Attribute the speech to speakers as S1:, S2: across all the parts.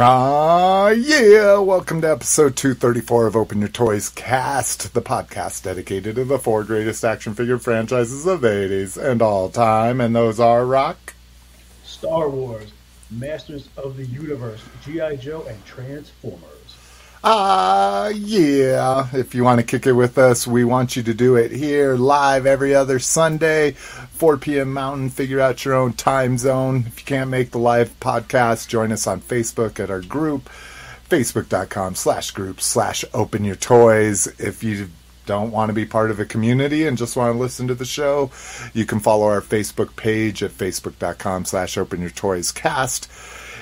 S1: Ah, yeah. Welcome to episode 234 of Open Your Toys Cast, the podcast dedicated to the four greatest action figure franchises of the 80s and all time. And those are Rock,
S2: Star Wars, Masters of the Universe, G.I. Joe, and Transformers.
S1: Uh, yeah. If you want to kick it with us, we want you to do it here live every other Sunday, 4 p.m. Mountain. Figure out your own time zone. If you can't make the live podcast, join us on Facebook at our group, facebook.com slash group slash open your toys. If you don't want to be part of a community and just want to listen to the show, you can follow our Facebook page at facebook.com slash open your toys cast.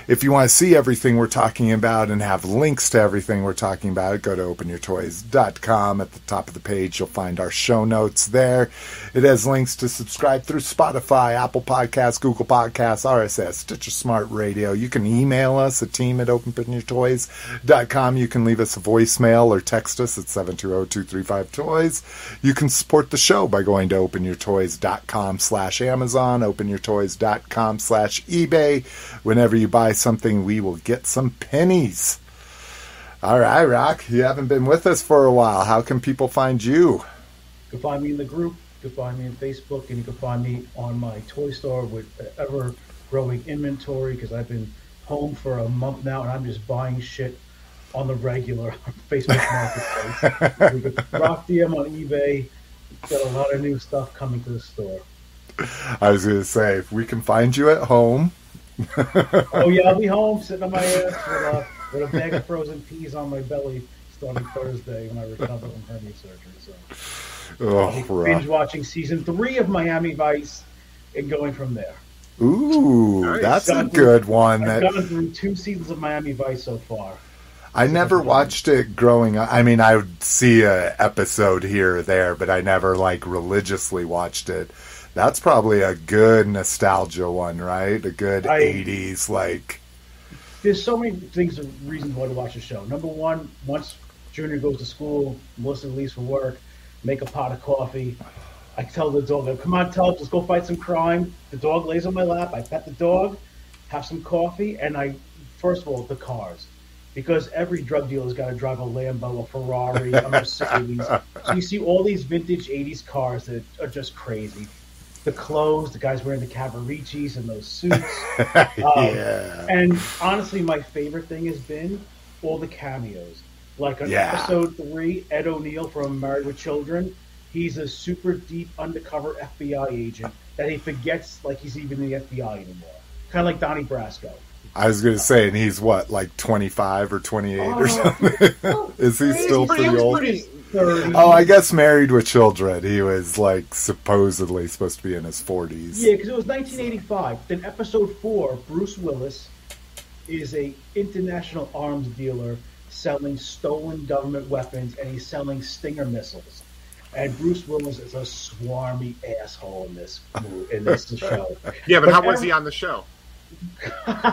S1: If you want to see everything we're talking about and have links to everything we're talking about, go to openyourtoys.com. At the top of the page, you'll find our show notes there. It has links to subscribe through Spotify, Apple Podcasts, Google Podcasts, RSS, Stitcher Smart Radio. You can email us a team at openyourtoys.com. You can leave us a voicemail or text us at 720-235-TOYS. You can support the show by going to openyourtoys.com slash Amazon, openyourtoys.com slash eBay. Whenever you buy something, we will get some pennies. All right, Rock, you haven't been with us for a while. How can people find you?
S2: You can find me in the group. You can find me on Facebook, and you can find me on my toy store with ever growing inventory because I've been home for a month now and I'm just buying shit on the regular on Facebook Marketplace. Rock DM on eBay. Got a lot of new stuff coming to the store.
S1: I was going to say, if we can find you at home,
S2: oh yeah, I'll be home sitting on my ass with a, with a bag of frozen peas on my belly starting Thursday when I recover from hernia surgery. So,
S1: oh,
S2: binge watching season three of Miami Vice and going from there.
S1: Ooh, nice. that's a good
S2: through,
S1: one.
S2: I've gone through two seasons of Miami Vice so far.
S1: I never watched it growing up. I mean, I would see a episode here or there, but I never like religiously watched it that's probably a good nostalgia one, right? A good I, 80s, like.
S2: There's so many things, reasons why to watch the show. Number one, once Junior goes to school, Melissa leaves for work, make a pot of coffee. I tell the dog, come on, tell, let's go fight some crime. The dog lays on my lap. I pet the dog, have some coffee, and I, first of all, the cars. Because every drug dealer's got to drive a Lambo, a Ferrari, a Mercedes. so you see all these vintage 80s cars that are just crazy the clothes, the guys wearing the Cavariccis and those suits. um,
S1: yeah.
S2: And honestly, my favorite thing has been all the cameos. Like on
S1: yeah.
S2: episode three, Ed O'Neill from Married with Children, he's a super deep undercover FBI agent that he forgets like he's even in the FBI anymore. Kind of like Donnie Brasco.
S1: I was going to say, and he's what, like 25 or 28 or oh. something? Is he still pretty, pretty old? Pretty, 30. Oh, I guess married with children. He was like supposedly supposed to be in his 40s.
S2: Yeah, because it was 1985. Then episode four, Bruce Willis is a international arms dealer selling stolen government weapons, and he's selling Stinger missiles. And Bruce Willis is a swarmy asshole in this in this show.
S3: Yeah, but, but how every, was he on the show?
S2: but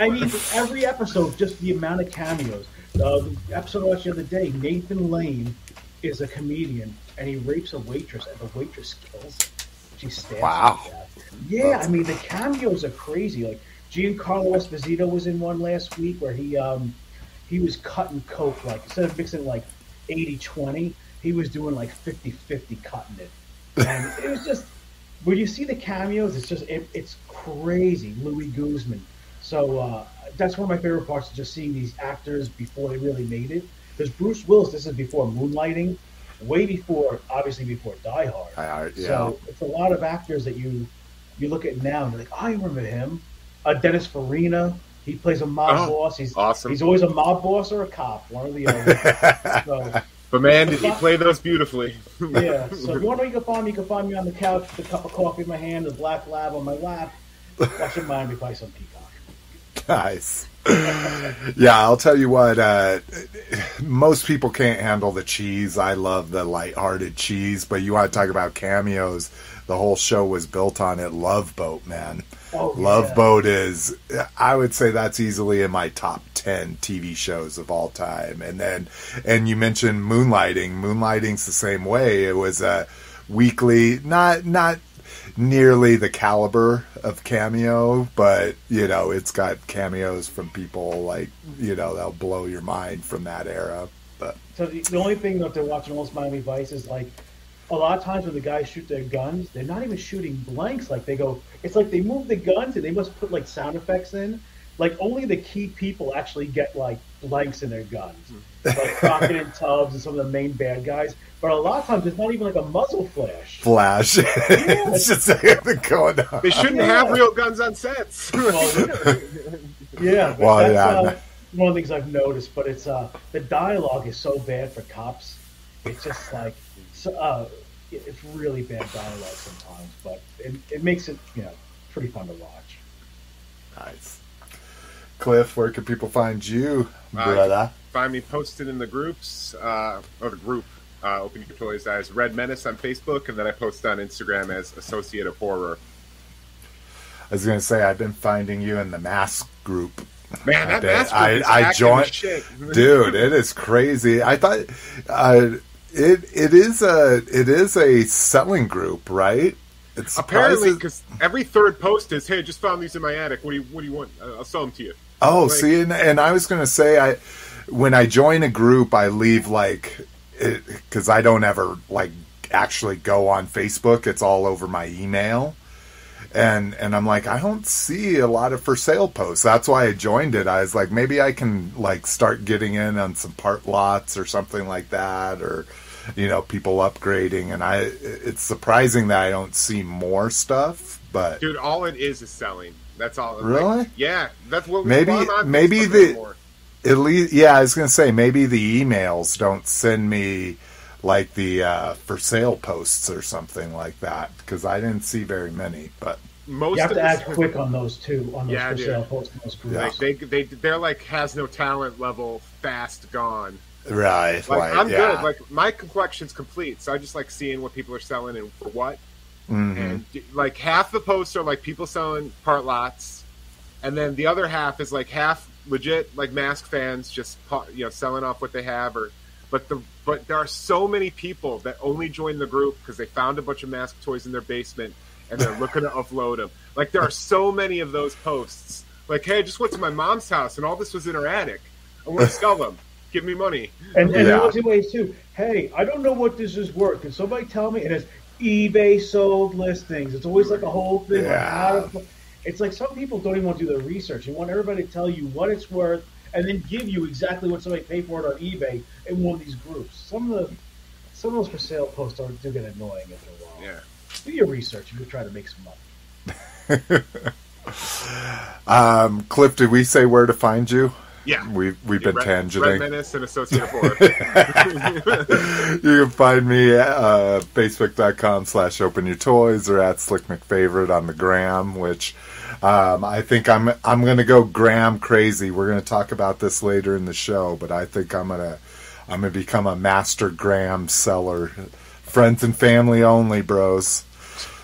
S2: I mean, every episode, just the amount of cameos. Uh, the episode I watched the other day, Nathan Lane is a comedian and he rapes a waitress and the waitress kills him. She stabs
S1: wow.
S2: Yeah, I mean the cameos are crazy. Like Giancarlo Esposito was in one last week where he um he was cutting coke like instead of mixing like 80-20, he was doing like 50-50 cutting it. And it was just when you see the cameos, it's just it, it's crazy. Louis Guzman. So uh, that's one of my favorite parts is just seeing these actors before they really made it. Because Bruce Willis, this is before Moonlighting, way before, obviously before Die Hard.
S1: Yeah.
S2: So it's a lot of actors that you you look at now and you're like, oh, I remember him. Uh, Dennis Farina, he plays a mob oh, boss. He's
S3: awesome.
S2: He's always a mob boss or a cop, one or the other. so,
S3: but man, did he play those beautifully?
S2: yeah. So if you want to you can find me, you can find me on the couch with a cup of coffee in my hand, a black lab on my lap, watching Miami Vice on Peacock.
S1: Nice. yeah, I'll tell you what. Uh, most people can't handle the cheese. I love the light-hearted cheese, but you want to talk about cameos? The whole show was built on it. Love Boat, man.
S2: Oh,
S1: Love
S2: yeah.
S1: Boat is, I would say that's easily in my top 10 TV shows of all time. And then, and you mentioned Moonlighting. Moonlighting's the same way. It was a weekly, not, not, nearly the caliber of cameo, but you know, it's got cameos from people like you know that'll blow your mind from that era. But
S2: So the, the only thing that they're watching Almost Miami Vice is like a lot of times when the guys shoot their guns, they're not even shooting blanks. Like they go, it's like they move the guns and they must put like sound effects in. Like only the key people actually get like blanks in their guns, hmm. Like Crockett and Tubbs and some of the main bad guys. But a lot of times it's not even like a muzzle flash.
S1: Flash, it's just going on.
S3: They shouldn't
S2: Yeah.
S3: have real guns on sets.
S2: Well, yeah,
S1: Well,
S2: that's
S1: yeah,
S2: uh, one of the things I've noticed. But it's uh, the dialogue is so bad for cops. It's just like so, uh, it's really bad dialogue sometimes, but it, it makes it you know pretty fun to watch.
S1: Nice. Cliff, where can people find you,
S3: Uh,
S1: brother?
S3: Find me posted in the groups, uh, or the group, uh, Open Your Toys as Red Menace on Facebook, and then I post on Instagram as Associate of Horror.
S1: I was gonna say I've been finding you in the mask group.
S3: Man, that
S1: I
S3: mask
S1: I-
S3: group is
S1: I joined-
S3: shit.
S1: dude it is crazy i thought uh, it it is a it is a selling group right it's
S3: Apparently, because every third post is, "Hey, I just found these in my attic. What do you What do you want? I'll sell them to you."
S1: Oh
S3: like-
S1: see and, and i was gonna say i when i join a group i leave like because i don't ever like actually go on facebook it's all over my email and and I'm like, I don't see a lot of for sale posts. That's why I joined it. I was like, maybe I can like start getting in on some part lots or something like that, or you know, people upgrading. And I, it's surprising that I don't see more stuff. But
S3: Dude, all it is is selling. That's all. Like,
S1: Really?
S3: yeah, that's what.
S1: Maybe-
S3: why
S1: maybe
S3: Facebook
S1: the-
S3: anymore.
S1: at least, yeah, I was gonna say maybe the emails don't send me like the uh, for sale posts or something like that because I didn't see very many. But
S3: most
S2: You have
S3: of
S2: to act quick on those too, on those
S3: Yeah,
S2: for
S3: dude.
S2: sale posts and.
S1: Yeah.
S3: Like they they they're like has no talent level, fast gone.
S1: right,
S3: Like
S1: like,
S3: I'm
S1: yeah.
S3: good. Like my collection's complete, so I just like seeing what people are selling and for what.
S1: Mhm.
S3: And like half the posts are like people selling part lots, and then the other half is like half legit like mask fans just you know selling off what they have or. But the but there are so many people that only join the group because they found a bunch of mask toys in their basement and they're looking to upload them. Like there are so many of those posts. Like, hey, I just went to my mom's house and all this was in her attic. I want to sell them. Give me money.
S2: And, and
S1: Yeah.
S2: there was two ways too. Hey, I don't know what this is worth. Can somebody tell me? And it's eBay sold listings. It's always like a whole thing.
S1: Yeah.
S2: to- it's like some people don't even want to do the research. They want everybody to tell you what it's worth and then give you exactly what somebody paid for it on eBay in one of these groups. Some of the some of those for sale posts are do get annoying after a while.
S3: Yeah.
S2: Do your research and you try to make some money.
S1: Um, Cliff, did we say where to find you?
S3: Yeah.
S1: We've we've been
S3: Red,
S1: tangenting.
S3: Red Menace and Associate
S1: you can find me at uh, facebook.com slash open your toys or at slick mcfavorite on the gram which um, i think i'm i'm gonna go gram crazy we're gonna talk about this later in the show but i think i'm gonna i'm gonna become a master gram seller friends and family only bros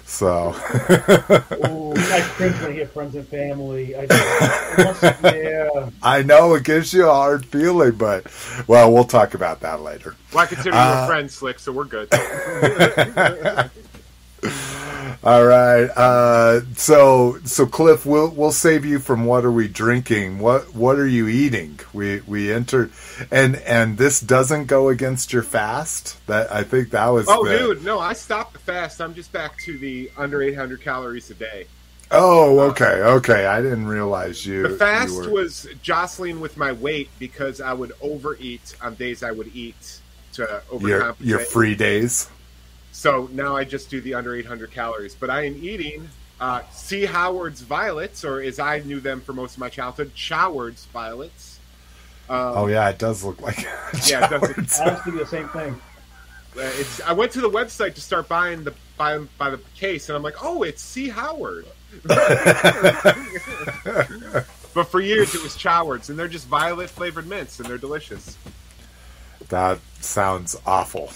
S1: so
S2: Oh, I cringe when I hear friends and family. I just, yeah.
S1: i know it gives you a hard feeling but well we'll talk about that later
S3: well, I consider you
S1: Uh,
S3: a friend, Slick, so we're good.
S1: All right. Uh, so so Cliff, we'll we'll save you from what are we drinking? What what are you eating? We we enter and and this doesn't go against your fast. That I think that was.
S3: Oh,
S1: the-
S3: dude, no, I stopped the fast. I'm just back to the under 800 calories a day.
S1: Oh, okay, okay. I didn't realize you.
S3: The fast
S1: you were-
S3: was jostling with my weight because I would overeat on days I would eat to
S1: your
S3: overcompensate.
S1: your free days.
S3: So now I just do the under 800 calories. But I am eating uh, C. Howard's violets, or as I knew them for most of my childhood, Choward's violets. Um,
S1: Oh yeah, it does look like.
S3: Yeah, it does.
S1: Choward's.
S2: I was thinking the same thing.
S3: Uh, it's, I went to the website to start buying the by, by the case, and I'm like, oh, it's C. Howard. but for years it was Choward's, and they're just violet flavored mints, and they're delicious.
S1: That sounds awful.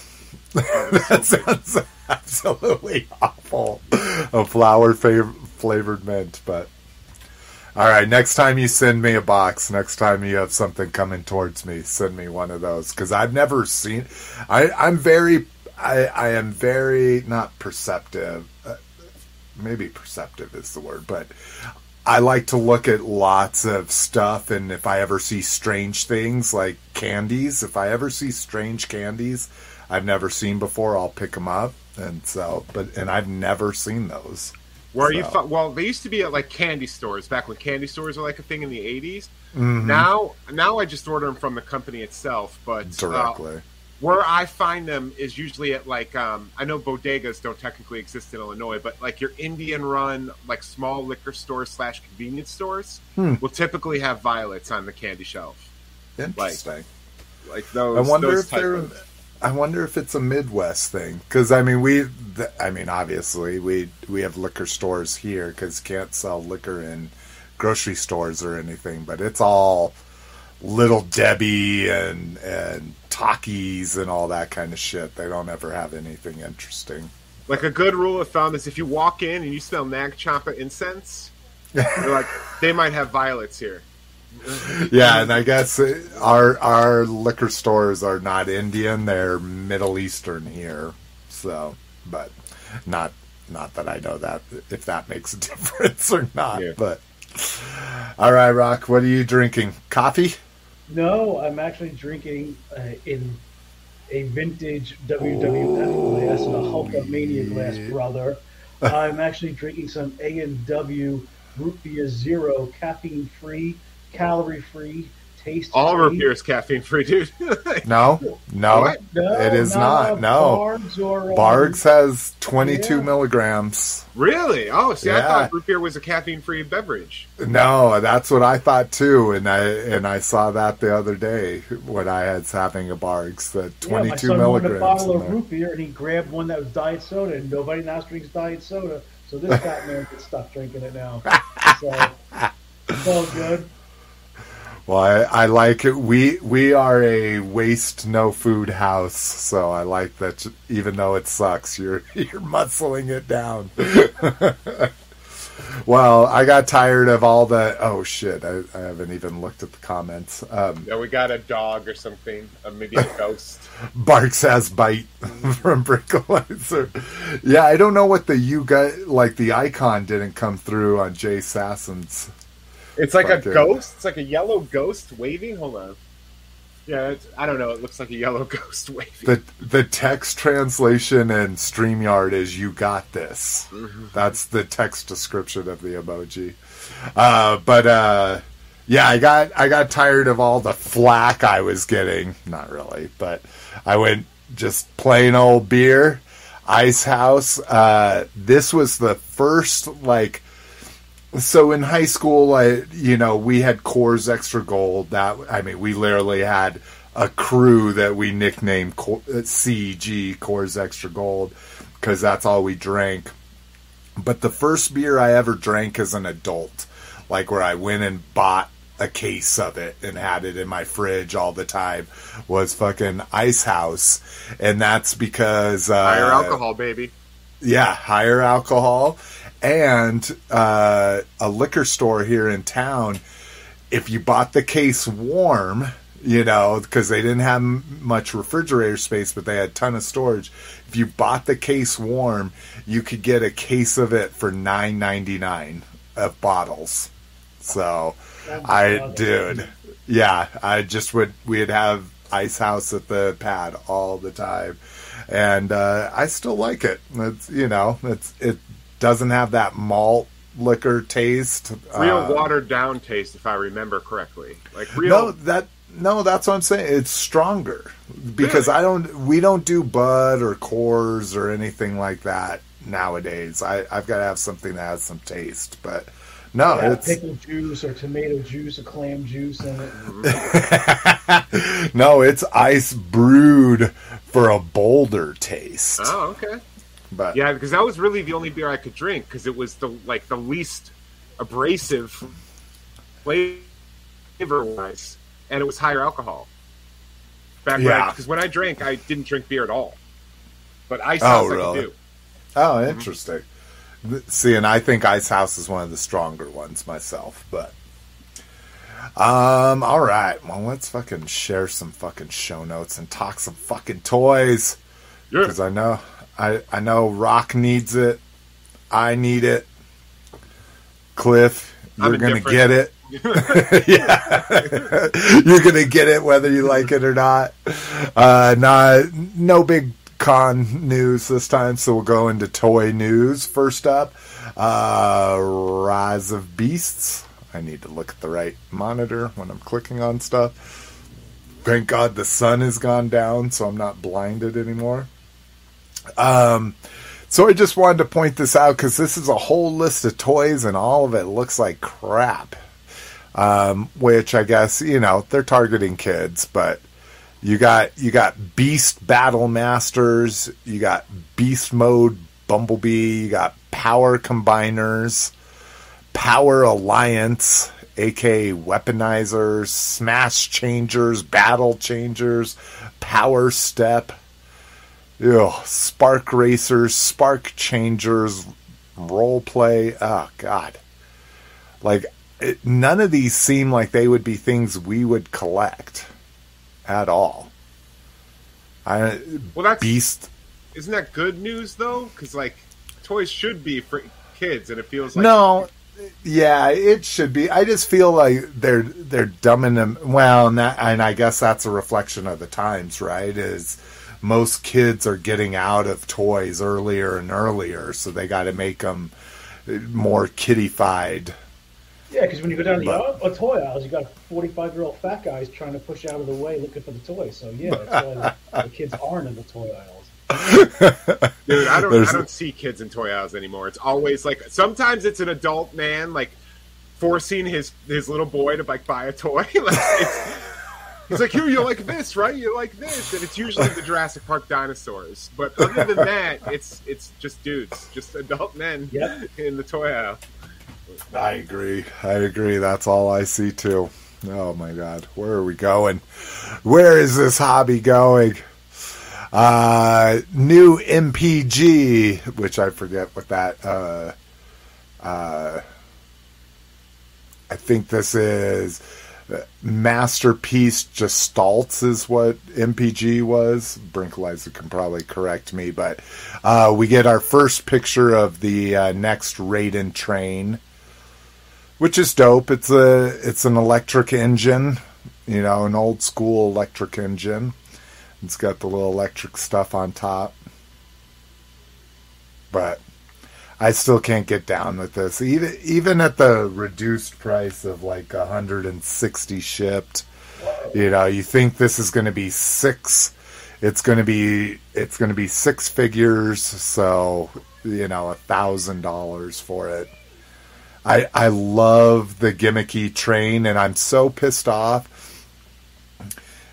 S1: That sounds absolutely awful. A flower fav- flavored mint, but all right. Next time you send me a box, next time you have something coming towards me, send me one of those because I've never seen. I, I'm very, I, I am very not perceptive. Uh, maybe perceptive is the word, but I like to look at lots of stuff, and if I ever see strange things like candies, if I ever see strange candies I've never seen before, I'll pick them up. And so, but and I've never seen those.
S3: Where you?
S1: So-
S3: Fu- well, they used to be at like candy stores back when candy stores were like a thing in the '80s.
S1: Mhm.
S3: Now, now I just order them from the company itself. But uh,
S1: directly.
S3: where I find them is usually at like um, I know bodegas don't technically exist in Illinois, but like your Indian run like small liquor stores slash convenience stores
S1: Hmm.
S3: will typically have violets on the candy shelf.
S1: Interesting.
S3: Like those.
S1: I wonder
S3: those
S1: if they're.
S3: of-
S1: I wonder if it's a Midwest thing because I mean we. th- I mean obviously we we have liquor stores here because can't sell liquor in grocery stores or anything, but it's all Little Debbie and and Takis and all that kind of shit. They don't ever have anything interesting.
S3: Like a good rule of thumb is if you walk in and you smell Nag Champa incense, you're like they might have violets here.
S1: yeah, and I guess uh, our our liquor stores are not Indian; they're Middle Eastern here. So, but not not that I know that if that makes a difference or not.
S3: Yeah.
S1: But all right, Rock, what are you drinking? Coffee?
S2: No, I'm actually drinking uh, in a vintage WWF glass and a Hulkamania glass, brother. I'm actually drinking some A and W Root Beer Zero, caffeine free, calorie free, taste
S3: All
S2: free.
S3: root beer is caffeine free, dude.
S1: No, no,
S3: What?
S2: No,
S1: it is
S2: not,
S1: not. No,
S2: Barq's or
S1: Barq's has twenty two
S2: Yeah.
S1: milligrams.
S3: really? Oh, see, I thought root beer was a caffeine free beverage.
S1: No, that's what I thought too, and I and I saw that the other day when I was having a Barq's, the
S2: Yeah,
S1: twenty
S2: my
S1: two
S2: son wanted a bottle of
S1: there.
S2: root beer, and he grabbed one that was diet soda, and nobody now drinks diet soda. So this fat man can stop drinking it now. So it's all good.
S1: Well, I, I like it. We we are a waste no food house, so I like that. Even though it sucks, you're you're muscling it down. well, I got tired of all the. Oh shit! I, I haven't even looked at the comments. Um,
S3: Yeah, we got a dog or something, uh, maybe a ghost.
S1: Barq's has bite from Brickalizer. Yeah, I don't know what the you got. Like the icon didn't come through on Jay Sassen's.
S3: It's like a ghost. It's like a yellow ghost waving. Hold on. Yeah, it's, I don't know. It looks like a yellow ghost waving.
S1: the the text translation in StreamYard is "You got this." That's the text description of the emoji. Uh, but uh, yeah, I got I got tired of all the flack I was getting. Not really, but I went just plain old beer, Ice House. Uh, this was the first like so in high school, I, you know, we had Coors Extra Gold. That I mean, we literally had a crew that we nicknamed Co- uh, CG Coors Extra Gold because that's all we drank. But the first beer I ever drank as an adult, like where I went and bought a case of it and had it in my fridge all the time, was fucking Ice House, and that's because uh,
S3: Higher alcohol, baby.
S1: yeah, higher alcohol, and uh, a liquor store here in town. If you bought the case warm, you know, because they didn't have much refrigerator space, but they had a ton of storage. If you bought the case warm, you could get a case of it for nine ninety nine of bottles. So, I dude, yeah, I just would we'd have Ice House at the pad all the time, and uh, I still like it. It's you know, it's it doesn't have that malt liquor taste.
S3: Real
S1: Uh,
S3: watered down taste, if I remember correctly. Like real.
S1: no, that no, that's what I'm saying. It's stronger because
S3: Really?
S1: I don't. We don't do Bud or Coors or anything like that nowadays. I I've got to have something that has some taste, but. No,
S2: Have
S1: it's
S2: pickle juice or tomato juice or clam juice in it.
S1: no, it's ice brewed for a bolder taste.
S3: Oh, okay.
S1: But
S3: Yeah, because that was really the only beer I could drink because it was the like the least abrasive flavor wise, and it was higher alcohol. Back
S1: Yeah.
S3: because when I drank, I didn't drink beer at all. But ice
S1: Oh,
S3: house I
S1: really?
S3: could do.
S1: oh, interesting. Th- See, and I think Ice House is one of the stronger ones myself. But um, all right. Well, let's fucking share some fucking show notes and talk some fucking toys
S3: Yeah.
S1: because I know I I know Rock needs it. I need it. Cliff, you're gonna get it. yeah, you're gonna get it whether you like it or not. Uh, not no big con news this time, so we'll go into toy news. First up, uh, Rise of Beasts. I need to look at the right monitor when I'm clicking on stuff. Thank God the sun has gone down, so I'm not blinded anymore. Um, so I just wanted to point this out because this is a whole list of toys, and all of it looks like crap. Um, which I guess you know they're targeting kids, but you got you got Beast Battle Masters, you got Beast Mode Bumblebee, you got Power Combiners, Power Alliance, aka Weaponizers, Smash Changers, Battle Changers, Power Step, Ew, Spark Racers, Spark Changers, Role Play. Oh God, like it, none of these seem like they would be things we would collect at all. I
S3: Well, that's
S1: Beast.
S3: isn't that good news though? Because like toys should be for kids, and it feels like
S1: no, yeah, it should be. I just feel like they're they're dumbing them. Well, and that, and I guess that's a reflection of the times, right? Is most kids are getting out of toys earlier and earlier, so they got to make them more kiddified.
S2: Yeah, because when you go down to the
S1: But-
S2: uh, toy aisles, you got forty-five-year-old fat guys trying to push out of the way looking for the toy. So yeah, that's why the, the kids aren't in the toy aisles.
S3: Dude, I don't
S1: There's-
S3: I don't see kids in toy aisles anymore. It's always like sometimes it's an adult man like forcing his his little boy to like buy a toy. like it's, he's like, "Here, you like this, right? You like this," and it's usually the Jurassic Park dinosaurs. But other than that, it's it's just dudes, just adult men
S2: Yep.
S3: in the toy aisle.
S1: I agree. I agree. That's all I see too. Oh my god, where are we going? Where is this hobby going? Uh, new MPG, which I forget what that. Uh, uh, I think this is Masterpiece Gestalts is what MPG was. Brinkalizer can probably correct me, but uh, we get our first picture of the uh, next Raiden train which is dope. It's a it's an electric engine, you know, an old school electric engine. It's got the little electric stuff on top. But I still can't get down with this. Even even at the reduced price of like 160 shipped, you know, you think this is going to be 6 it's going to be it's going to be six figures, so you know, a thousand dollars for it. I I love the gimmicky train, and I'm so pissed off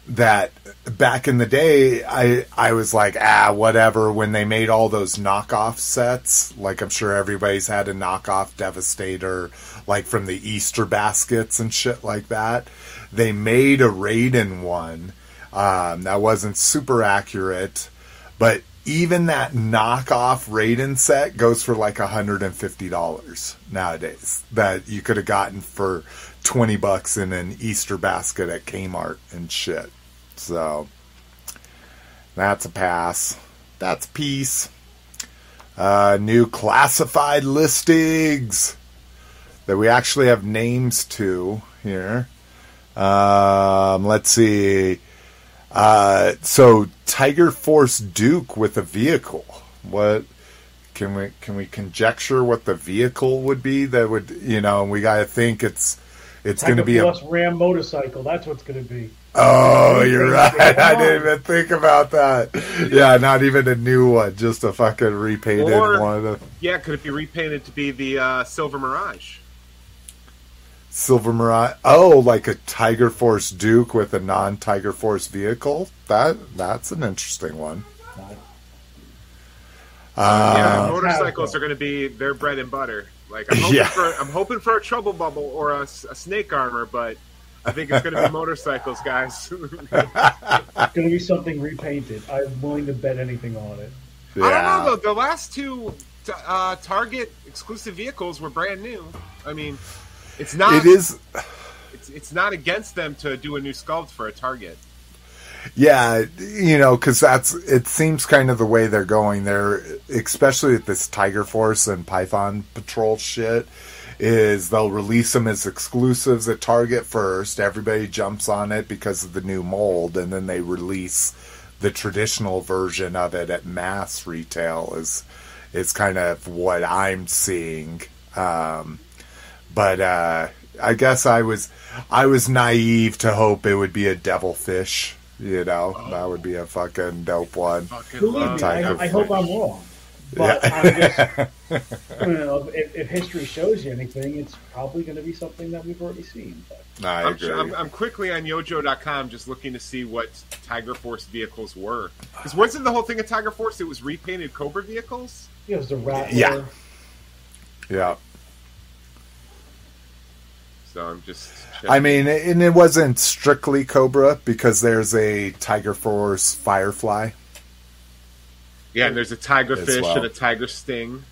S1: that back in the day, I I was like, ah, whatever. When they made all those knockoff sets, like I'm sure everybody's had a knockoff Devastator, like from the Easter baskets and shit like that. They made a Raiden one um, that wasn't super accurate, but even that knockoff Raiden set goes for like $150 nowadays that you could have gotten for 20 bucks in an Easter basket at Kmart and shit. So that's a pass. That's peace. Uh, new classified listings that we actually have names to here. Um, let's see. Uh, so Tiger Force Duke with a vehicle. What can we can we conjecture what the vehicle would be that would you know? We got to think it's it's going to be a.
S2: Plus Ram motorcycle. That's what's going to be.
S1: Oh, you're right. I didn't even think about that. Yeah, not even a new one, just a fucking repainted
S3: Or-
S1: one.
S3: Yeah, could it be repainted to be the uh, Silver Mirage?
S1: Silver Mirage. Oh, like a Tiger Force Duke with a non-Tiger Force vehicle. That that's an interesting one.
S3: yeah,
S1: Uh,
S3: motorcycles are going to be their bread and butter. Like I'm hoping,
S1: Yeah.
S3: for, I'm hoping for a trouble bubble or a snake armor, but I think it's going to be motorcycles, guys.
S2: It's going to be something repainted. I'm willing to bet anything on it.
S3: I don't know though. The last two uh, Target exclusive vehicles were brand new. I mean, it's not.
S1: It is.
S3: It's, it's not against them to do a new sculpt for a Target.
S1: Yeah, you know, because that's it seems kind of the way they're going. They're especially with this Tiger Force and Python Patrol shit. Is they'll release them as exclusives at Target first. Everybody jumps on it because of the new mold, and then they release the traditional version of it at mass retail. Is is kind of what I'm seeing. Um, but uh, I guess I was I was naive to hope it would be a devilfish. You know, oh. that would be a fucking dope one.
S2: Me, I, I, hope I'm wrong. But yeah. I'm just, you know, if, if, history shows you anything, it's probably going to be something that we've already seen.
S1: But. I
S3: I'm, agree. I'm, I'm, quickly on YoJoe.com just looking to see what Tiger Force vehicles were. Because wasn't the whole thing of Tiger Force? It was repainted Cobra vehicles.
S2: Yeah, it was the Rattler.
S1: Yeah. Yeah.
S3: So I'm just.
S1: Checking. I mean, and it wasn't strictly Cobra because there's a Tiger Force Firefly.
S3: Yeah, and there's a tiger fish well. and a tiger sting.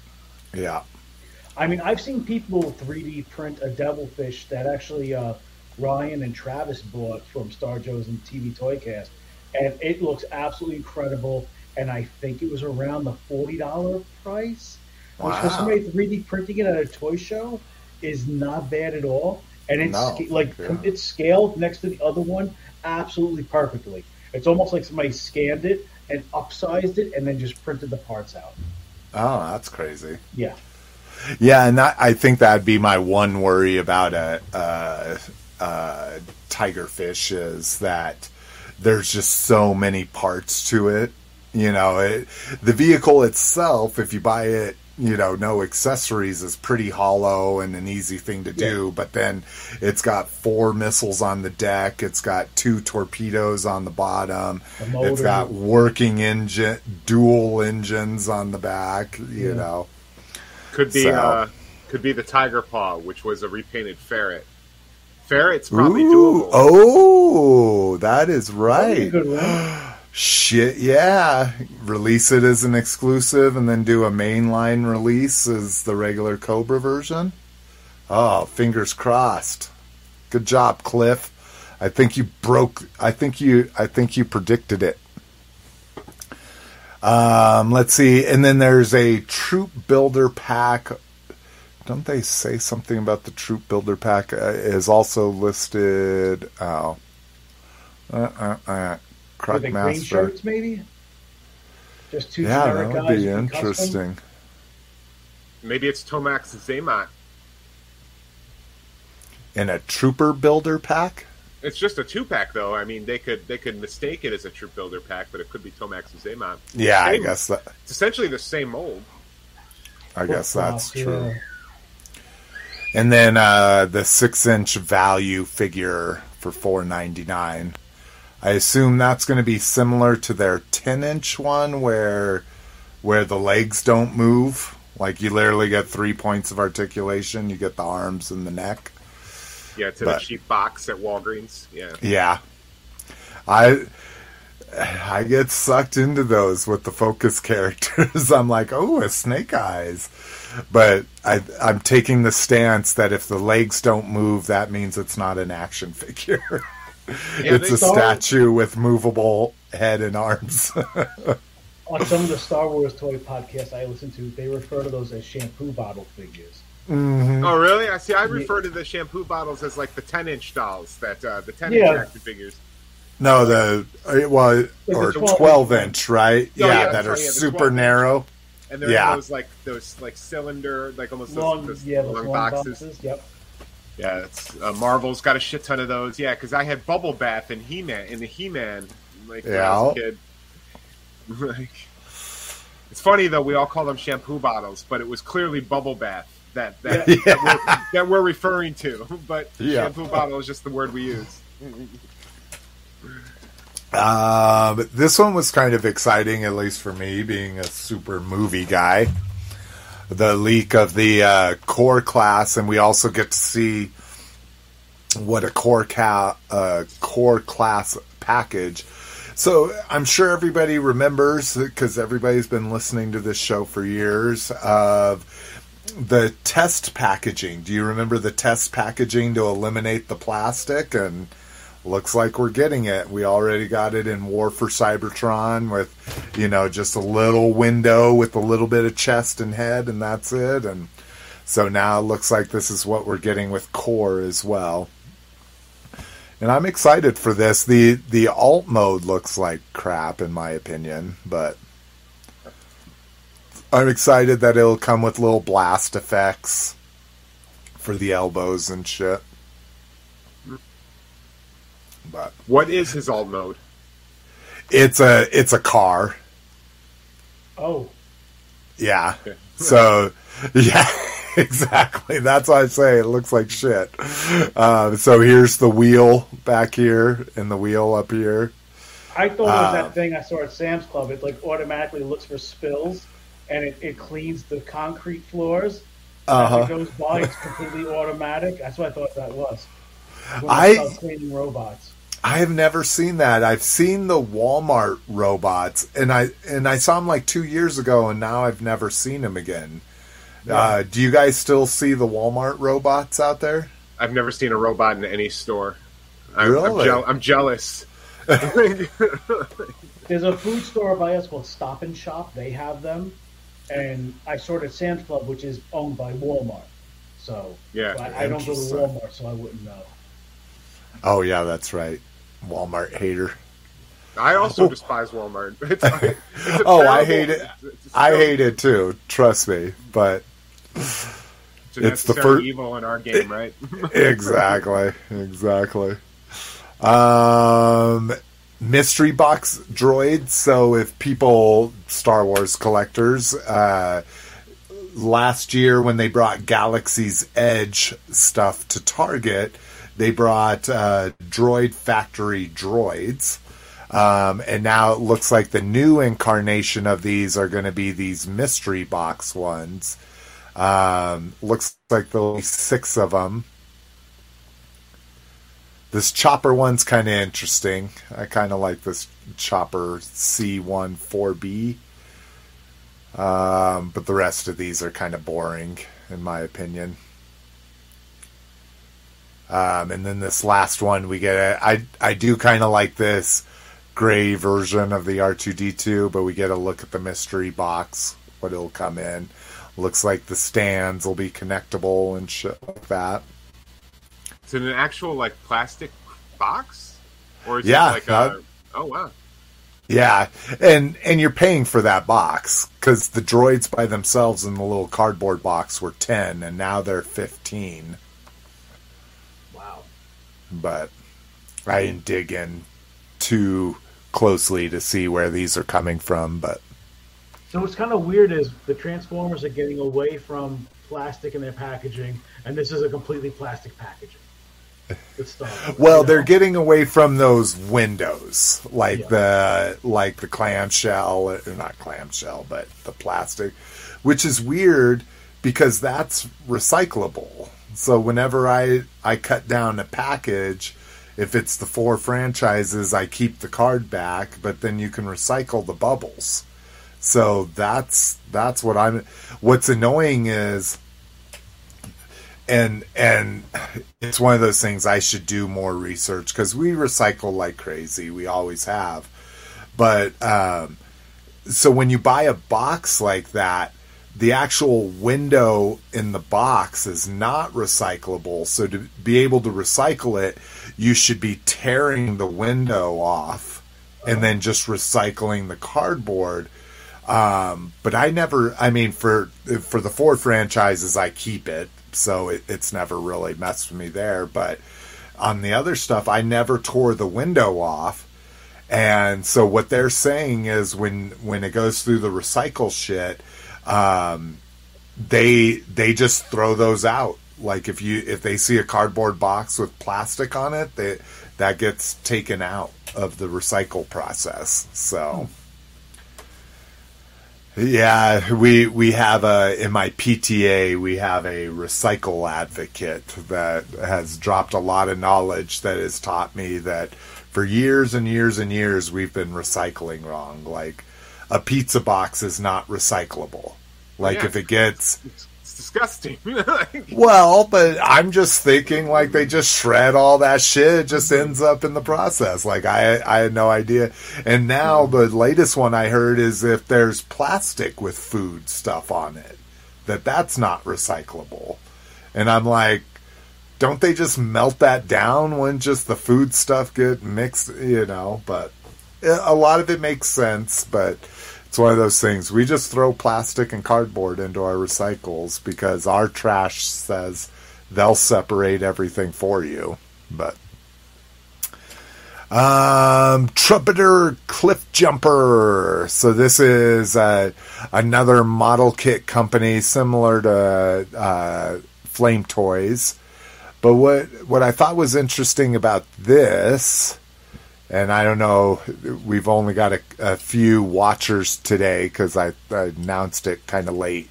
S1: Yeah.
S2: I mean, I've seen people 3D print a devilfish that actually uh, Ryan and Travis bought from Star Joe's and TV Toycast, and it looks absolutely incredible. And I think it was around the forty dollar price. Wow. Which for somebody 3D printing it at a toy show is not bad at all and it's no, like yeah. it's scaled next to the other one absolutely perfectly. It's almost like somebody scanned it and upsized it and then just printed the parts out.
S1: Oh, that's crazy.
S2: Yeah.
S1: Yeah, and that, I think that'd be my one worry about a, a, a tiger fish is that there's just so many parts to it. You know, it, the vehicle itself, if you buy it you know, no accessories is pretty hollow and an easy thing to do. Yeah. But then it's got four missiles on the deck. It's got two torpedoes on the bottom. The it's got working engine, dual engines on the back. You yeah. know,
S3: could be so. uh, could be the Tiger Paw, which was a repainted ferret. Ferret's probably Ooh, doable.
S1: Oh, that is right. Shit, yeah. Release it as an exclusive and then do a mainline release as the regular Cobra version. Oh, fingers crossed. Good job, Cliff. I think you broke I think you I think you predicted it. Um, let's see. And then there's a troop builder pack. Don't they say something about the troop builder pack uh, is also listed? Oh. Uh, uh,
S2: Croc the green shirts, maybe. Just two
S1: yeah, that would be interesting. Custom.
S3: Maybe it's Tomax Xamot.
S1: In a trooper builder pack.
S3: It's just a two pack, though. I mean, they could they could mistake it as a troop builder pack, but it could be Tomax and Xamot.
S1: Yeah, same, I guess that
S3: it's essentially the same mold.
S1: I guess that's true. And then uh, the six inch value figure for four ninety nine. I assume that's going to be similar to their 10 inch one where where the legs don't move. Like you literally get three points of articulation. You get the arms and the neck.
S3: Yeah, to but, the cheap box at Walgreens. Yeah.
S1: Yeah. I I get sucked into those with the focus characters. I'm like, oh, a snake eyes. But I, I'm taking the stance that if the legs don't move, that means it's not an action figure. Yeah, it's a statue with movable head and arms.
S2: On some of the Star Wars toy podcasts I listen to, they refer to those as shampoo bottle figures.
S1: Mm-hmm.
S3: Oh, really? I see. I refer to the shampoo bottles as like the ten-inch dolls that uh, the ten-inch yeah. action figures.
S1: No, the uh, well, or twelve inch, right? Oh, yeah, yeah, that sorry, are yeah, super narrow.
S3: And there's yeah. those like those like cylinder, like almost long, those, those
S2: yeah, long, long boxes. boxes. Yep.
S3: Yeah, it's uh, Marvel's got a shit ton of those. Yeah, because I had Bubble Bath and He Man in the He Man like yeah. when I was a kid. like, it's funny though. We all call them shampoo bottles, but it was clearly Bubble Bath that that, yeah. that, we're, that we're, referring to. But yeah. shampoo bottle is just the word we use.
S1: Uh, but this one was kind of exciting, at least for me, being a super movie guy the leak of the uh, core class, and we also get to see what a core ca- uh, core class package. So I'm sure everybody remembers because everybody's been listening to this show for years of the test packaging. Do you remember the test packaging to eliminate the plastic and looks like we're getting it. We already got it in War for Cybertron with, you know, just a little window with a little bit of chest and head, and that's it. And so now it looks like this is what we're getting with Core as well. And I'm excited for this. the The alt mode looks like crap, in my opinion, but I'm excited that it'll come with little blast effects for the elbows and shit. But
S3: what is his alt mode?
S1: It's a it's a car.
S2: Oh.
S1: Yeah. So yeah, exactly. That's why I say it looks like shit. Uh, so here's the wheel back here and the wheel up here.
S2: I thought it was that uh, thing I saw at Sam's Club. It like automatically looks for spills and it, it cleans the concrete floors. Uh-huh. As it goes by, it's completely automatic. That's what I thought that was.
S1: I
S2: cleaning robots.
S1: I have never seen that. I've seen the Walmart robots, and I and I saw them like two years ago, and now I've never seen them again. Yeah. Uh, do you guys still see the Walmart robots out there?
S3: I've never seen a robot in any store. I'm,
S1: really?
S3: I'm, je- I'm jealous.
S2: There's a food store by us called Stop and Shop. They have them, and I sort of Sam's Club, which is owned by Walmart. So
S3: yeah,
S2: so I, I don't go to Walmart, so I wouldn't know.
S1: Oh yeah, that's right. Walmart hater.
S3: I also oh. despise Walmart. It's, it's
S1: oh, terrible, I hate it. I hate it too. Trust me, but
S3: it's, it's the first evil in our game, right?
S1: exactly, exactly. Um, mystery box droids. So if people, Star Wars collectors, uh, last year when they brought Galaxy's Edge stuff to Target, they brought uh, Droid Factory droids. Um, and now it looks like the new incarnation of these are going to be these mystery box ones. Um, looks like there'll be six of them. This chopper one's kind of interesting. I kind of like this chopper C14B. Um, but the rest of these are kind of boring, in my opinion. Um, and then this last one, we get a, I I do kind of like this gray version of the R2D2, but we get a look at the mystery box, what it'll come in. Looks like the stands will be connectable and shit like that.
S3: Is it an actual like plastic box,
S1: or is yeah, it like
S3: a? Oh wow.
S1: Yeah, and and you're paying for that box because the droids by themselves in the little cardboard box were ten, and now they're fifteen. But I didn't dig in too closely to see where these are coming from, but.
S2: So what's kind of weird is the Transformers are getting away from plastic in their packaging, and this is a completely plastic packaging.
S1: well, they're getting away from those windows, like yeah. the like the clamshell, or not clamshell, but the plastic, which is weird because that's recyclable. So whenever I I cut down a package, if it's the four franchises, I keep the card back, but then you can recycle the bubbles. So that's that's what I'm. What's annoying is and and it's one of those things I should do more research because we recycle like crazy. We always have, but um, so when you buy a box like that, the actual window in the box is not recyclable. So to be able to recycle it, you should be tearing the window off and then just recycling the cardboard. Um, but I never, I mean, for for the Ford franchises, I keep it so it, it's never really messed with me there. But on the other stuff, I never tore the window off. And so what they're saying is when when it goes through the recycle shit, um, they they just throw those out. Like if you if they see a cardboard box with plastic on it, that that gets taken out of the recycle process. So. Yeah, we we have a in my PTA we have a recycle advocate that has dropped a lot of knowledge that has taught me that for years and years and years we've been recycling wrong. Like a pizza box is not recyclable. Like yeah, if it gets
S3: it's, disgusting.
S1: well, but I'm just thinking like they just shred all that shit. It just ends up in the process. Like I, I had no idea. And now mm-hmm. the latest one I heard is if there's plastic with food stuff on it, that that's not recyclable. And I'm like, don't they just melt that down when just the food stuff get mixed? You know, but eh, a lot of it makes sense, but it's one of those things. We just throw plastic and cardboard into our recycles because our trash says they'll separate everything for you. But um, Trumpeter Cliff Jumper. So this is uh, another model kit company similar to uh, Flame Toys. But what what I thought was interesting about this and I don't know. We've only got a, a few watchers today because I, I, announced it kind of late.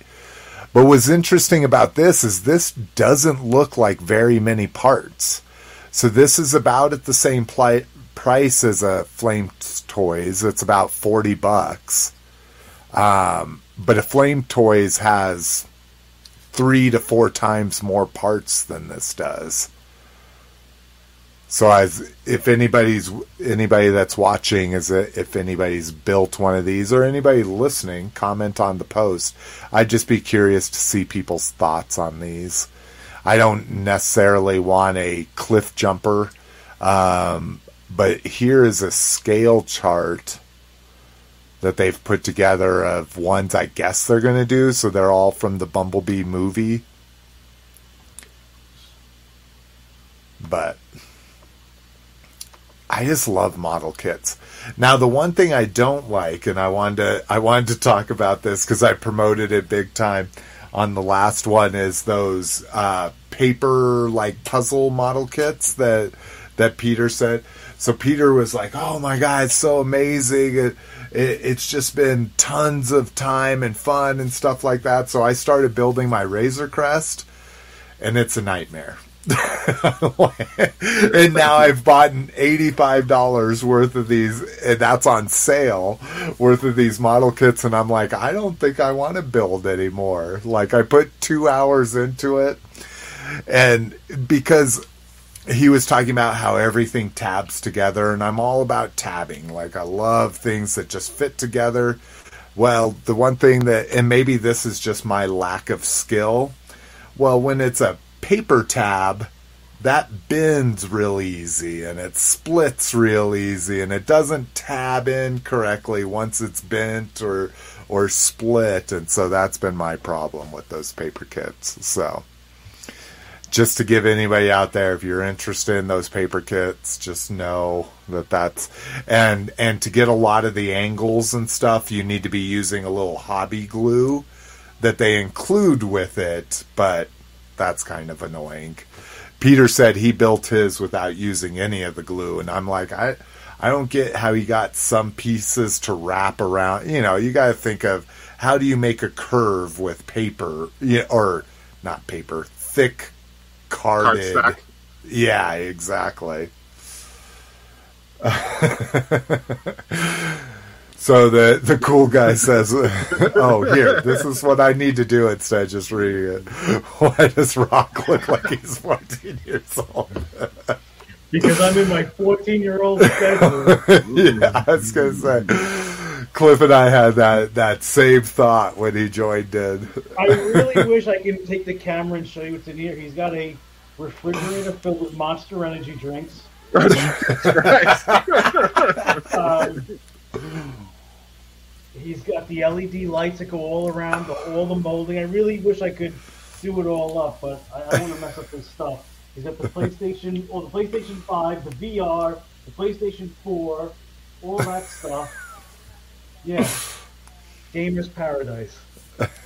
S1: But what's interesting about this is this doesn't look like very many parts. So this is about at the same price as a Flame Toys. It's about forty bucks. Um, but a Flame Toys has three to four times more parts than this does. So as if anybody's anybody that's watching is it, if anybody's built one of these or anybody listening, comment on the post. I'd just be curious to see people's thoughts on these. I don't necessarily want a cliff jumper, um, but here is a scale chart that they've put together of ones I guess they're going to do. So they're all from the Bumblebee movie. But I just love model kits. Now, the one thing I don't like, and I wanted to, I wanted to talk about this because I promoted it big time on the last one, is those uh, paper like puzzle model kits that that Peter said. So Peter was like, "Oh my god, it's so amazing! It, it, it's just been tons of time and fun and stuff like that." So I started building my Razor Crest, and it's a nightmare. and now I've bought $85 worth of these, and that's on sale, worth of these model kits. And I'm like, I don't think I want to build anymore. Like, I put two hours into it. And because he was talking about how everything tabs together, and I'm all about tabbing. Like, I love things that just fit together. Well, the one thing that, and maybe this is just my lack of skill. Well, when it's a paper tab, that bends real easy and it splits real easy and it doesn't tab in correctly once it's bent or or split. And so that's been my problem with those paper kits. So just to give anybody out there if you're interested in those paper kits just know that that's and and to get a lot of the angles and stuff you need to be using a little hobby glue that they include with it but that's kind of annoying. Peter said he built his without using any of the glue, and I'm like, I, I don't get how he got some pieces to wrap around. You know, you got to think of how do you make a curve with paper, or not paper, thick carded. Card yeah, exactly. So the the cool guy says, "Oh, here, this is what I need to do instead of just reading it." Why does Rock look like he's 14 years old?
S2: because I'm in my 14 year old bedroom.
S1: yeah, I was gonna say. Cliff and I had that that same thought when he joined in.
S2: I really wish I could take the camera and show you what's in here. He's got a refrigerator filled with Monster Energy drinks. um, He's got the LED lights that go all around, the, all the molding. I really wish I could do it all up, but I, I don't want to mess up his stuff. He's got the PlayStation, or the PlayStation 5, the VR, the PlayStation 4, all that stuff. Yeah. Gamer's paradise.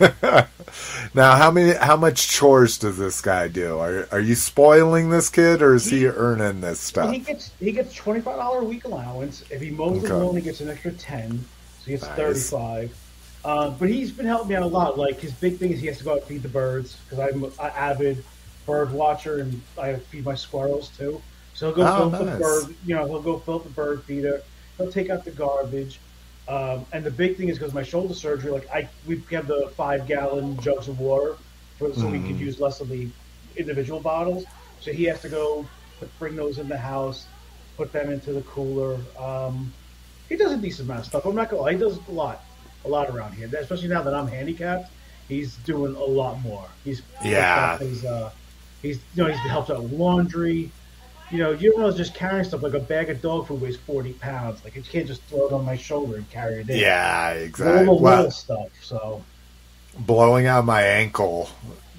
S1: now, how many? How much chores does this guy do? Are Are you spoiling this kid, or is he, he earning this stuff?
S2: He gets he gets twenty five dollar a week allowance. If he mows okay. the lawn, he gets an extra ten. So he gets nice. 35. Uh, but he's been helping me out a lot. Like his big thing is he has to go out and feed the birds because I'm an avid bird watcher and I feed my squirrels too. So he'll go oh, fill nice. the bird. You know, he'll go fill up the bird feeder. He'll take out the garbage. Um, and the big thing is because my shoulder surgery, like I, we have the five gallon jugs of water for, so we could use less of the individual bottles. So he has to go put, bring those in the house, put them into the cooler. Um, he does a decent amount of stuff. I'm not gonna lie, he does a lot, a lot around here. Especially now that I'm handicapped, he's doing a lot more. He's
S1: Yeah.
S2: He's uh, he's you know he's helped out with laundry. You know, you know, just carrying stuff like a bag of dog food weighs 40 pounds. Like, you can't just throw it on my shoulder and carry it in.
S1: Yeah,
S2: All
S1: exactly.
S2: the
S1: Well,
S2: little stuff. So,
S1: blowing out my ankle,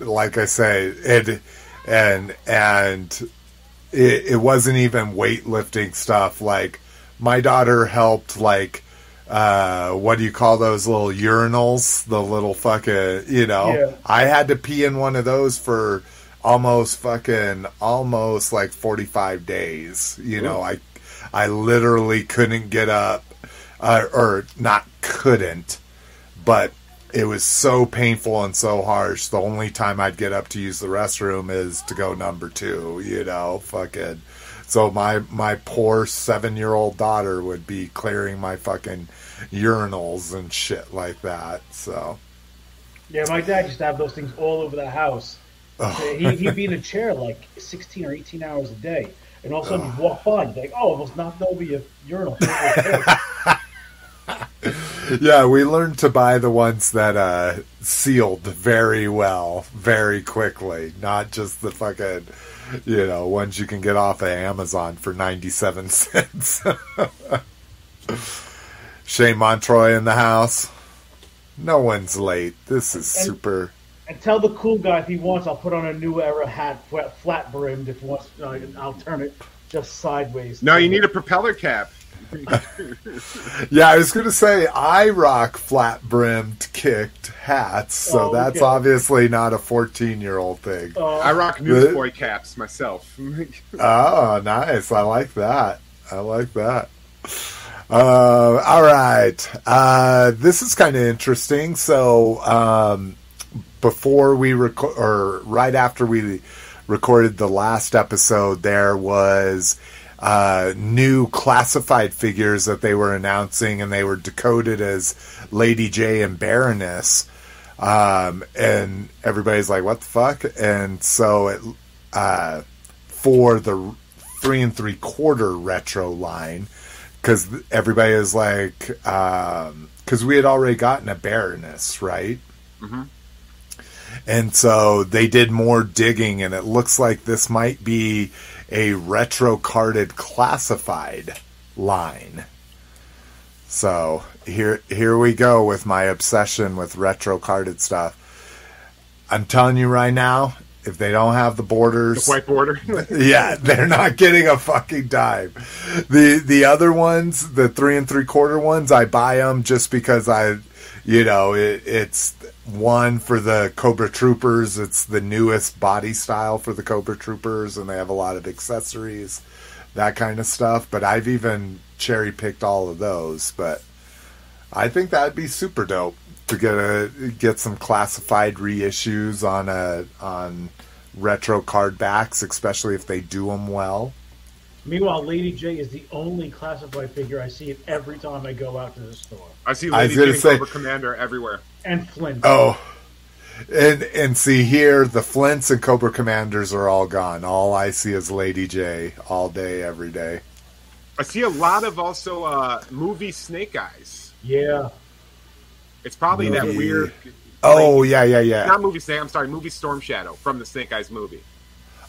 S1: like I say, it and and it, it wasn't even weightlifting stuff. Like my daughter helped, like uh, what do you call those little urinals? The little fucking, you know.
S2: Yeah.
S1: I had to pee in one of those for almost fucking almost like forty five days. You know, I I literally couldn't get up, uh, or not couldn't, but it was so painful and so harsh. The only time I'd get up to use the restroom is to go number two, you know, fucking. So my my poor seven year old daughter would be clearing my fucking urinals and shit like that. So
S2: yeah, my dad used to have those things all over the house. He, he'd be in a chair like 16 or 18 hours a day. And all of a sudden, you walk by, and you're like, oh, almost knocked over your urinal.
S1: yeah, we learned to buy the ones that uh, sealed very well, very quickly, not just the fucking, you know, ones you can get off of Amazon for ninety-seven cents. Shane Montroy in the house. No one's late. This is
S2: And-
S1: super.
S2: and tell the cool guy if he wants, I'll put on a new era hat, flat, flat brimmed. If he wants, uh, I'll turn it just sideways.
S3: No, you need a propeller cap.
S1: Yeah, I was gonna say I rock flat-brimmed kicked hats, so
S2: Oh,
S1: that's
S2: okay.
S1: obviously not a fourteen-year-old thing.
S2: Uh,
S3: I rock newsboy caps myself.
S1: Oh, nice. I like that. I like that. Uh, all right. Uh, this is kind of interesting. So, um, before we record, or right after we recorded the last episode, there was uh, new classified figures that they were announcing, and they were decoded as Lady Jaye and Baroness. Um, and everybody's like, "What the fuck?" And so it, uh, for the three and three quarter retro line because everybody is like because we had already gotten a baroness right and so they did more digging and it looks like this might be a retro carded classified line so here here we go with my obsession with retro carded stuff i'm telling you right now if they don't have the borders
S3: White border.
S1: yeah, they're not getting a fucking dime. The the other ones, the three and three quarter ones, I buy them just because I, you know, it, it's one for the Cobra Troopers. It's the newest body style for the Cobra Troopers, and they have a lot of accessories, that kind of stuff. But I've even cherry picked all of those. But I think that'd be super dope to get a get some classified reissues on a on retro card backs, especially if they do them well.
S2: Meanwhile, Lady Jaye is the only classified figure I see every time I go out to the store.
S3: I see
S1: I
S3: Lady
S1: gonna
S3: J and
S1: say-
S3: Cobra Commander everywhere.
S2: And Flint.
S1: Oh, and and see here, the Flints and Cobra Commanders are all gone. All I see is Lady Jaye all day, every day.
S3: I see a lot of also uh, movie Snake Eyes.
S2: Yeah.
S3: It's probably that weird.
S1: Oh yeah, yeah, yeah.
S3: Not movie Snake. I'm sorry, movie Storm Shadow from the Snake Eyes movie.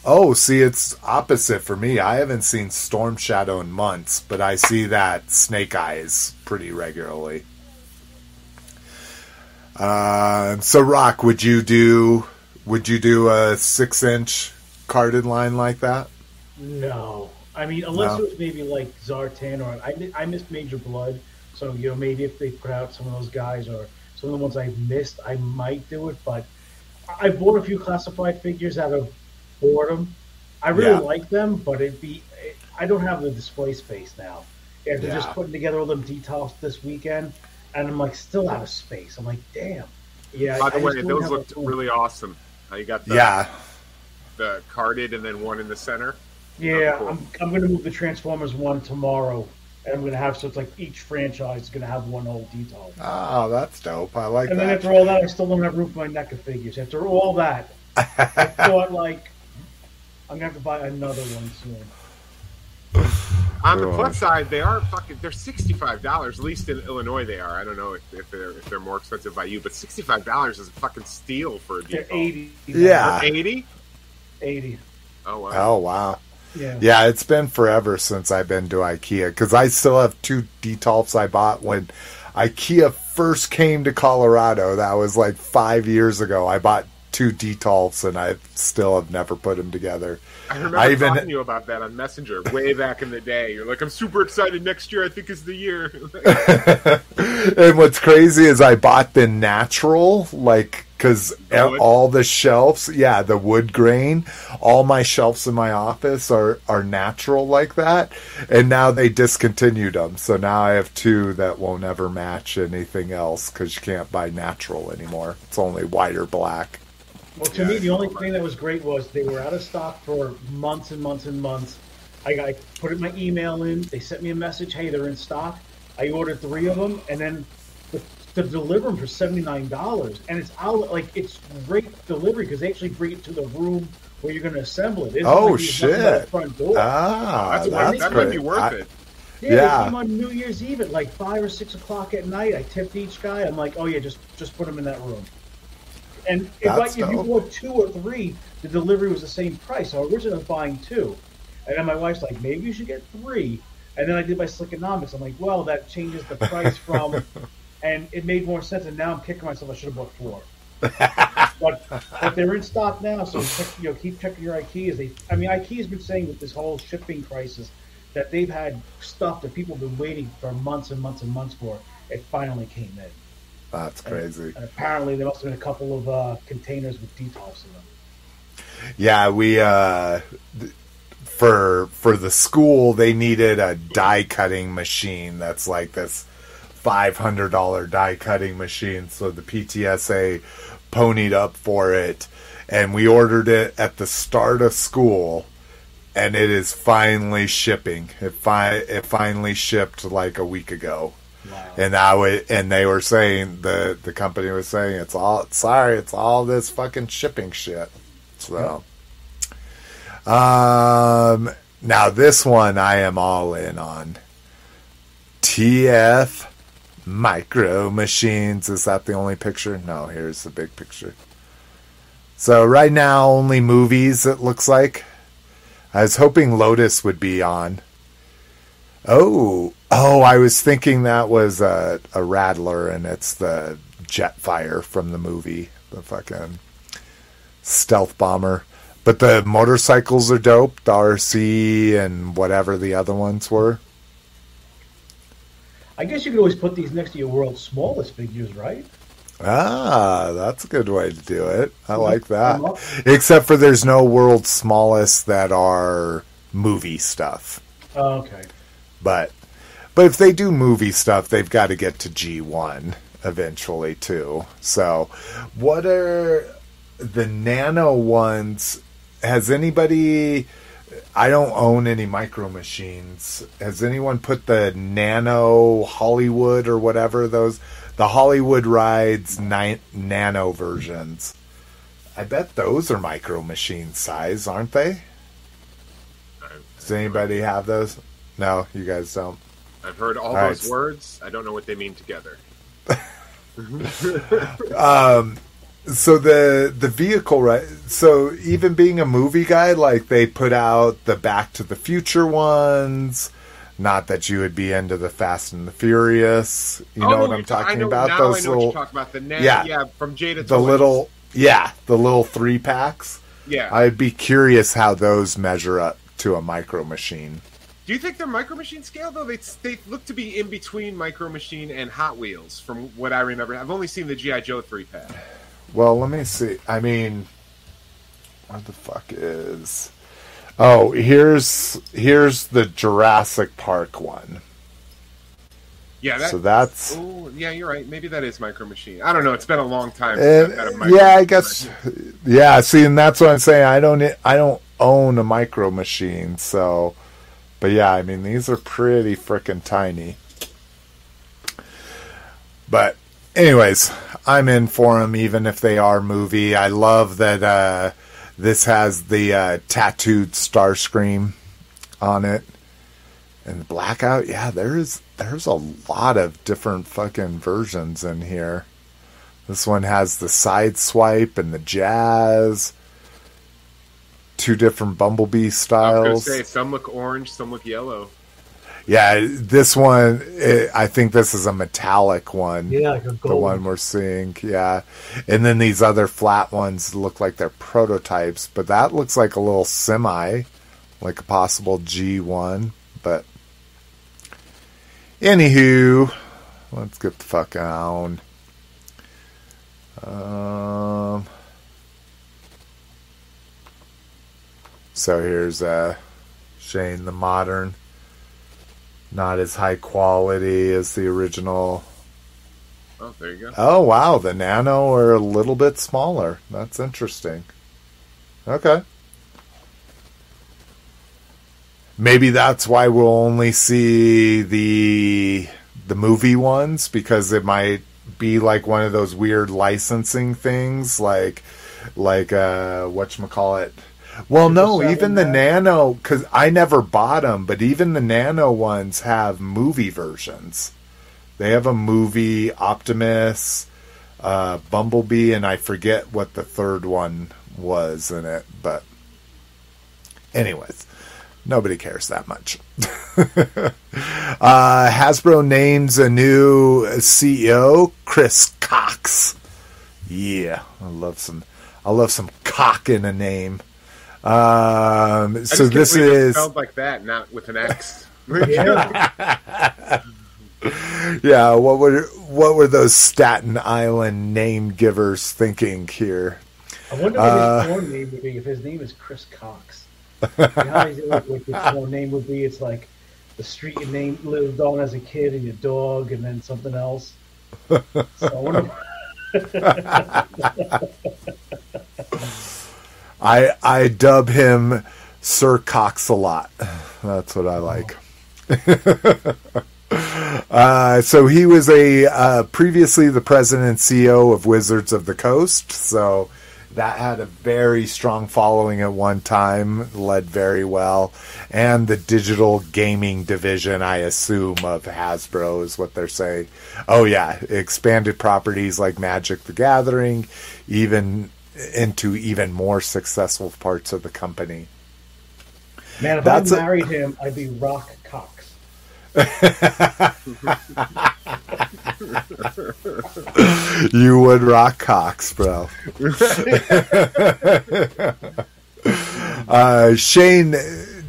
S1: Oh, see, it's opposite for me. I haven't seen Storm Shadow in months, but I see that Snake Eyes pretty regularly. Uh, so, Rock, would you do would you do a six inch carded line like that?
S2: No. I mean, unless
S1: No.
S2: it was maybe like Zartan or I, I missed Major Bludd. So, you know, maybe if they put out some of those guys or some of the ones I've missed, I might do it. But I bought a few classified figures out of boredom. I really
S1: Yeah.
S2: like them, but it'd be, I don't have the display space now. After just putting together all them Detolfs this weekend, and I'm like still out of space. I'm like, damn. Yeah.
S3: By the
S2: I
S3: way, those
S2: have
S3: looked
S2: a-
S3: really awesome. Uh, you got the,
S1: Yeah,
S3: the carded and then one in the center.
S2: Yeah,
S3: cool.
S2: I'm, I'm going to move the Transformers one tomorrow and I'm going to have so it's like each franchise is going to have one old detail.
S1: Oh, that's dope. I like that.
S2: And then after all that, I still don't have room for my NECA figures. After all that, I thought like I'm gonna have to buy another one soon.
S3: On the plus side, they are fucking. They're sixty five dollars. At least in Illinois, they are. I don't know if, if they're if they're more expensive by you, but sixty five dollars is a fucking steal for a
S2: They're
S3: default.
S2: eighty.
S1: Yeah.
S3: Eighty.
S2: eighty.
S3: Oh wow.
S1: Oh wow.
S2: Yeah.
S1: Yeah, it's been forever since I've been to IKEA because I still have two Detolfs I bought when IKEA first came to Colorado. That was like five years ago. I bought two Detolfs and I still have never put them together.
S3: I remember
S1: I even-
S3: talking to you about that on Messenger way back in the day. You're like, I'm super excited. Next year, I think is the year.
S1: and what's crazy is I bought the natural, like, because all the shelves, yeah, the wood grain, all my shelves in my office are, are natural like that. And now they discontinued them. So now I have two that won't ever match anything else because you can't buy natural anymore. It's only white or black.
S2: Well, to me, the only thing that was great was they were out of stock for months and months and months. I, I put my email in. They sent me a message. Hey, they're in stock. I ordered three of them, and then the, to deliver them for seventy nine dollars. And it's out like it's great delivery because they actually bring it to the room where you're going to assemble it. It's
S1: Oh,
S2: like you knock it out the
S1: shit.
S2: Front door.
S1: Ah,
S3: That's,
S1: that's,
S3: that
S1: great.
S3: might be worth
S1: I-
S3: it.
S2: Yeah,
S1: Yeah.
S2: they came on New Year's Eve at like five or six o'clock at night. I tipped each guy. I'm like, oh yeah, just just put them in that room. And if, I, if you bought two or three, the delivery was the same price. So originally I was buying two, and then my wife's like, maybe you should get three. And then I did my slickonomics. I'm like, well, that changes the price from, and it made more sense. And now I'm kicking myself. I should have bought four. but but they're in stock now, so check, you know keep checking your IKEAs. They, I mean, IKEA's been saying with this whole shipping crisis that they've had stuff that people have been waiting for months and months and months for. It finally came in,
S1: That's crazy.
S2: and apparently there must have been a couple of uh, containers with Detolfs in them.
S1: Yeah, we uh th- for for the school they needed a die cutting machine that's like this five hundred dollar die cutting machine. So the PTSA ponied up for it, and we ordered it at the start of school, and it is finally shipping. It fi- it finally shipped like a week ago.
S2: Wow.
S1: And I would, and they were saying the the company was saying it's all sorry, it's all this fucking shipping shit. So, um, now this one I am all in on. TF Micro Machines. Is that the only picture? No, here's the big picture. So right now only movies. It looks like. I was hoping Lotus would be on. Oh, oh! I was thinking that was a, a Rattler, and it's the Jetfire from the movie, the fucking stealth bomber. But the motorcycles are dope. The RC and whatever the other ones were.
S2: I guess you could always put these next to your world's smallest figures, right?
S1: Ah, that's a good way to do it. I like that. Except for there's no world's smallest that are movie stuff.
S2: Oh, okay.
S1: But but if they do movie stuff, they've got to get to G1 eventually too. So, what are the nano ones? Has anybody I don't own any micro machines. Has anyone put the nano Hollywood or whatever those the Hollywood rides ni- nano versions? I bet those are micro machine size, aren't they? Does anybody have those? No, you guys don't.
S3: I've heard all,
S1: All right.
S3: those words. I don't know what they mean together.
S1: Um, so the the vehicle right so even being a movie guy like they put out the back to the future ones not that you would be into the fast and the furious you know
S3: Oh,
S1: what i'm talking
S3: know-
S1: about those
S3: know
S1: little
S3: about. The na-
S1: Yeah.
S3: yeah, from Jada.
S1: the
S3: Toys.
S1: little yeah the little three packs
S3: Yeah.
S1: i'd be curious how those measure up to a micro machine
S3: Do you think they're Micro Machine scale though? They they look to be in between Micro Machine and Hot Wheels, from what I remember. I've only seen the GI Joe three pack.
S1: Well, let me see. I mean, what the fuck is? Oh, here's here's the Jurassic Park one.
S3: Yeah, that,
S1: so that's
S3: Oh, yeah, you're right. Maybe that is Micro Machine. I don't know. It's been a long time.
S1: uh, yeah, I guess yeah. See, and that's what I'm saying. I don't I don't own a micro machine, so But yeah, I mean these are pretty freaking tiny. But anyways, I'm in for them even if they are movie. I love that uh, this has the uh, tattooed Starscream on it. And blackout, yeah, there's there's a lot of different fucking versions in here. This one has the side swipe and the jazz. Two different bumblebee
S3: I was
S1: styles.
S3: gonna say some look orange, some look yellow.
S1: Yeah, this one, eh, I think this is a metallic one.
S2: Yeah, like a
S1: The one we're seeing, yeah. And then these other flat ones look like they're prototypes, but that looks like a little semi, like a possible G1. But anywho, let's get the fuck on. Um, so here's uh, Shane the modern. Not as high quality as the original
S3: Oh, there you go.
S1: Oh wow, the nano are a little bit smaller. That's interesting. Okay. Maybe that's why we'll only see the the movie ones because it might be like one of those weird licensing things like like uh whatchamacallit. Well, no, even the nano cuz I never bought them, but even the nano ones have movie versions. They have a movie, Optimus, uh, Bumblebee, and I forget what the third one was in it. But, anyways, nobody cares that much. uh, Hasbro names a new CEO, Chris Cocks. Yeah, I love some. I love some cock in a name. Um,
S3: I
S1: so
S3: just
S1: this
S3: believe it's
S1: is
S3: spelled like that, not with an X.
S2: Yeah.
S1: Yeah, what were what were those Staten Island name givers thinking here?
S2: I wonder what his porn name would be if his name is Chris Cocks. You know how what his porn name would be? It's like the street you name lived on as a kid and your dog and then something else. So I.
S1: I dub him Sir Cox a lot. That's what I like. uh, so he was a uh, previously the president and CEO of Wizards of the Coast. So that had a very strong following at one time, led very well, and the digital gaming division, I assume, of Hasbro is what they're saying. Oh yeah, expanded properties like Magic: The Gathering, even into even more successful parts of the company.
S2: Man, if
S1: That's a-
S2: I married him, I'd be Rock Cox.
S1: You would rock Cox, bro. uh, Shane,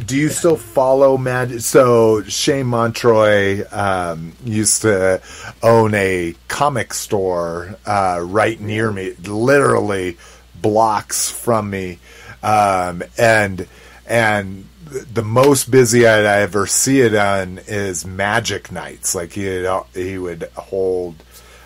S1: do you still follow Magic? So Shane Montroy um, used to own a comic store uh, right near me, literally blocks from me, um, and and the most busy I'd ever see it on is Magic Nights. Like he he would hold.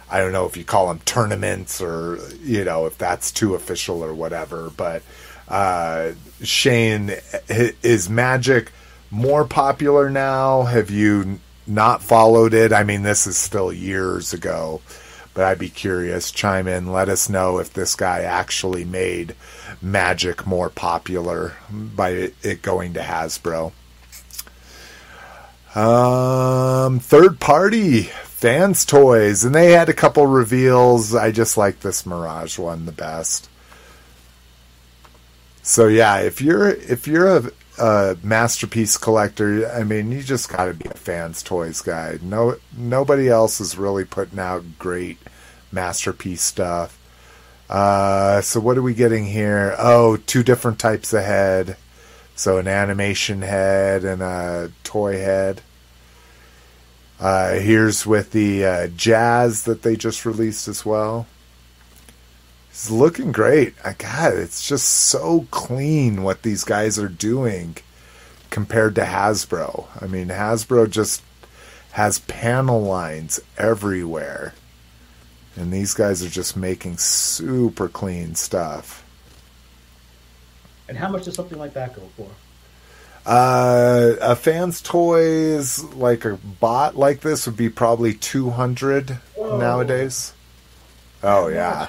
S1: I don't know if you call them tournaments or you know if that's too official or whatever. But uh, Shane, is Magic more popular now? Have you not followed it? I mean, this is still years ago, but I'd be curious. Chime in, let us know if this guy actually made Magic more popular by it- going to Hasbro. Um, third party fans toys, and they had a couple reveals. I just like this Mirage one the best. So yeah, if you're if you're a, a masterpiece collector, I mean, you just got to be a fans toys guy. No, nobody else is really putting out great masterpiece stuff. Uh, so what are we getting here? Oh, two different types of head. So an animation head and a toy head. Uh, here's with the uh, jazz that they just released as well. It's looking great. I God, it's just so clean what these guys are doing compared to Hasbro. I mean, Hasbro just has panel lines everywhere. And these guys are just making super clean stuff.
S2: And how much does something like that go for?
S1: Uh, a fan's toys like a bot like this would be probably two hundred
S2: Whoa.
S1: nowadays. Oh yeah,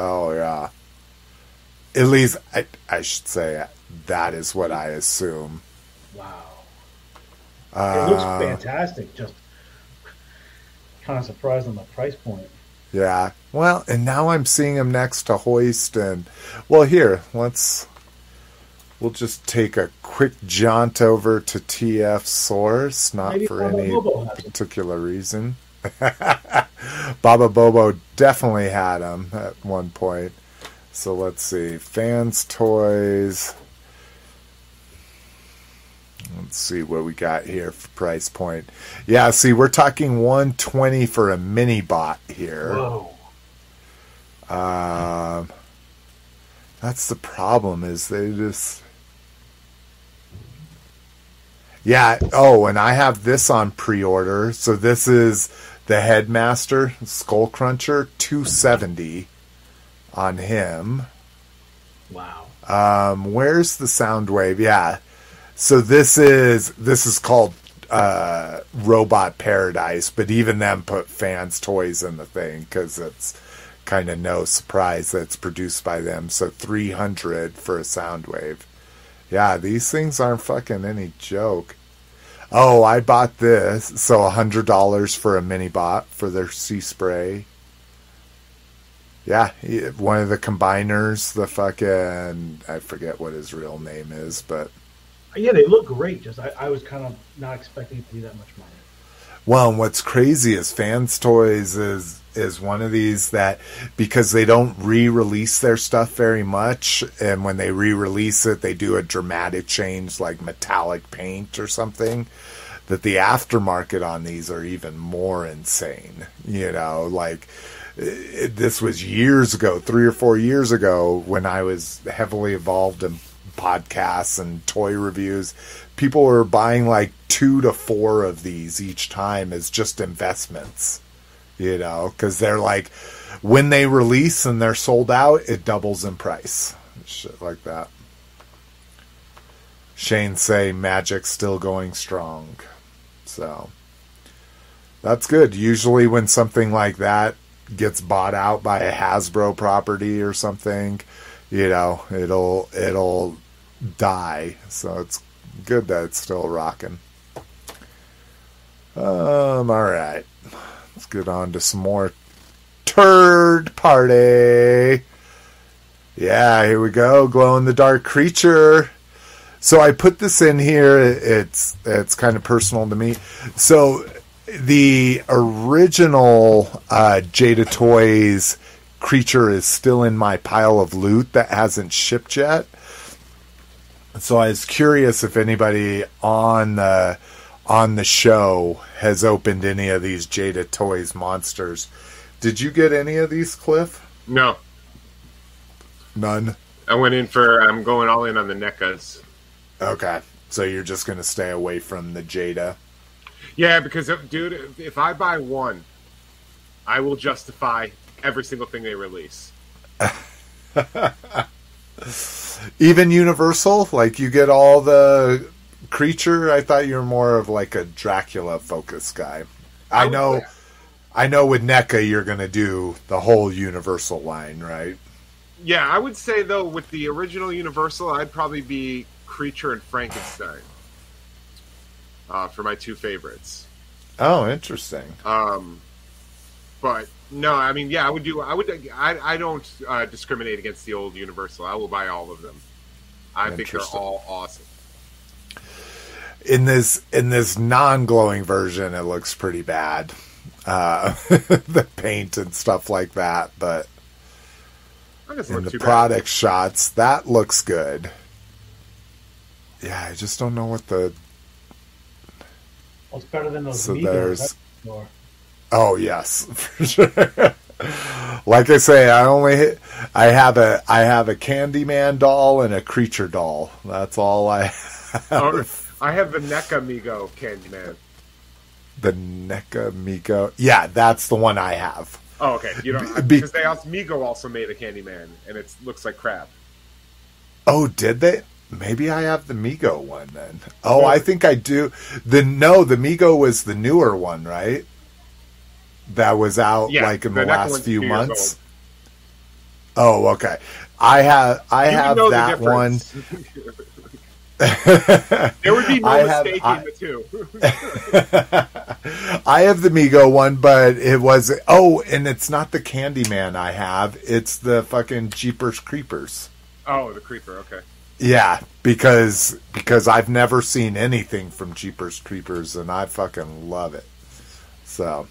S1: oh yeah. At least I, I should say that is what I assume.
S2: Wow.
S1: Uh,
S2: It looks fantastic. Just kind of surprised on the price point.
S1: Yeah. Well, and now I'm seeing him next to Hoist and well here, let's we'll just take a quick jaunt over to TF Source, not
S2: Maybe
S1: for any particular reason. Baba Bobo definitely had him at one point. So let's see. Fans toys. Let's see what we got here for price point. Yeah, see, we're talking 120 for a mini bot here.
S2: Whoa.
S1: Um, that's the problem is they just. Yeah. Oh, and I have this on pre-order. So this is the Headmaster Skull Cruncher, two seventy on him.
S2: Wow.
S1: Um, where's the Soundwave? Yeah. So this is this is called uh, Robot Paradise, but even them put fans toys in the thing because it's kind of no surprise that it's produced by them. So three hundred for a Soundwave. Yeah, these things aren't fucking any joke. Oh, I bought this, so a hundred dollars for a mini bot for their sea spray. Yeah, one of the combiners, the fucking I forget what his real name is, but
S2: Yeah, they look great. Just I, I was kind of not expecting it to be that much money.
S1: well, and what's crazy is Fans Toys is is one of these that because they don't re-release their stuff very much, and when they re-release it, they do a dramatic change like metallic paint or something. That the aftermarket on these are even more insane. You know, like this was years ago, three or four years ago, when I was heavily involved in podcasts and toy reviews. People were buying like two to four of these each time as just investments, you know, because they're like, when they release and they're sold out, it doubles in price. Shit like that. Shane say Magic's still going strong. So that's good. Usually when something like that gets bought out by a Hasbro property or something, you know, it'll it'll die. So it's good that it's still rocking. Um, all right. Let's get on to some more turd party. Yeah, here we go. Glow in the dark creature. So I put this in here. It's it's kind of personal to me. So the original uh, Jada Toys creature is still in my pile of loot that hasn't shipped yet. So I was curious if anybody on the on the show has opened any of these Jada Toys monsters. Did you get any of these, Cliff?
S3: No,
S1: None.
S3: I went in for. I'm going all in on the NECAs.
S1: Okay, so you're just gonna stay away from the Jada.
S3: Yeah, because uh, dude, if- if I buy one, I will justify every single thing they release.
S1: Even Universal, like you get all the creature. I thought you were more of like a Dracula focused guy. I
S3: would-
S1: know, I know. With NECA, you're gonna do the whole Universal line, right?
S3: Yeah, I would say though, with the original Universal, I'd probably be Creature and Frankenstein uh, for my two favorites.
S1: Oh, interesting.
S3: Um, but no, I mean, yeah, I would do. I would. I, I don't uh, discriminate against the old Universal. I will buy all of them. I think they're all awesome.
S1: In this in this non-glowing version it looks pretty bad. Uh the paint and stuff like that but in the
S3: too
S1: product shots that looks good. Yeah i just don't know what the
S2: Well, it's better than those
S1: So
S2: Megos,
S1: there's-
S2: that's
S1: oh yes for sure. Like i say i only i have a i have a candyman doll and a creature doll. That's all i have.
S3: bad. I have the NECA Mego Candyman.
S1: the NECA Mego. Yeah, that's the one I have.
S3: Oh, okay. You don't
S1: Be-
S3: because they also Mego also made a Candyman, and it looks like crap.
S1: Oh, did they? Maybe I have the Mego one then. Oh, I think I do. The no, the Mego was the newer one, right? That was out
S3: Yeah,
S1: like in
S3: the
S1: the last few months. Oh, okay. I have I
S3: You
S1: have that one.
S3: there would be no
S1: I have-
S3: mistaking
S1: I-
S3: the two.
S1: I have the Mego one, but it was oh, and it's not the Candyman I have. It's the fucking Jeepers Creepers.
S3: oh, the creeper. Okay.
S1: Yeah, because because I've never seen anything from Jeepers Creepers, and I fucking love it. So,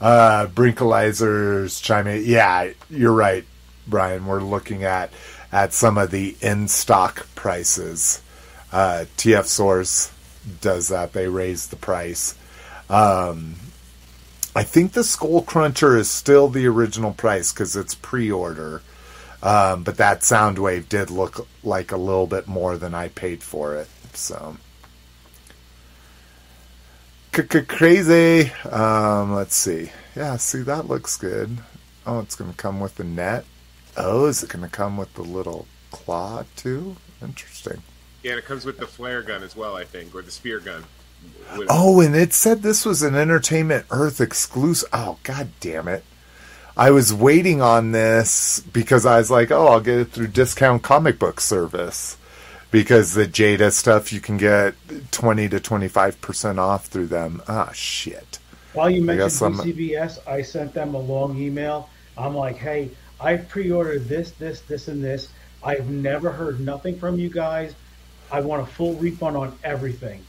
S1: uh, Brinkalizers chime in. Yeah, you're right, Brian. We're looking at at some of the in stock prices. Uh, TF Source does that. They raise the price. Um, I think the Skull Cruncher is still the original price because it's pre-order. Um, but that Soundwave did look like a little bit more than I paid for it. So crazy. Um, let's see. Yeah, see that looks good. Oh, it's going to come with the net. Oh, is it going to come with the little claw too? Interesting.
S3: Yeah, and it comes with the flare gun as well, I think, or the spear gun.
S1: Oh, and it said this was an Entertainment Earth exclusive. Oh, god damn it. I was waiting on this because I was like, oh, I'll get it through Discount Comic Book Service. Because the Jada stuff, you can get 20 to 25% off through them. Ah, shit.
S2: While you mentioned
S1: I'm-
S2: DCBS, I sent them a long email. I'm like, hey, I've pre-ordered this, this, this, and this. I've never heard nothing from you guys. I want a full refund on everything.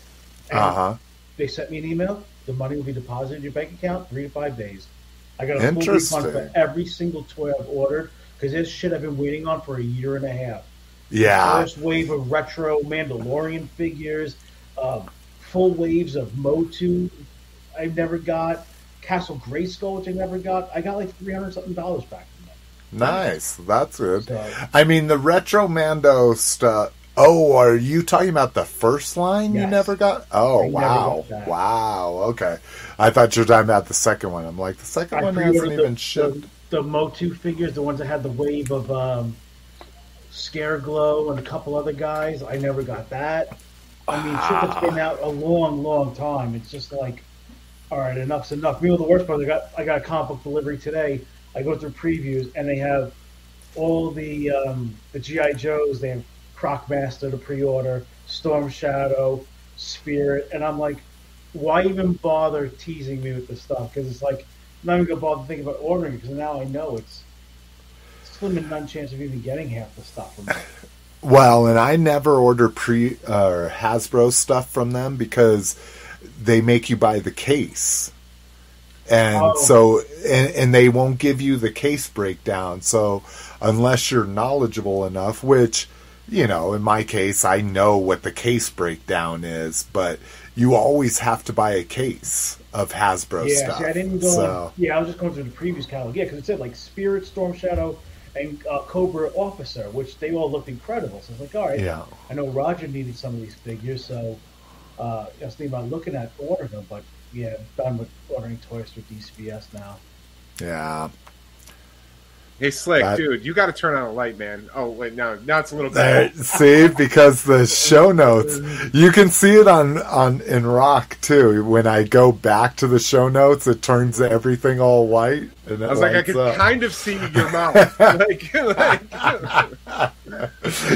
S1: Uh huh.
S2: They sent me an email. The money will be deposited in your bank account three to five days. I got a full refund for every single toy I've ordered because this shit I've been waiting on for a year and a half.
S1: Yeah.
S2: First wave of retro Mandalorian figures, um, full waves of Motu I've never got, Castle Grayskull which I never got. I got like three hundred something dollars back from.
S1: Nice. That's good.
S2: So
S1: I mean, the Retro Mando stuff. Oh, are you talking about the first line you never got? Oh,
S2: I
S1: wow.
S2: got.
S1: Wow. Okay. I thought you were talking about the second one. I'm like, the second
S2: I
S1: one hasn't
S2: pre-ordered
S1: even
S2: the,
S1: shipped.
S2: the, the Motu figures, the ones that had the wave of um, Scareglow and a couple other guys. I never got that. I mean, shit that's been out a long, long time. It's just like, all right, enough's enough. You know, the worst part, I got I got a comic book delivery today. I go through previews and they have all the um, the GI Joes. They have Crocmaster to pre-order, Storm Shadow, Spirit, and I'm like, why even bother teasing me with this stuff? Because it's like I'm not even gonna bother thinking about ordering it because now I know it's slim and none chance of even getting half the stuff from them.
S1: Well, and I never order pre or Hasbro stuff from them because they make you buy the case. And
S2: Oh.
S1: so, and, and they won't give you the case breakdown. So, unless you're knowledgeable enough, which, you know, in my case, I know what the case breakdown is, but you always have to buy a case of Hasbro
S2: yeah,
S1: stuff.
S2: see, I didn't go.
S1: So,
S2: yeah, I was just going through the previous catalog. Yeah, because it said like Spirit, Storm Shadow, and uh, Cobra Officer, which they all looked incredible. So I was like, all right,
S1: yeah.
S2: I know Roger needed some of these figures, so uh, I was thinking about looking at ordering them. But yeah, I'm done with ordering toys through DCBS now.
S1: Yeah.
S3: Hey, Slick,
S1: That-
S3: dude, you got to turn on a light, man. Oh, wait, no, now it's a little bit.
S1: see, because the show notes, you can see it on on in Rock too. When I go back to the show notes, it turns everything all white. And
S3: I was like, I could
S1: up.
S3: kind of see your mouth. like, like,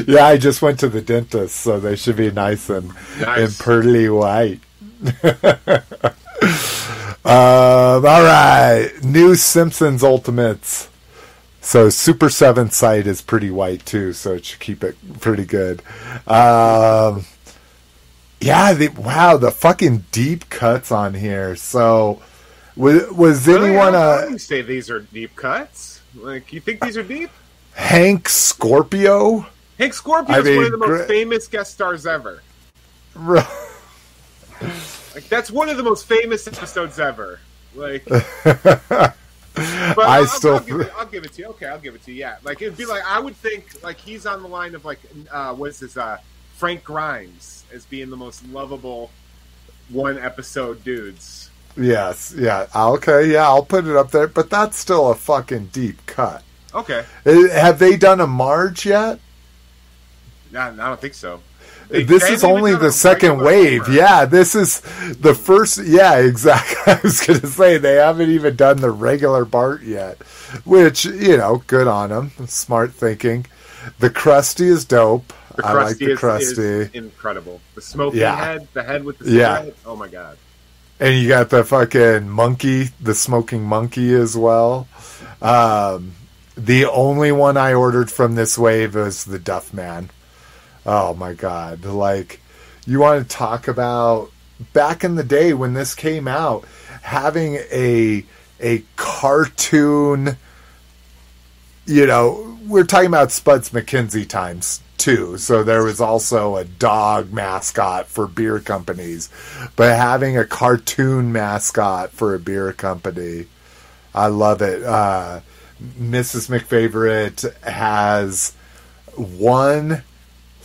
S1: Yeah, I just went to the dentist, so they should be nice and
S3: Nice.
S1: and pearly white. um, all right, new Simpsons Ultimates. So Super Seven site is pretty white too, so it should keep it pretty good. Um, yeah, the, wow, the fucking deep cuts on here. So was was anyone uh,
S3: say these are deep cuts. Like, you think these are deep?
S1: Hank Scorpio?
S3: Hank Scorpio is one of the most
S1: gra-
S3: famous guest stars ever. Like, that's one of the most famous episodes ever. Like, but
S1: I
S3: I'll,
S1: still
S3: I'll, give it, I'll give it to you. Okay, I'll give it to you. Yeah, like it'd be like I would think like he's on the line of like uh, what's this? Uh, Frank Grimes as being the most lovable one episode dudes.
S1: Yes, yeah, okay, yeah, I'll put it up there, but that's still a fucking deep cut.
S3: Okay,
S1: Uh, Have they done a Marge yet?
S3: I don't think so. They-
S1: this is only the second wave.
S3: Homer.
S1: Yeah, this is the first. Yeah, exactly. I was going to say they haven't even done the regular Bart yet, which you know, good on them. Smart thinking. The Krusty is dope. I like the
S3: Krusty is,
S1: Krusty,
S3: is incredible. The smoking
S1: Yeah.
S3: head, the head with the
S1: Yeah.
S3: Oh my god.
S1: and you got the fucking monkey, the smoking monkey as well. Um, the only one I ordered from this wave is the Duff Man. Oh my god! Like, you want to talk about back in the day when this came out, having a a cartoon. You know, we're talking about Spuds MacKenzie times too. So there was also a dog mascot for beer companies, but having a cartoon mascot for a beer company, I love it. Uh, Mrs. McFavorite has one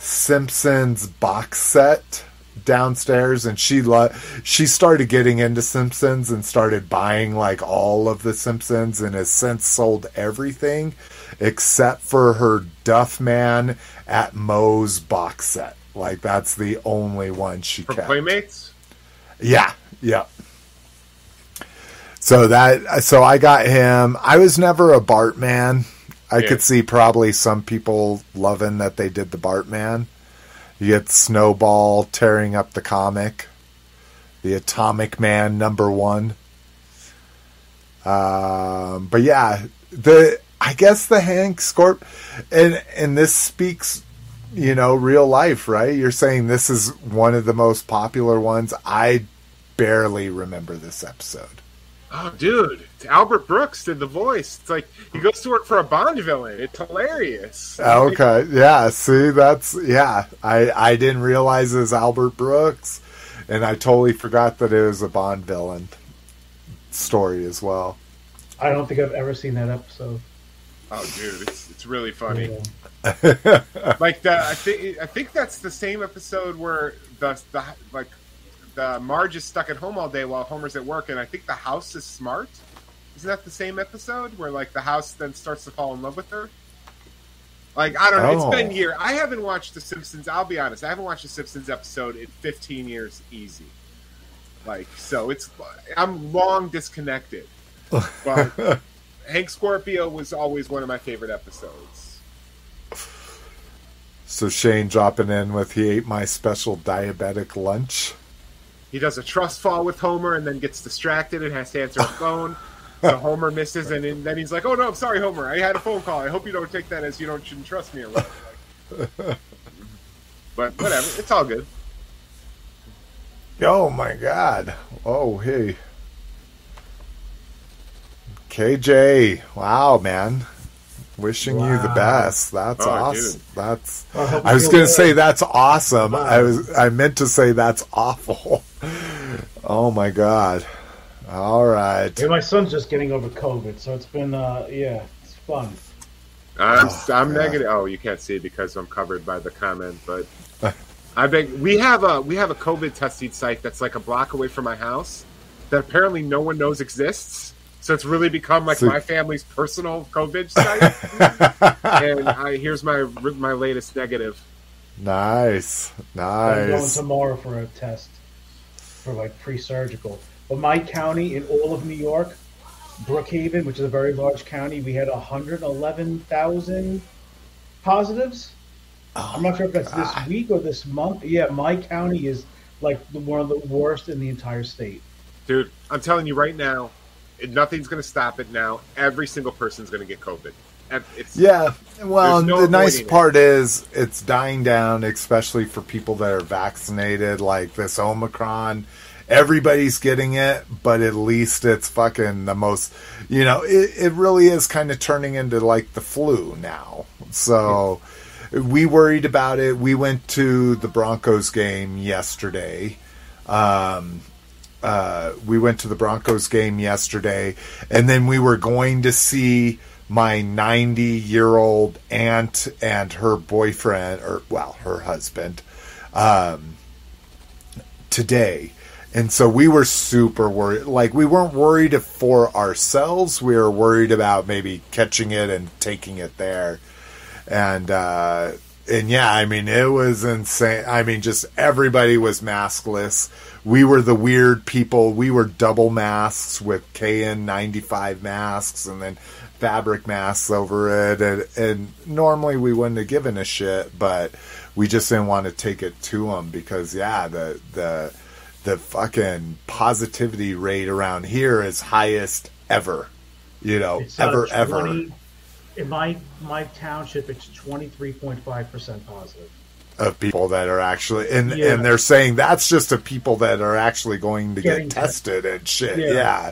S1: Simpsons box set downstairs and she lo- she started getting into Simpsons and started buying like all of the Simpsons and has since sold everything except for her Duff Man at Moe's box set. Like that's the only one she
S3: For
S1: kept.
S3: Playmates?
S1: Yeah, yeah. So that so I got him. I was never a Bart man. I
S3: Yeah.
S1: could see probably some people loving that they did the Bartman. You get Snowball tearing up the comic, the Atomic Man number one. Um, but yeah, the I guess the Hank Scorp, and and this speaks, you know, real life, right? You're saying this is one of the most popular ones. I barely remember this episode.
S3: Oh, dude. Albert Brooks did the voice. It's like he goes to work for a Bond villain. It's hilarious.
S1: Okay, yeah. See, that's yeah. I I didn't realize it was Albert Brooks, and I totally forgot that it was a Bond villain story as well.
S2: I don't think I've ever seen that episode.
S3: Oh, dude, it's it's really funny.
S2: Yeah.
S3: Like the I think I think that's the same episode where the the like the Marge is stuck at home all day while Homer's at work, and I think the house is smart. Isn't that the same episode where like the house then starts to fall in love with her? Like I don't know.
S1: Oh.
S3: It's been oh. year. I haven't watched The Simpsons. I'll be honest. I haven't watched The Simpsons episode in 15 years, easy. Like so, it's I'm long disconnected. But Hank Scorpio was always one of my favorite episodes.
S1: So Shane dropping in with he ate my special diabetic lunch.
S3: He does a trust fall with Homer and then gets distracted and has to answer a phone. So Homer misses, and then he's like, "Oh no, I'm sorry, Homer. I had a phone call. I hope you don't take that as you don't shouldn't trust me or whatever." but whatever, it's all good.
S1: Oh my god. Oh hey. KJ. Wow, man. Wishing you the best. That's
S3: Oh,
S1: awesome.
S3: dude.
S1: That's
S2: I
S1: I was going to say that's awesome.
S2: Wow.
S1: I was I meant to say that's awful. Oh my god. All right.
S2: Yeah, my son's just getting over COVID, so it's been uh, yeah, it's fun.
S3: I'm,
S1: Oh,
S3: I'm negative. Oh, you can't see because I'm covered by the comment, but I beg. We have a we have a COVID testing site that's like a block away from my house that apparently no one knows exists. So it's really become like
S1: So-
S3: my family's personal COVID site. and I, here's my my latest negative.
S1: Nice. Nice.
S2: I'm going tomorrow for a test for like pre-surgical. But my county in all of New York, Brookhaven, which is a very large county, we had 111,000 positives. Oh, I'm not sure if that's this week or this month. Yeah, my county is like the, one of the worst in the entire state.
S3: Dude, I'm telling you right now, nothing's going to stop it now. Every single person's going to get COVID. It's,
S1: Yeah. Well,
S3: no
S1: the nice
S3: it.
S1: part is it's dying down, especially for people that are vaccinated, like this Omicron. Everybody's getting it, but at least it's fucking the most, you know, it, it really is kind of turning into like the flu now. So we worried about it. We went to the Broncos game yesterday. Um, uh, we went to the Broncos game yesterday, and then we were going to see my 90 year old aunt and her boyfriend, or well, her husband, um, today. And so we were super worried. Like, we weren't worried for ourselves. We were worried about maybe catching it and taking it there. And, uh, and yeah, I mean, it was insane. I mean, just everybody was maskless. We were the weird people. We were double masks with KN95 masks and then fabric masks over it. And, and normally we wouldn't have given a shit, but we just didn't want to take it to them because, yeah, the, the, the fucking positivity rate around here is highest ever. You know,
S2: It's, uh,
S1: ever,
S2: 20
S1: ever.
S2: In my my township, it's twenty three point five percent positive.
S1: of people that are actually and
S2: Yeah.
S1: and they're saying that's just the people that are actually going to
S2: Getting
S1: get tested and shit.
S2: Yeah.
S1: Yeah.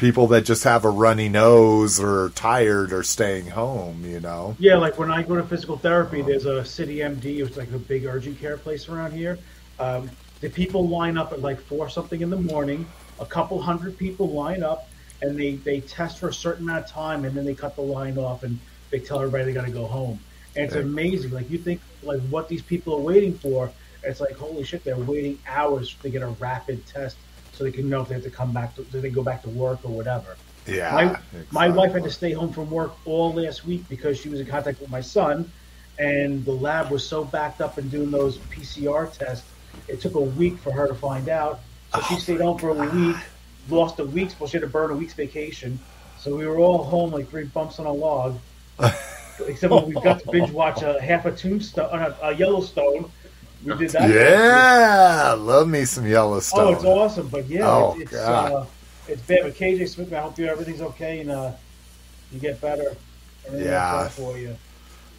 S1: People that just have a runny nose or tired or staying home, you know.
S2: Yeah, like when I go to physical therapy, there's a City MD, which is like a big urgent care place around here. Um, the people line up at like four something in the morning. A couple hundred people line up, and they they test for a certain amount of time, and then they cut the line off, and they tell everybody they got to go home. And it's
S1: Yeah.
S2: amazing. Like you think like what these people are waiting for. It's like holy shit, they're waiting hours to get a rapid test so they can know if they have to come back to, do they go back to work or whatever.
S1: Yeah.
S2: My, my wife had to stay home from work all last week because she was in contact with my son, and the lab was so backed up in doing those PCR tests. It took a week for her to find out. So she stayed home for a week, lost a week's, well, she had to burn a week's vacation. So we were all home like three bumps on a log. Except when we got to binge watch a half a tombstone, uh, a Yellowstone. We did that.
S1: Yeah, love me some Yellowstone.
S2: Oh, it's awesome, but yeah,
S1: Oh,
S2: it's, it's,
S1: God.
S2: uh, it's bad. But KJ Smith, I hope you everything's okay and uh, you get better. Everything
S1: Yeah.
S2: for you.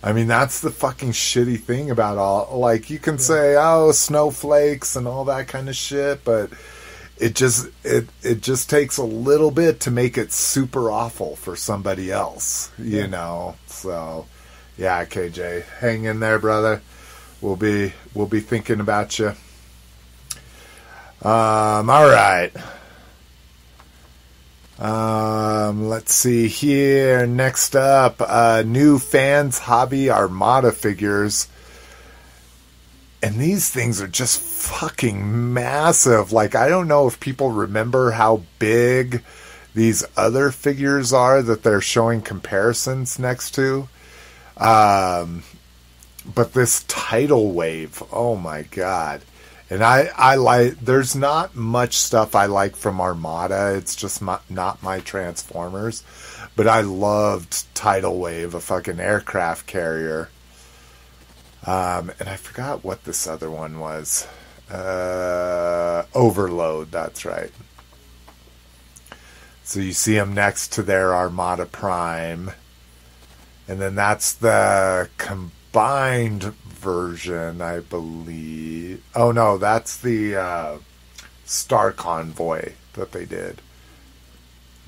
S1: I mean, that's the fucking shitty thing about all. Like, you can say, "Oh, snowflakes" and all that kind of shit, but it just it it just takes a little bit to make it super awful for somebody else, you
S2: Yeah.
S1: know. So, yeah, KJ, hang in there, brother. We'll be we'll be thinking about you. Um, all right. Um, let's see here. Next up, uh, new fans hobby Armada figures. And these things are just fucking massive. Like, I don't know if people remember how big these other figures are that they're showing comparisons next to. Um, but this tidal wave, oh my god. And I, I like, there's not much stuff I like from Armada. It's just my, not my Transformers. But I loved Tidal Wave, a fucking aircraft carrier. Um, and I forgot what this other one was. Uh, Overload, that's right. So you see them next to their Armada Prime. And then that's the combined version, I believe. Oh no, that's the uh, Star Convoy that they did.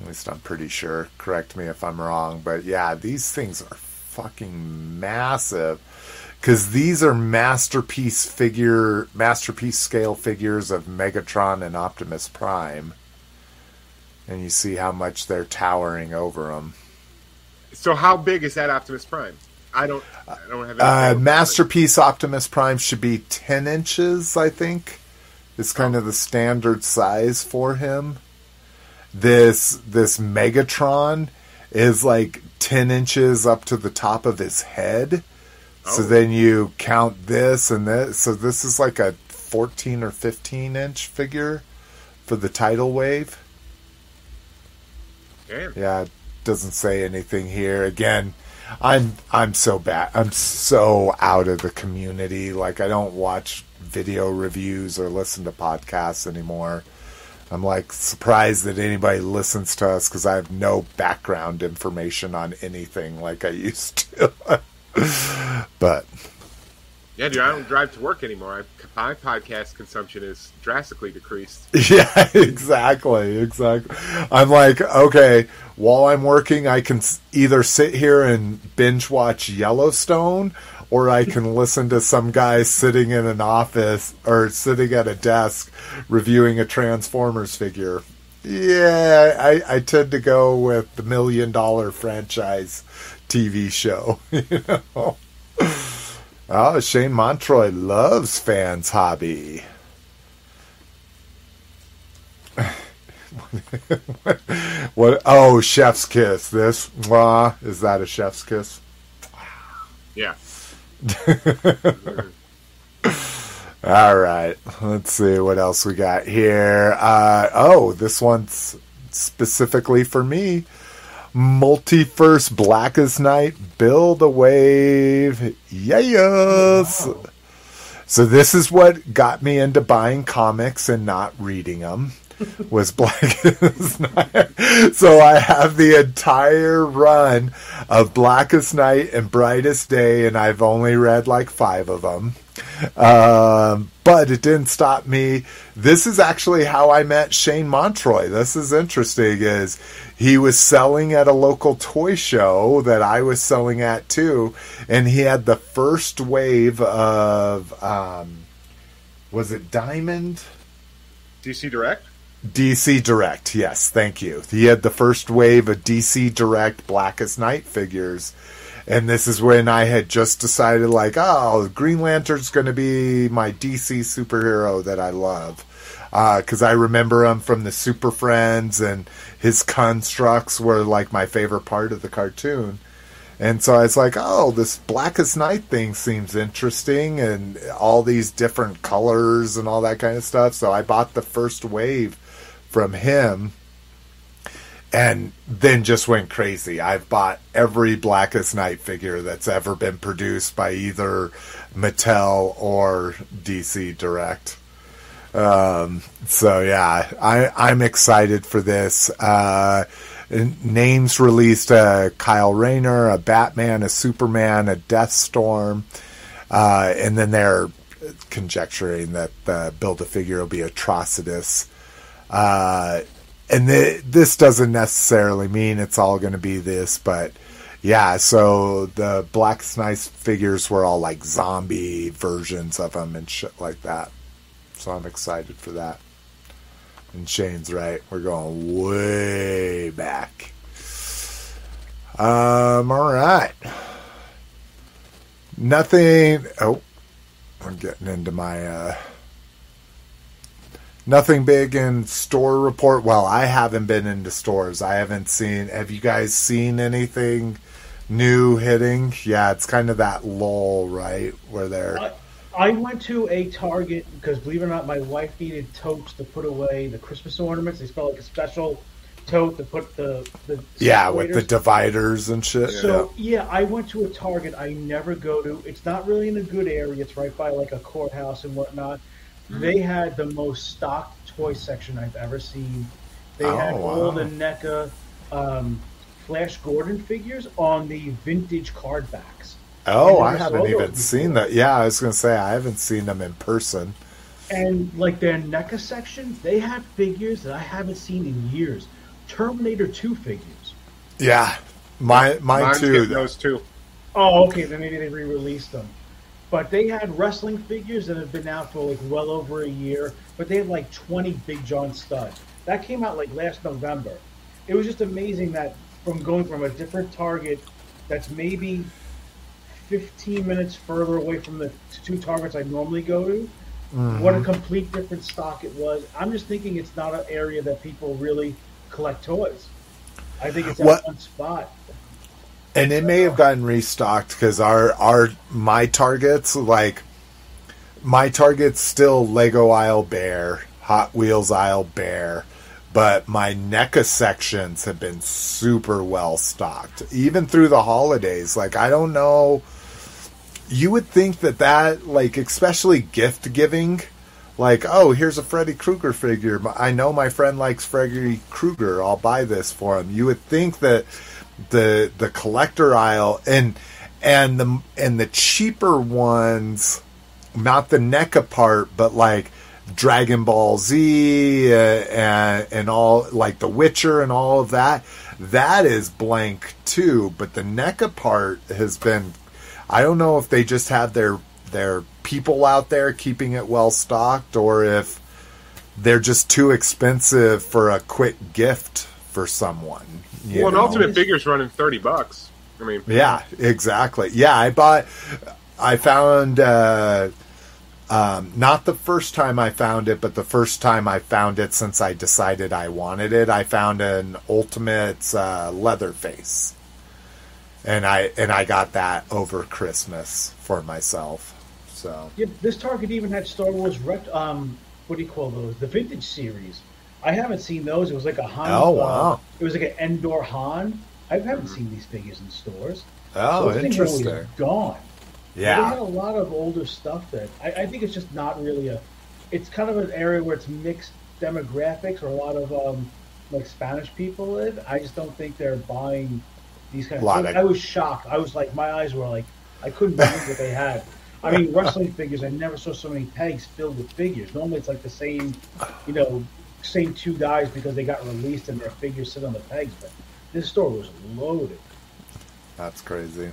S1: At least I'm pretty sure. Correct me if I'm wrong, but yeah, these things are fucking massive because these are masterpiece figure, masterpiece scale figures of Megatron and Optimus Prime, and you see how much they're towering over them.
S3: So how big is that Optimus Prime? I don't. I don't have. any
S1: Uh. Masterpiece Optimus Prime should be 10 inches, I think. It's kind of the standard size for him. This this Megatron is like 10 inches up to the top of his head. So
S3: Oh.
S1: then you count this and this. So this is like a 14 or 15 inch figure for the tidal wave.
S3: Damn.
S1: Yeah, it doesn't say anything here. Again, I'm I'm so bad. I'm so out of the community. Like I don't watch video reviews or listen to podcasts anymore. I'm like surprised that anybody listens to us because I have no background information on anything like I used to. but
S3: Yeah, dude. I don't drive to work anymore. I, my podcast consumption is drastically decreased.
S1: Yeah, exactly, exactly. I'm like, okay, while I'm working, I can either sit here and binge watch Yellowstone, or I can listen to some guy sitting in an office or sitting at a desk reviewing a Transformers figure. Yeah, I, I tend to go with the million dollar franchise TV show. You know. Oh, Shane Montroy loves fans hobby. what? Oh, chef's kiss. This mwah, is that a chef's kiss?
S3: Yeah.
S1: All right, let's see what else we got here. Uh, oh, this one's specifically for me. Multiverse Blackest Night, Build a Wave. Yes. Wow. So this is what got me into buying comics and not reading them was Blackest Night. So I have the entire run of Blackest Night and Brightest Day, and I've only read like five of them. Um, but it didn't stop me. This is actually how I met Shane Montroy. This is interesting. Is he was selling at a local toy show that I was selling at too, and he had the first wave of um, was it Diamond?
S3: DC Direct.
S1: DC Direct, yes, thank you. He had the first wave of DC Direct Blackest Night figures. And this is when I had just decided, like, oh, Green Lantern's going to be my DC superhero that I love. Because uh, I remember him from the Super Friends, and his constructs were like my favorite part of the cartoon. And so I was like, oh, this Blackest Night thing seems interesting, and all these different colors and all that kind of stuff. So I bought the first wave from him and then just went crazy. I've bought every Blackest Night figure that's ever been produced by either Mattel or DC Direct. Um, so yeah, I, I'm excited for this. Uh, names released: uh, Kyle Rayner, a Batman, a Superman, a Deathstorm, uh, and then they're conjecturing that the build a figure will be Atrocitus. Uh, and the, this doesn't necessarily mean it's all going to be this, but yeah, so the Black Night figures were all like zombie versions of them and shit like that. So I'm excited for that. And Shane's right. We're going way back. Um, all right. Nothing. Oh, I'm getting into my uh, nothing big in store report. Well, I haven't been into stores. I haven't seen. Have you guys seen anything new hitting? Yeah, it's kind of that lull, right, where they're.
S2: I, I went to a Target because, believe it or not, my wife needed totes to put away the Christmas ornaments. They spell like a special tote to put the, the
S1: yeah with the dividers and shit.
S2: So yeah. yeah, I went to a Target I never go to. It's not really in a good area. It's right by like a courthouse and whatnot. Mm-hmm. They had the most stocked toy section I've ever seen. They oh, had wow. all the NECA um, Flash Gordon figures on the vintage card backs.
S1: Oh, I haven't even seen that. Yeah, I was going to say I haven't seen them in person.
S2: And like their NECA section, they had figures that I haven't seen in years. Terminator Two figures.
S1: Yeah, my mine too.
S3: Those two.
S2: Oh, okay. Then maybe they re-released them. But they had wrestling figures that have been out for like well over a year. But they had like 20 Big John Studds. That came out like last November. It was just amazing that from going from a different target that's maybe 15 minutes further away from the two targets I normally go to, mm-hmm. what a complete different stock it was. I'm just thinking it's not an area that people really collect toys. I think it's what? one spot.
S1: And it may have gotten restocked because our our my targets like my targets still Lego aisle bare, Hot Wheels aisle bare, but my NECA sections have been super well stocked, even through the holidays. Like I don't know, you would think that that like especially gift giving, like oh here's a Freddy Krueger figure. I know my friend likes Freddy Krueger. I'll buy this for him. You would think that the the collector aisle and and the and the cheaper ones, not the NECA part, but like Dragon Ball Z uh, and and all like The Witcher and all of that. That is blank too, but the NECA part has been. I don't know if they just have their their people out there keeping it well stocked, or if they're just too expensive for a quick gift for someone.
S3: Well, an Ultimate Figure's running thirty bucks. I mean,
S1: yeah, exactly. Yeah, I bought. I found uh, um, not the first time I found it, but the first time I found it since I decided I wanted it. I found an Ultimate uh, Leatherface, and I and I got that over Christmas for myself. So
S2: Yeah, this Target even had Star Wars ret- um what do you call those? The vintage series. I haven't seen those. It was like a Han.
S1: Oh,
S2: uh,
S1: wow.
S2: it was like an Endor Han. I haven't seen these figures in stores.
S1: oh,
S2: Those things are
S1: interesting.
S2: Gone. Yeah. They had a lot of older stuff that I, I think it's just not really a. It's kind of an area where it's mixed demographics or a lot of um, like Spanish people live. I just don't think they're buying these kind of things.
S1: of-
S2: I was shocked. I was like, my eyes were like, I couldn't believe what they had. I mean, wrestling figures. I never saw so many pegs filled with figures. Normally, it's like the same, you know, same two guys because they got released and their figures sit on the pegs. But this store was loaded.
S1: that's crazy.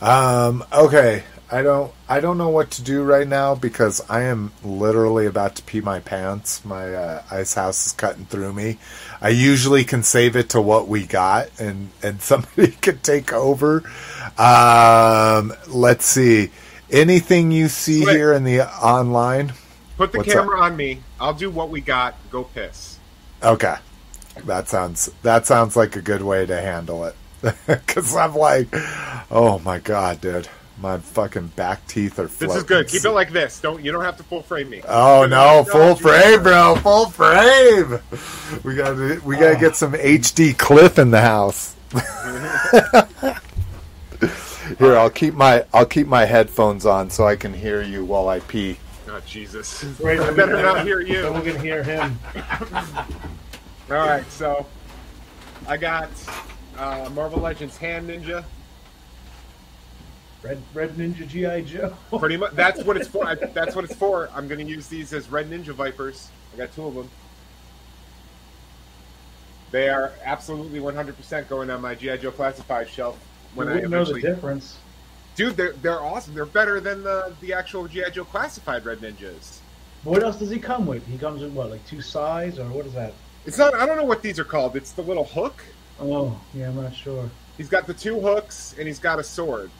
S1: Um. Okay. I don't. I don't know what to do right now because I am literally about to pee my pants. My uh, ice house is cutting through me. I usually can save it to what we got, and and somebody could take over. Um. Let's see. Anything you see
S3: Wait.
S1: here in the online?
S3: Put the
S1: What's
S3: camera on me. I'll do what we got. Go piss.
S1: Okay, that sounds that sounds like a good way to handle it. Because I'm like, oh my god, dude, my fucking back teeth are.
S3: This is good. Keep it like this. Don't you don't have to full frame me.
S1: Oh no, full frame, bro, full frame. We got to we got to get ah. some HD Cliff in the house. Here, I'll keep my I'll keep my headphones on so I can hear you while I pee.
S3: Oh Jesus!
S2: Right,
S3: I better not hear you.
S2: So we're gonna hear him.
S3: All right, so I got uh, Marvel Legends Hand Ninja.
S2: Red Red Ninja GI Joe.
S3: Pretty much, that's what it's for. I, that's what it's for. I'm going to use these as Red Ninja Vipers. I got two of them. They are absolutely 100% going on my GI Joe classified shelf when
S2: you
S3: I
S2: know the difference.
S3: Dude, they're they're awesome. They're better than the the actual GI Joe classified Red Ninjas.
S2: What else does he come with? He comes in what, like two sides, or what is that?
S3: It's not. I don't know what these are called. It's the little hook.
S2: Oh, yeah, I'm not sure.
S3: He's got the two hooks and he's got a sword.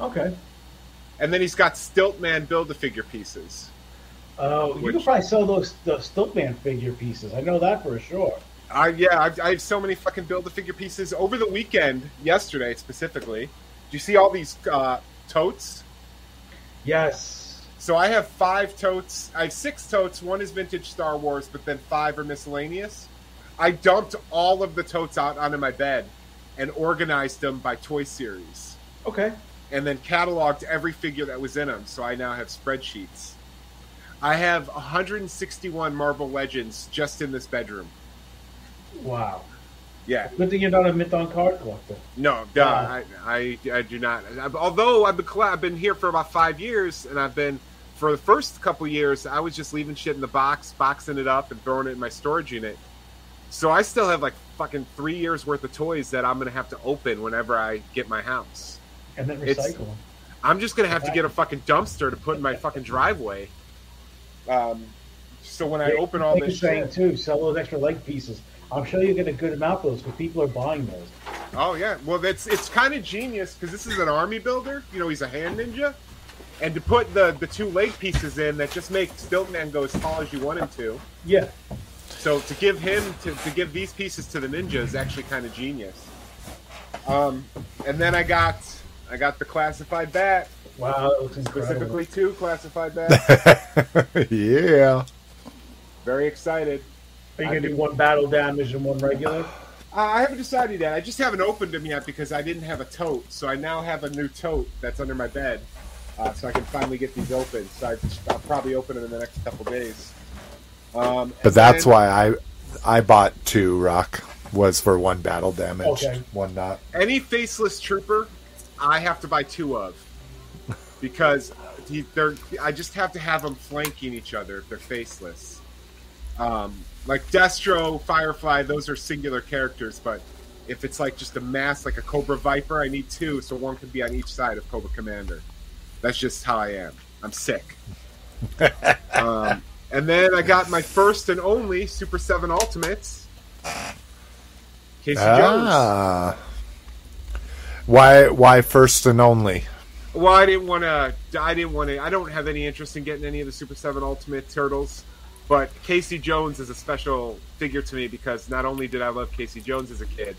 S2: Okay.
S3: And then he's got Stiltman build a figure pieces.
S2: Oh, you
S3: Which-
S2: could probably sell those the Stiltman figure pieces. I know that for sure.
S3: I yeah, I, I have so many fucking build a figure pieces over the weekend. Yesterday specifically, you see all these uh, totes?
S2: Yes.
S3: So I have five totes. I have six totes. One is vintage Star Wars, but then five are miscellaneous. I dumped all of the totes out onto my bed and organized them by toy series,
S2: Okay.
S3: and then cataloged every figure that was in them. So I now have spreadsheets. I have 161 Marvel Legends just in this bedroom.
S2: Wow.
S3: Yeah.
S2: Good thing you're not a Mython card collector.
S3: No, duh, I, I, I do not. Although I've been I've been here for about five years, and I've been for the first couple years, I was just leaving shit in the box, boxing it up, and throwing it in my storage unit. So I still have like fucking three years worth of toys that I'm gonna have to open whenever I get my house.
S2: And then recycle them.
S3: I'm just gonna have to get a fucking dumpster to put in my fucking driveway. Um, so when I
S2: Yeah,
S3: open all this shit,
S2: too, sell those extra leg pieces. I'm sure you get a good amount of those because people are buying those.
S3: Oh yeah, well that's it's kind of genius because this is an army builder. You know, he's a hand ninja, and to put the the two leg pieces in that just make Stiltman go as tall as you want him to.
S2: Yeah.
S3: So to give him to, to give these pieces to the ninja is actually kind of genius. Um, and then I got I got the classified bat
S2: Wow, that looks incredible.
S3: specifically two classified bat.
S1: yeah.
S3: Very excited.
S2: Are you gonna do one battle damage and one regular?
S3: Uh, I haven't decided yet. I just haven't opened them yet because I didn't have a tote. So I now have a new tote that's under my bed, uh, so I can finally get these open. So I, I'll probably open them in the next couple days. Um,
S1: But that's
S3: then-
S1: why I I bought two rock was for one battle damage,
S2: Okay.
S1: one not.
S3: any faceless trooper, I have to buy two of because they're. I just have to have them flanking each other if they're faceless. Um, like Destro, Firefly, those are singular characters, but if it's like just a mass, like a Cobra Viper, I need two, so one can be on each side of Cobra Commander. That's just how I am. I'm sick. um, and then I got my first and only Super Seven Ultimates. Casey Jones.
S1: Ah. Why why first and only?
S3: Well, I didn't want to. I didn't want to. I don't have any interest in getting any of the Super Seven Ultimate Turtles, but Casey Jones is a special figure to me because not only did I love Casey Jones as a kid,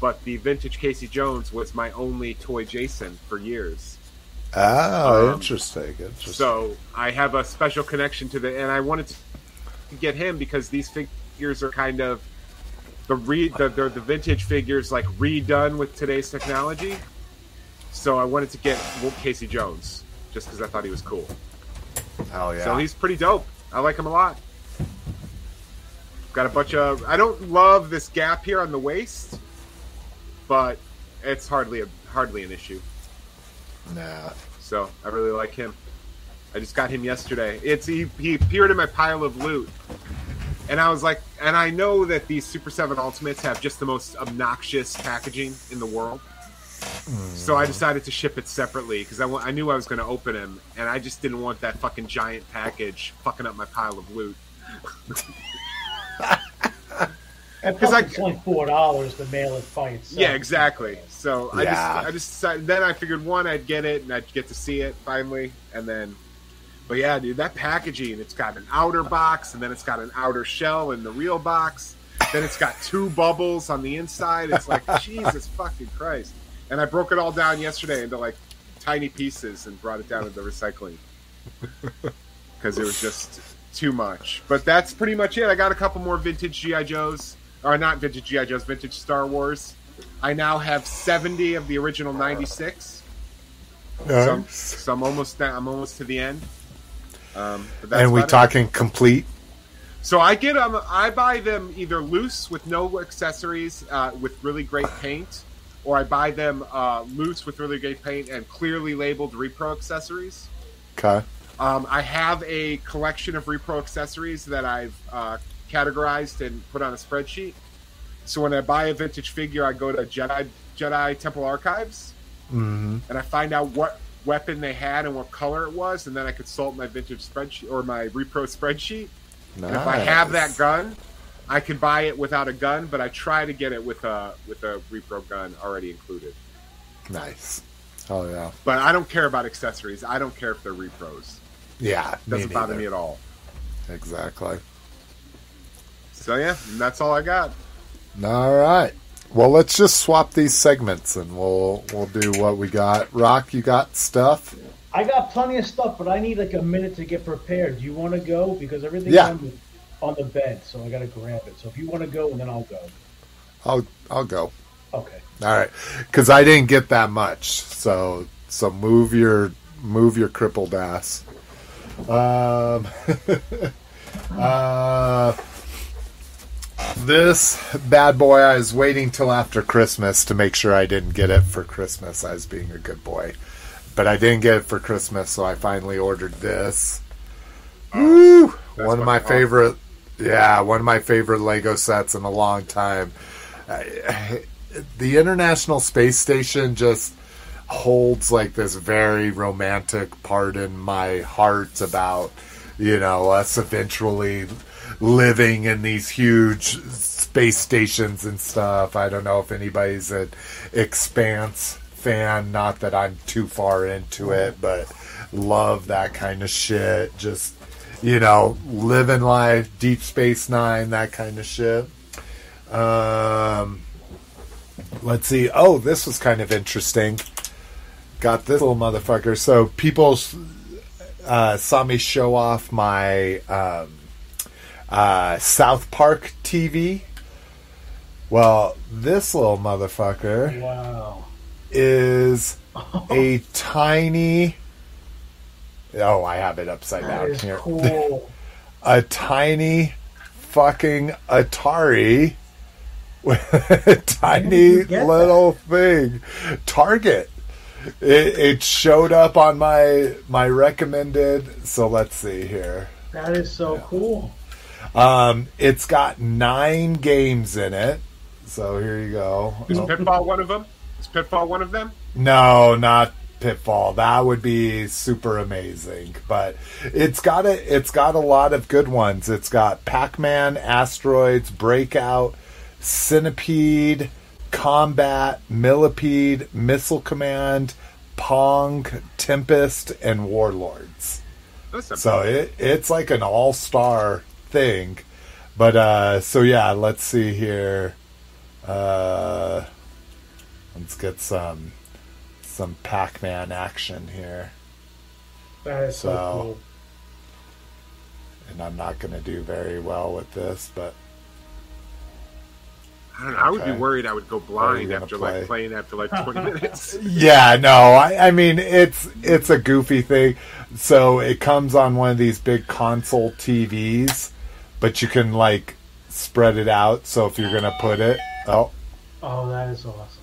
S3: but the vintage Casey Jones was my only toy Jason for years.
S1: Oh,
S3: Um,
S1: interesting. Interesting.
S3: So I have a special connection to the, and I wanted to get him because these figures are kind of the re the, the, the vintage figures like redone with today's technology. So I wanted to get Casey Jones just because I thought he was cool.
S1: Hell yeah.
S3: So he's pretty dope. I like him a lot. Got a bunch of. I don't love this gap here on the waist, but it's hardly a hardly an issue.
S1: nah.
S3: So I really like him. I just got him yesterday. It's he, he appeared in my pile of loot, and I was like, and I know that these Super Seven Ultimates have just the most obnoxious packaging in the world. So I hmm. decided to ship it separately because I, I knew I was going to open him, and I just didn't want that fucking giant package fucking up my pile of loot.
S2: And
S3: 'Cause
S2: plus,
S3: I-
S2: it's only four dollars to mail it by itself.
S3: Yeah, exactly. So I
S1: Yeah.
S3: just I just decided, then I figured one I'd get it and I'd get to see it finally, and then. But yeah, dude, that packaging, it's got an outer box and then it's got an outer shell in the real box. Then it's got two bubbles on the inside. It's like, Jesus fucking Christ. And I broke it all down yesterday into like tiny pieces and brought it down to the recycling. Because it was just too much. But that's pretty much it. I got a couple more vintage G.I. Joes. Or not vintage G.I. Joes, vintage Star Wars. I now have 70 of the original 96. So, I'm-
S1: Nice.
S3: so I'm almost I'm almost to the end. Um,
S1: And we
S3: about it.
S1: talking complete?
S3: So I get them. I buy them either loose with no accessories, uh, with really great paint, or I buy them uh, loose with really great paint and clearly labeled repro accessories.
S1: Okay.
S3: Um, I have a collection of repro accessories that I've uh, categorized and put on a spreadsheet. So when I buy a vintage figure, I go to Jedi Jedi Temple Archives
S1: hmm
S3: and I find out what weapon they had and what color it was, and then I consult my vintage spreadsheet or my repro spreadsheet.
S1: Nice.
S3: And if I have that gun, I can buy it without a gun, but I try to get it with a with a repro gun already included.
S1: Nice. Oh, yeah.
S3: But I don't care about accessories. I don't care if they're repros.
S1: Yeah.
S3: It doesn't bother me at all.
S1: Exactly.
S3: So yeah, that's all I got.
S1: All right. Well, let's just swap these segments and we'll we'll do what we got. Rock, you got stuff?
S2: I got plenty of stuff, but I need like a minute to get prepared. Do you want to go? Because everything's
S1: Yeah.
S2: on, the, on the bed, so I got to grab it. So if you want to go, and then I'll go.
S1: I'll I'll go.
S2: Okay.
S1: All right, because I didn't get that much. So so move your move your crippled ass. Um. uh. This bad boy, I was waiting till after Christmas to make sure I didn't get it for Christmas. I was being a good boy, but I didn't get it for Christmas, so I finally ordered this. Oh, Woo!
S3: That's
S1: One of my
S3: awesome.
S1: favorite, yeah, one of my favorite Lego sets in a long time. The International Space Station just holds like this very romantic part in my heart about you know us eventually living in these huge space stations and stuff. I don't know if anybody's an Expanse fan. Not that I'm too far into it, but love that kind of shit. Just you know, living life, Deep Space Nine, that kind of shit. Um, let's see. Oh, this was kind of interesting. Got this little motherfucker. So people uh, saw me show off my um, uh, South Park TV. Well, this little motherfucker
S2: Wow.
S1: is a tiny. Oh, I have it upside
S2: That
S1: down here.
S2: cool.
S1: A tiny fucking Atari with a tiny little thing. Target. It, it showed up on my my recommended. So let's see here.
S2: that is so cool.
S1: Um, it's got nine games in it. So here you go.
S3: Is
S1: Oh.
S3: Pitfall one of them? Is Pitfall one of them?
S1: No, not Pitfall. That would be super amazing. But it's got a it's got a lot of good ones. It's got Pac-Man, Asteroids, Breakout, Centipede, Combat, Millipede, Missile Command, Pong, Tempest, and Warlords. So it it's like an all star thing. But uh so yeah, let's see here. Uh Let's get some some Pac-Man action here.
S2: That is so,
S1: So-
S2: cool.
S1: And I'm not going to do very well with this, but
S3: I don't know. I would be worried I would go blind after
S1: play?
S3: like playing after like 20 minutes.
S1: yeah, no, I, I mean it's it's a goofy thing. So it comes on one of these big console TVs, but you can like spread it out. So if you're gonna put it, oh,
S2: Oh, that is awesome.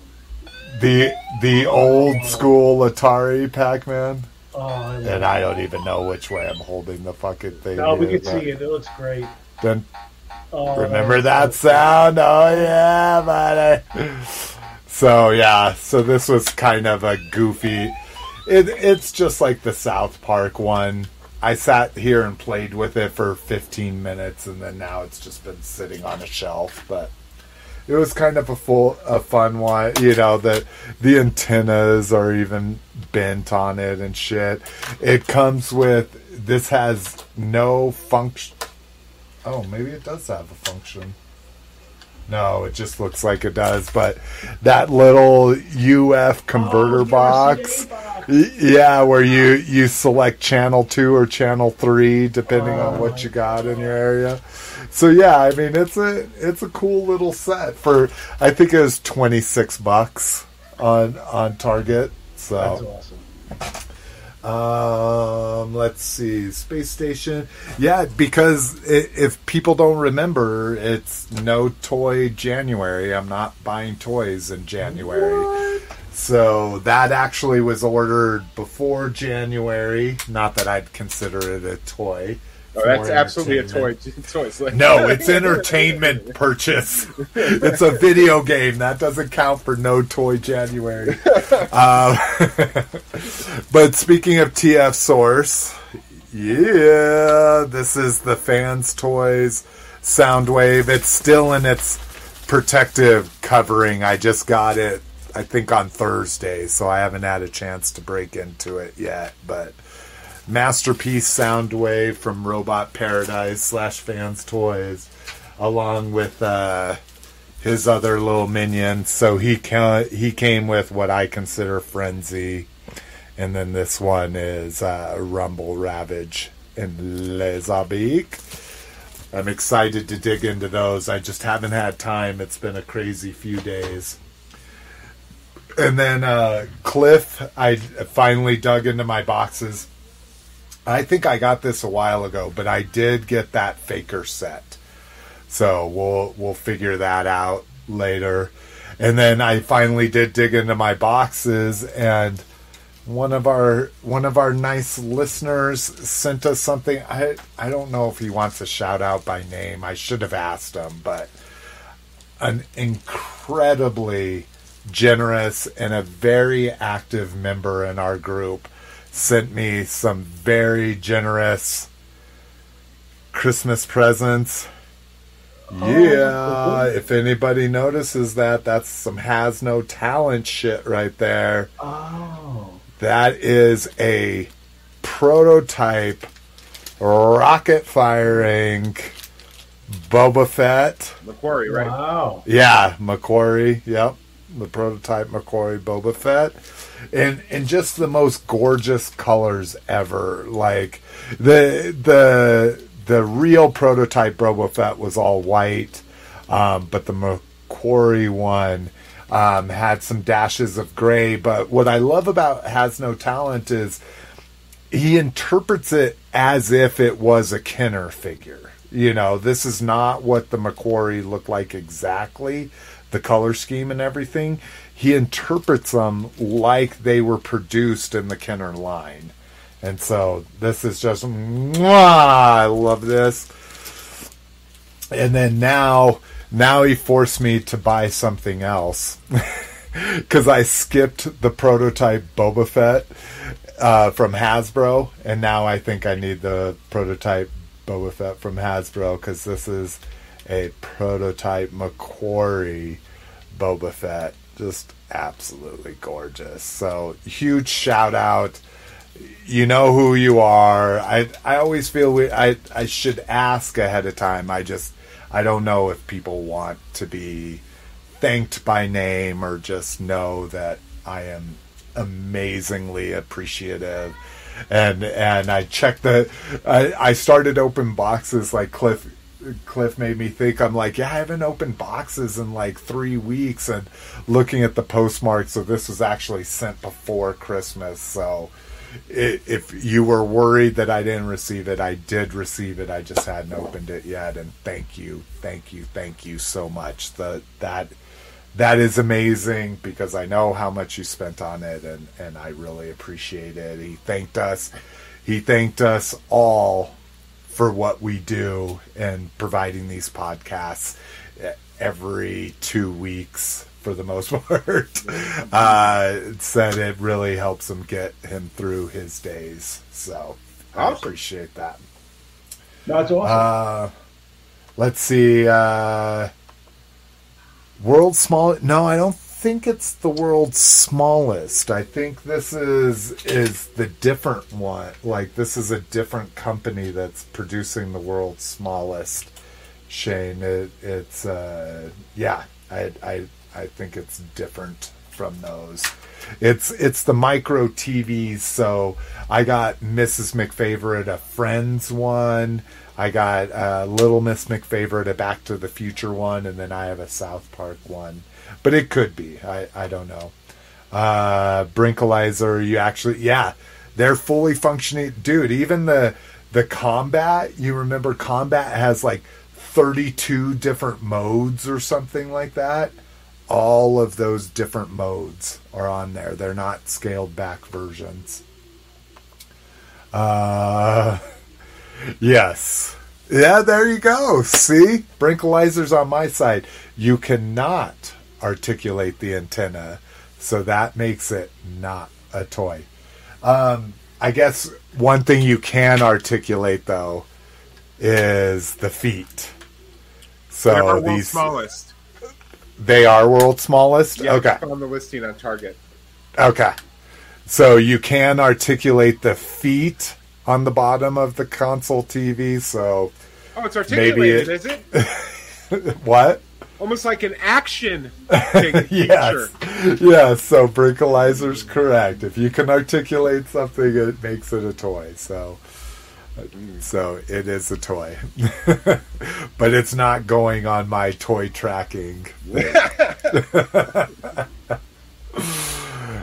S1: the the old school Atari Pac-Man,
S2: Oh, I
S1: and. I don't even know which way I'm holding the fucking thing.
S2: No, we can see it. It looks great.
S1: Then
S2: Oh,
S1: remember
S2: that
S1: that
S2: so
S1: sound? Oh yeah, buddy. So yeah, so this was kind of a goofy. It, it's just like the South Park one. I sat here and played with it for 15 minutes, and then now it's just been sitting on a shelf. But it was kind of a full, a fun one. You know, that the antennas are even bent on it and shit. It comes with. This has no function. Oh, maybe it does have a function. No, it just looks like it does. But that little UF converter
S2: Oh,
S1: box,
S2: box.
S1: yeah, where you you select channel two or channel three depending on
S2: Oh
S1: what you got in your area. So yeah, I mean it's a it's a cool little set for I think it was twenty six bucks on on Target. So
S2: That's awesome.
S1: Um, let's see, space station. Yeah, because i if people don't remember, it's no toy January. I'm not buying toys in January. So that actually was ordered before January. Not that I'd consider it a toy.
S3: Oh, that's absolutely a toy. like-
S1: No, it's entertainment purchase. It's a video game. That doesn't count for no toy January. Um, but speaking of TF Source, yeah, this is the fans' toys Soundwave. It's still in its protective covering. I just got it, I think, on Thursday, so I haven't had a chance to break into it yet. But masterpiece Soundwave from Robot Paradise slash Fans Toys, along with uh, his other little minion. So he ca- he came with what I consider Frenzy, and then this one is uh, Rumble Ravage and Les. I'm excited to dig into those. I just haven't had time. It's been a crazy few days. And then uh, Cliff, I finally dug into my boxes. I think I got this a while ago, but I did get that Faker set. So we'll we'll figure that out later. And then I finally did dig into my boxes and one of our one of our nice listeners sent us something. I I don't know if he wants a shout out by name. I should have asked him, but an incredibly generous and a very active member in our group sent me some very generous Christmas presents. Oh. Yeah, if anybody notices that, that's some has no talent shit right there.
S2: Oh.
S1: That is a prototype rocket firing Boba Fett.
S3: McQuarrie, right?
S2: Wow.
S1: Yeah, McQuarrie. Yep, the prototype McQuarrie Boba Fett, and and just the most gorgeous colors ever. Like the the the real prototype Boba Fett was all white, um, but the McQuarrie one um, had some dashes of gray. But what I love about Has No Talent is he interprets it as if it was a Kenner figure. You know, this is not what the McQuarrie looked like exactly, the color scheme and everything. He interprets them like they were produced in the Kenner line. And so this is just, mwah, I love this. And then now, now he forced me to buy something else. Because I skipped the prototype Boba Fett uh, from Hasbro, and now I think I need the prototype Boba Fett from Hasbro because this is a prototype McQuarrie Boba Fett. Just absolutely gorgeous. So huge shout out. You know who you are. I I always feel we, I I should ask ahead of time. I just I don't know if people want to be thanked by name or just know that I am amazingly appreciative. And and I checked the I, I started open boxes like Cliff Cliff made me think I'm like, yeah, I haven't opened boxes in like three weeks and looking at the postmark, so this was actually sent before Christmas. So if you were worried that I didn't receive it, I did receive it. I just hadn't opened it yet. And thank you, thank you, thank you so much. The that that is amazing because I know how much you spent on it, and and I really appreciate it. He thanked us. He thanked us all for what we do and providing these podcasts every two weeks for the most part. Uh, said it really helps him get him through his days. So I
S3: Awesome.
S1: appreciate that.
S2: That's awesome.
S1: Uh, let's see. Uh, world's small? No, I don't think it's the world's smallest. I think this is is the different one. Like this is a different company that's producing the world's smallest. Shane, it, it's uh, yeah. I I I think it's different from those. It's it's the micro TVs. So I got Mrs. McFavorite a Friends one. I got uh, Little Miss McFavorite a Back to the Future one, and then I have a South Park one. But it could be. I I don't know. Uh, Brinkalizer, you actually yeah, they're fully functioning, dude. Even the the combat, you remember combat has like 32 different modes or something like that all of those different modes are on there. They're not scaled back versions. Uh, yes. Yeah, there you go. See? Brinkalizer's on my side. You cannot articulate the antenna, so that makes it not a toy. Um, I guess one thing you can articulate, though, is the feet. So these
S3: smallest.
S1: they are world's smallest.
S3: Yeah,
S1: okay.
S3: on the listing on Target.
S1: Okay. So you can articulate the feet on the bottom of the console TV. So
S3: Oh, it's articulated,
S1: it-
S3: is it?
S1: what?
S3: Almost like an action fig-
S1: yes.
S3: feature.
S1: Yes. So Brinkalizer's correct. If you can articulate something, it makes it a toy. So. So it is a toy, but it's not going on my toy tracking.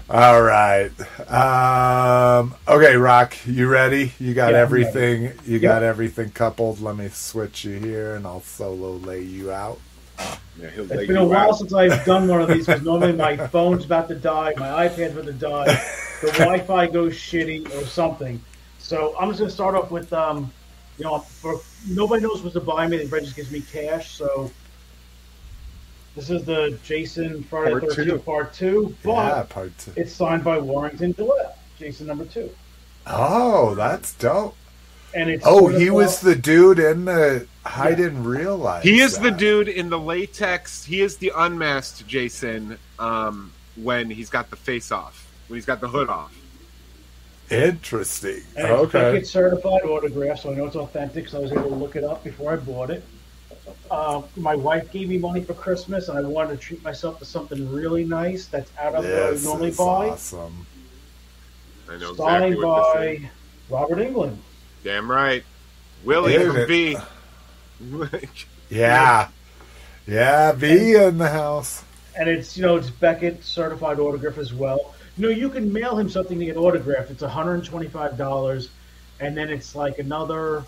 S1: All right. Um, okay, Rock, you ready? You got
S2: Yeah,
S1: everything. You got
S2: Yep.
S1: everything coupled. Let me switch you here, and I'll solo lay you out.
S3: Yeah, he'll
S2: It's been a while
S3: out.
S2: since I've done one of these because normally my phone's about to die, my iPad's about to die, the Wi-Fi goes shitty or something. So I'm just gonna start off with, um, you know, for nobody knows what to buy me. Everybody just gives me cash. So this is the Jason Friday
S3: Part
S2: the 13th
S3: two.
S2: Part Two, but
S1: yeah, part two.
S2: it's signed by Warrington Gillette, Jason number two,
S1: Oh, that's dope.
S2: and it's
S1: Oh, he was the dude in the. I
S2: Yeah.
S1: didn't realize.
S3: He is the dude in the latex. He is the unmasked Jason um, when he's got the face off, when he's got the hood off.
S1: Interesting.
S2: And it's
S1: Okay.
S2: Beckett certified autograph, so I know it's authentic. So I was able to look it up before I bought it. Uh, my wife gave me money for Christmas, and I wanted to treat myself to something really nice that's out of what I
S1: This
S2: normally
S1: is
S2: buy.
S1: awesome.
S3: I know exactly
S2: Signed
S3: what this is.
S2: by Robert Englund.
S3: Damn right. Willie
S1: Isn't
S3: from
S1: it?
S3: B.
S1: Yeah. Yeah, V in the house.
S2: And it's you know it's Beckett certified autograph as well. You know you can mail him something to get autographed. It's one hundred and twenty five dollars, and then it's like another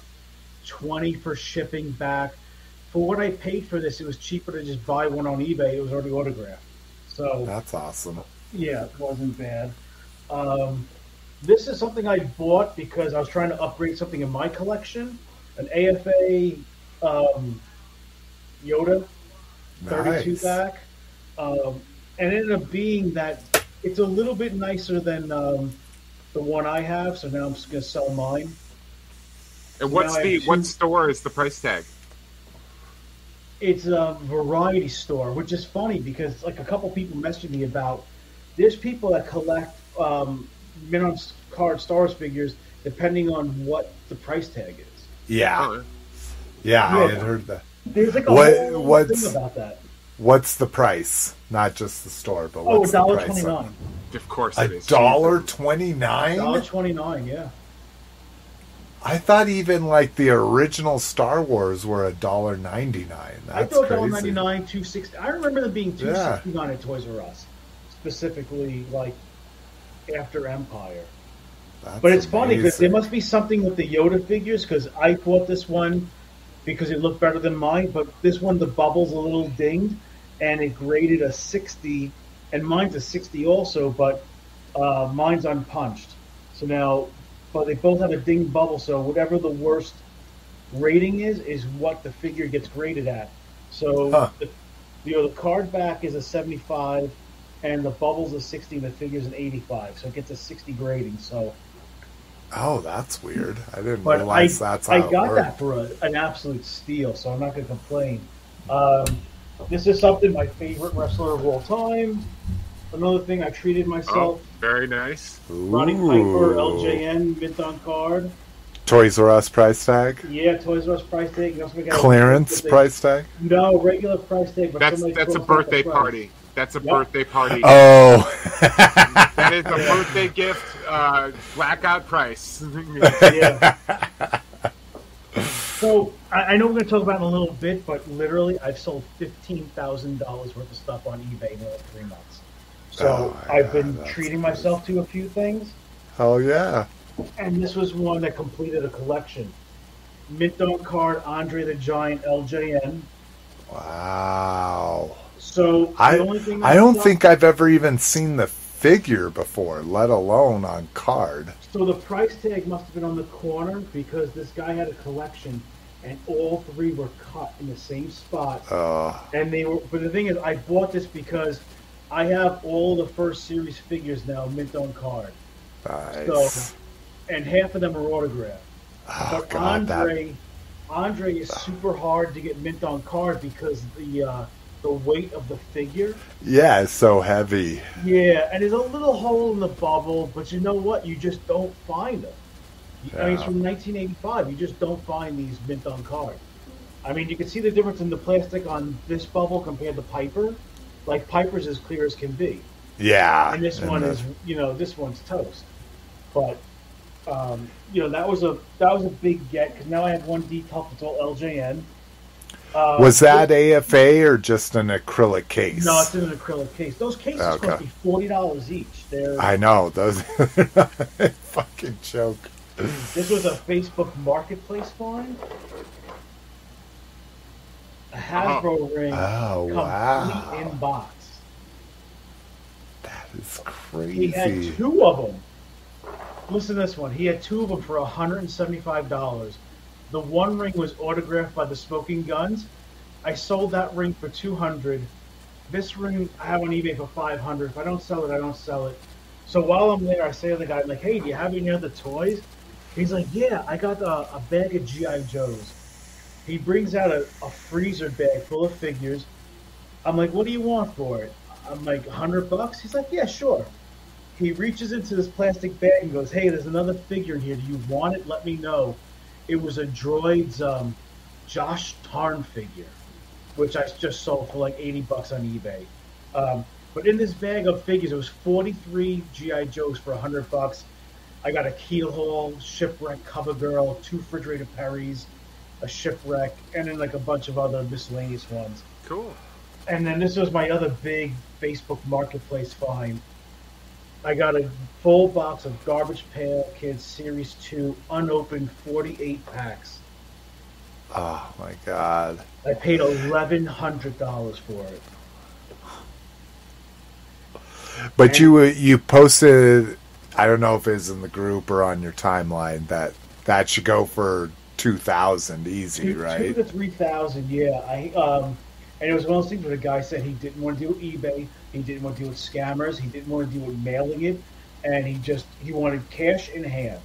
S2: twenty for shipping back. For what I paid for this, it was cheaper to just buy one on eBay. It was already autographed. So
S1: That's awesome.
S2: yeah, it wasn't bad. Um, this is something I bought because I was trying to upgrade something in my collection, an AFA um, Yoda 32
S1: Nice.
S2: back, um, and it ended up being that it's a little bit nicer than um, the one I have. So now I'm just going to sell mine.
S3: And what's
S2: Now
S3: the
S2: have
S3: what store is the price tag?
S2: It's a variety store, which is funny because like a couple people messaged me about. There's people that collect um, minimum card stars figures depending on what the price tag is.
S1: Yeah.
S3: Oh,
S1: Yeah, I had heard that.
S2: There's like a
S1: What-
S2: whole
S1: what's-
S2: thing about that.
S1: What's the price? Not just the store, but
S2: Oh,
S1: what's
S2: a
S1: the
S2: dollar
S1: price?
S2: twenty nine.
S3: Of course
S1: A
S3: it is.
S1: dollar
S3: Jesus.
S1: twenty
S2: Dollar
S1: nine?
S2: twenty nine. Yeah.
S1: I thought even like the original Star Wars were a dollar ninety nine.
S2: I
S1: That's
S2: thought dollar
S1: crazy.
S2: ninety nine, two sixty. I remember them being two
S1: Yeah.
S2: sixty nine at Toys R Us, specifically like after Empire.
S1: That's
S2: But it's funny because there must be something with the Yoda figures because I bought this one because it looked better than mine, but this one the bubbles a little dinged and it graded a sixty, and mine's a sixty also, but uh, mine's unpunched. So now, but they both have a dinged bubble, so whatever the worst rating is is what the figure gets graded at. So
S1: Huh.
S2: the, you know the card back is a seventy five. And the bubble's a 60, and the figure's an 85, so it gets a 60 grading. So,
S1: Oh, that's weird. I didn't
S2: but I,
S1: realize that's how
S2: I got
S1: worked.
S2: that for a, an absolute steal, so I'm not going to complain. Um, this is something my favorite wrestler of all time. Another thing I treated
S3: Oh,
S2: myself.
S3: very nice.
S2: Roddy Piper,
S1: Ooh.
S2: LJN, mint on card.
S1: Toys R Us price tag,
S2: Yeah, Toys R Us price tag. You also got a-
S1: clearance price tag.
S2: No, regular price tag. But
S3: That's that's a
S2: throws out
S3: birthday
S2: price.
S3: party. That's a
S2: Yep.
S3: birthday party.
S1: Oh,
S3: That is a birthday gift. Uh, blackout price.
S2: Yeah. so I, I know we're going to talk about it in a little bit, but literally, I've sold fifteen thousand dollars worth of stuff on eBay in the last three months. So
S1: Oh
S2: I've
S1: God,
S2: been
S1: that's
S2: treating myself to a few things,
S1: hell yeah!
S2: and this was one that completed a collection. Mint on card, Andre the Giant, LJN.
S1: Wow.
S2: So the
S1: I
S2: only thing
S1: I don't think I've ever even seen the figure before, let alone on card.
S2: So the price tag must have been on the corner because this guy had a collection, and all three were cut in the same spot.
S1: Uh,
S2: And they were, but the thing is, I bought this because I have all the first series figures now mint on card,
S1: nice.
S2: So, and half of them are autographed.
S1: Oh
S2: but
S1: god, that
S2: Andre, Andre is super hard to get mint on card because the uh, the weight of the figure.
S1: yeah, it's so heavy.
S2: Yeah, and there's a little hole in the bubble, but you know what? You just don't find them. I mean, it's from 1985. You just don't find these mint on card. I mean, you can see the difference in the plastic on this bubble compared to Piper. Like Piper's as clear as can be,
S1: Yeah,
S2: and this
S1: and
S2: one
S1: the-
S2: is, you know, this one's toast. But um, you know, that was a that was a big get because now I have one detail that's all LJN. Uh,
S1: Was that AFA or just an acrylic case?
S2: No, it's in an acrylic case. Those cases
S1: Okay.
S2: cost me forty dollars each. They're
S1: I know those. fucking joke.
S2: This was a Facebook Marketplace find. A Hasbro ring,
S1: Oh
S2: complete
S1: wow,
S2: in box.
S1: that is crazy.
S2: He had two of them. Listen to this one. He had two of them for $175. The one ring was autographed by the Smoking Gunns. I sold that ring for 200. This ring I have on eBay for 500. If I don't sell it, I don't sell it. So while I'm there, I say to the guy, I'm like, hey, do you have any other toys? He's like, yeah, I got a, a bag of G.I. Joes. He brings out a, a freezer bag full of figures. I'm like, what do you want for it? I'm like, 100 bucks? He's like, yeah, sure. He reaches into this plastic bag and goes, hey, there's another figure in here. Do you want it? Let me know. It was a droid's um, Josh Tarn figure, which I just sold for like 80 bucks on eBay. Um, but in this bag of figures, it was 43 GI Joes for 100 bucks. I got a Keelhaul, Shipwreck, Cover Girl, two Refrigerator Perrys, a Shipwreck, and then like a bunch of other miscellaneous ones.
S3: Cool.
S2: And then this was my other big Facebook Marketplace find. I got a full box of Garbage Pail Kids Series 2 unopened 48 packs.
S1: Oh my god.
S2: I paid $1,100 for it.
S1: But
S2: And-
S1: you you posted, I don't know if it's in the group or on your timeline that that should go for two thousand easy,
S2: Two, two
S1: right?
S2: to 3000 yeah. I um, And it was one of those things where the guy said he didn't want to do eBay, he didn't want to deal with scammers, he didn't want to deal with mailing it, and he just he wanted cash in hand.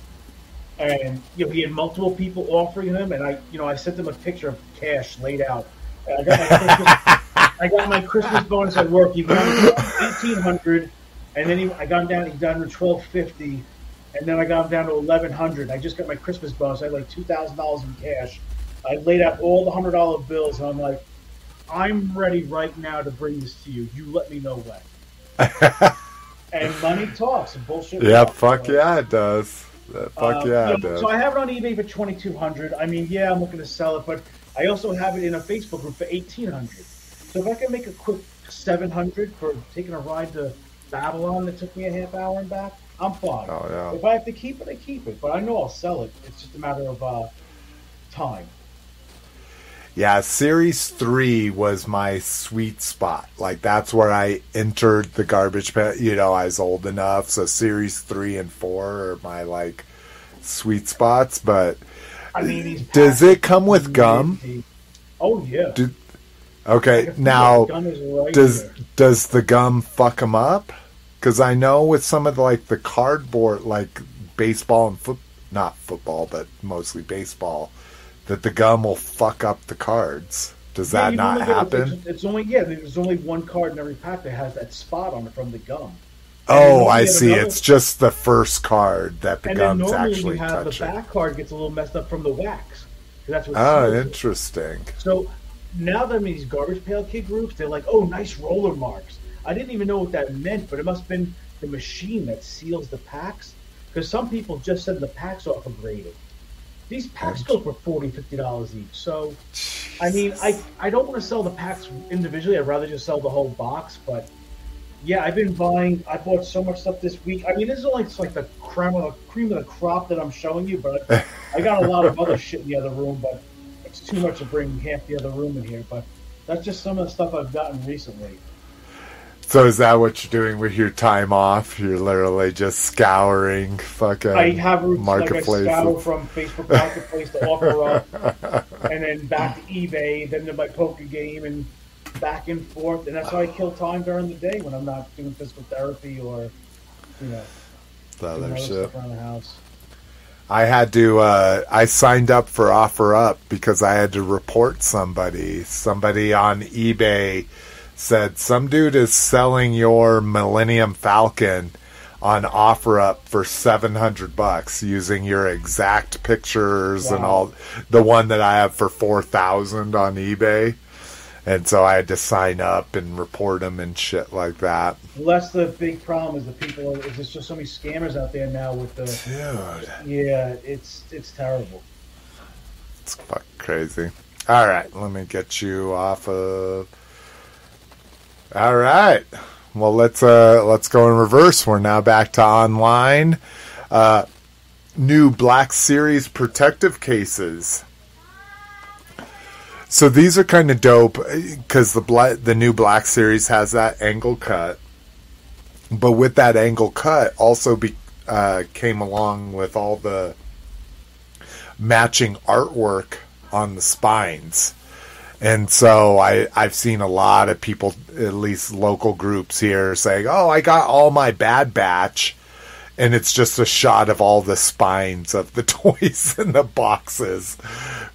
S2: And you know, he had multiple people offering him, and I, you know, I sent him a picture of cash laid out. I got my Christmas, I got my Christmas bonus at work. He went eighteen hundred, and then he, I got him down. He down to twelve fifty, and then I got him down to eleven hundred. I just got my Christmas bonus. I had like two thousand dollars in cash. I laid out all the hundred dollar bills, and I'm like, I'm ready right now to bring this to you. You let me know when. and money talks and bullshit.
S1: Yeah,
S2: talks.
S1: fuck
S2: So,
S1: yeah, it does. Uh, Fuck
S2: um,
S1: yeah, it does.
S2: So I have it on eBay for twenty two hundred. I mean, yeah, I'm looking to sell it, but I also have it in a Facebook group for eighteen hundred. So if I can make a quick seven hundred for taking a ride to Babylon that took me a half hour and back, I'm fine.
S1: Oh, yeah.
S2: If I have to keep it, I keep it. But I know I'll sell it. It's just a matter of uh, time.
S1: Yeah, Series 3 was my sweet spot. Like, that's where I entered the garbage pit. You know, I was old enough. So, Series 3 and 4 are my, like, sweet spots. But
S2: I mean,
S1: does it come with gum?
S2: Oh yeah.
S1: Do, okay, now,
S2: the gum is right
S1: does
S2: there.
S1: does the gum fuck them up? Because I know with some of the, like, the cardboard, like, baseball and foot, not football, but mostly baseball, that the gum will fuck up the cards. Does that
S2: you
S1: not happen?
S2: It's, it's only yeah. There's only one card in every pack that has that spot on it from the gum.
S1: Oh, I see.
S2: another-
S1: It's just the first card that the
S2: And then
S1: gum's
S2: normally
S1: actually
S2: you have
S1: touching.
S2: the back card gets a little messed up from the wax. That's what
S1: Oh, interesting.
S2: So now that I'm in these garbage pail kid groups, they're like, "Oh, nice roller marks." I didn't even know what that meant, but it must have been the machine that seals the packs. Because some people just said the packs are upgraded. These packs go for 40 dollars each. So, I mean, I I don't want to sell the packs individually. I'd rather just sell the whole box. But yeah, I've been buying. I bought so much stuff this week. I mean, this is only it's like the cream of the cream of the crop that I'm showing you. But I got a lot of other shit in the other room. But it's too much to bring half the other room in here. But that's just some of the stuff I've gotten recently.
S1: So is that what you're doing with your time off? You're literally just scouring fucking
S2: I have routes like I scour from Facebook Marketplace to OfferUp, and then back to eBay, then to my poker game, and back and forth. And that's how I kill time during the day when I'm not doing physical therapy or, you know,
S1: The
S2: doing
S1: other shit.
S2: stuff around the house.
S1: I had to. Uh, I signed up for OfferUp because I had to report somebody. Somebody on eBay said some dude is selling your Millennium Falcon on OfferUp for seven hundred bucks using your exact pictures and all. The one that I have for four thousand on eBay, and so I had to sign up and report them and shit like that.
S2: Well, that's the big problem is the people. Is there's just so many scammers out there now with the.
S1: Dude.
S2: Yeah, it's it's terrible.
S1: It's fucking crazy. All right, let me get you off of. All right. Well, let's uh let's go in reverse. We're now back to online. Uh, new Black Series protective cases. So these are kind of dope because the bla- the new Black Series has that angle cut, but with that angle cut also be uh, came along with all the matching artwork on the spines. And so I, I've seen a lot of people, at least local groups here, saying, Oh, I got all my Bad Batch. And it's just a shot of all the spines of the toys in the boxes,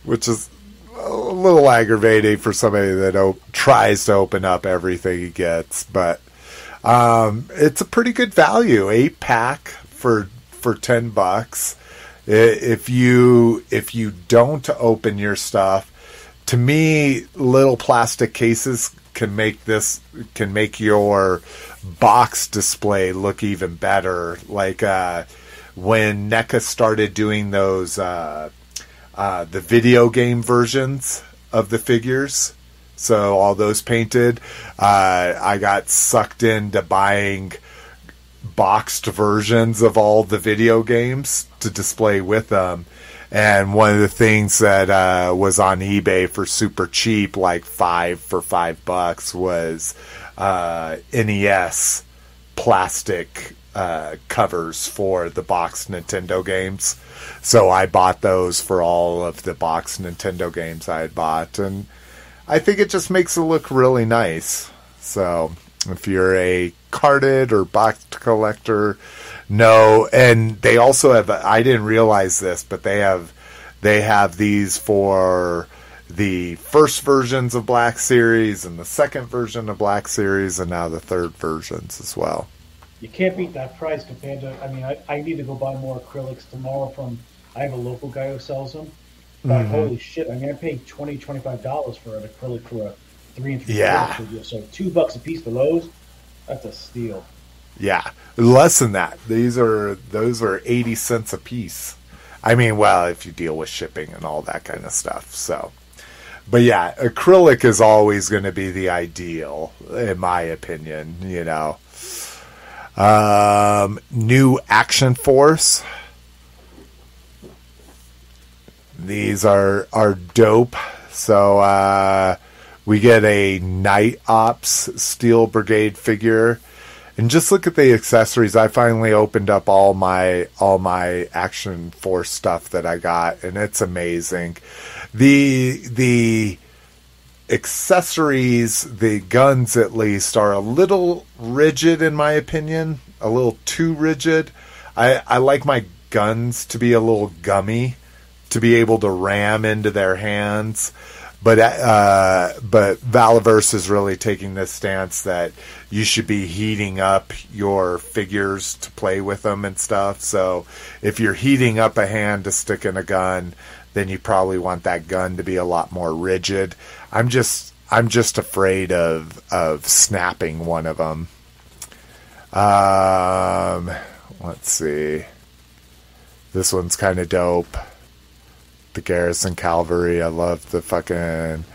S1: which is a little aggravating for somebody that op- tries to open up everything he gets. But um, it's a pretty good value, eight pack for for ten bucks. If you if you don't open your stuff, to me, little plastic cases can make this can make your box display look even better. Like uh, when NECA started doing those uh, uh, the video game versions of the figures. So all those painted, uh, I got sucked into buying boxed versions of all the video games to display with them. And one of the things that uh, was on eBay for super cheap, like five for five bucks, was uh, NES plastic uh, covers for the boxed Nintendo games. So I bought those for all of the boxed Nintendo games I had bought, and I think it just makes it look really nice. So if you're a carded or boxed collector, no. And they also have. I didn't realize this, but they have they have these for the first versions of Black Series and the second version of Black Series, and now the third versions as well.
S2: You can't beat that price compared to. I mean, I, I need to go buy more acrylics tomorrow from. I have a local guy who sells them. But
S1: Mhm.
S2: holy shit! I mean, I paid 20 25 dollars for an acrylic for a three and three
S1: Yeah.
S2: So two bucks a piece for those. That's a steal.
S1: Yeah, less than that. These are those are eighty cents a piece. I mean, well, if you deal with shipping and all that kind of stuff. So, but yeah, acrylic is always going to be the ideal, in my opinion. You know, um, new Action Force. These are are dope. So uh, we get a Night Ops Steel Brigade figure, and just look at the accessories. I finally opened up all my all my Action Force stuff that I got, and it's amazing. The the accessories, the guns at least, are a little rigid in my opinion, a little too rigid. I, I like my guns to be a little gummy, to be able to ram into their hands. But uh, but Valaverse is really taking this stance that you should be heating up your figures to play with them and stuff. So if you're heating up a hand to stick in a gun, then you probably want that gun to be a lot more rigid. I'm just I'm just afraid of of snapping one of them. Um, let's see. This one's kind of dope. The Garrison Cavalry. I love the fucking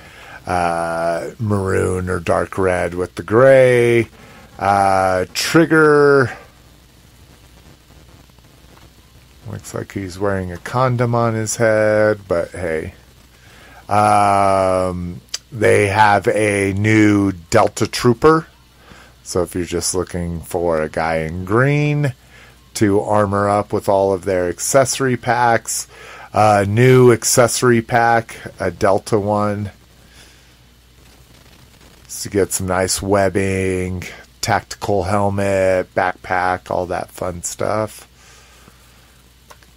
S1: uh, maroon or dark red with the gray. Uh, Trigger. Looks like he's wearing a condom on his head, but hey. Um, they have a new Delta Trooper. So if you're just looking for a guy in green to armor up with all of their accessory packs, uh, new accessory pack, a Delta one. To get some nice webbing, tactical helmet, backpack, all that fun stuff.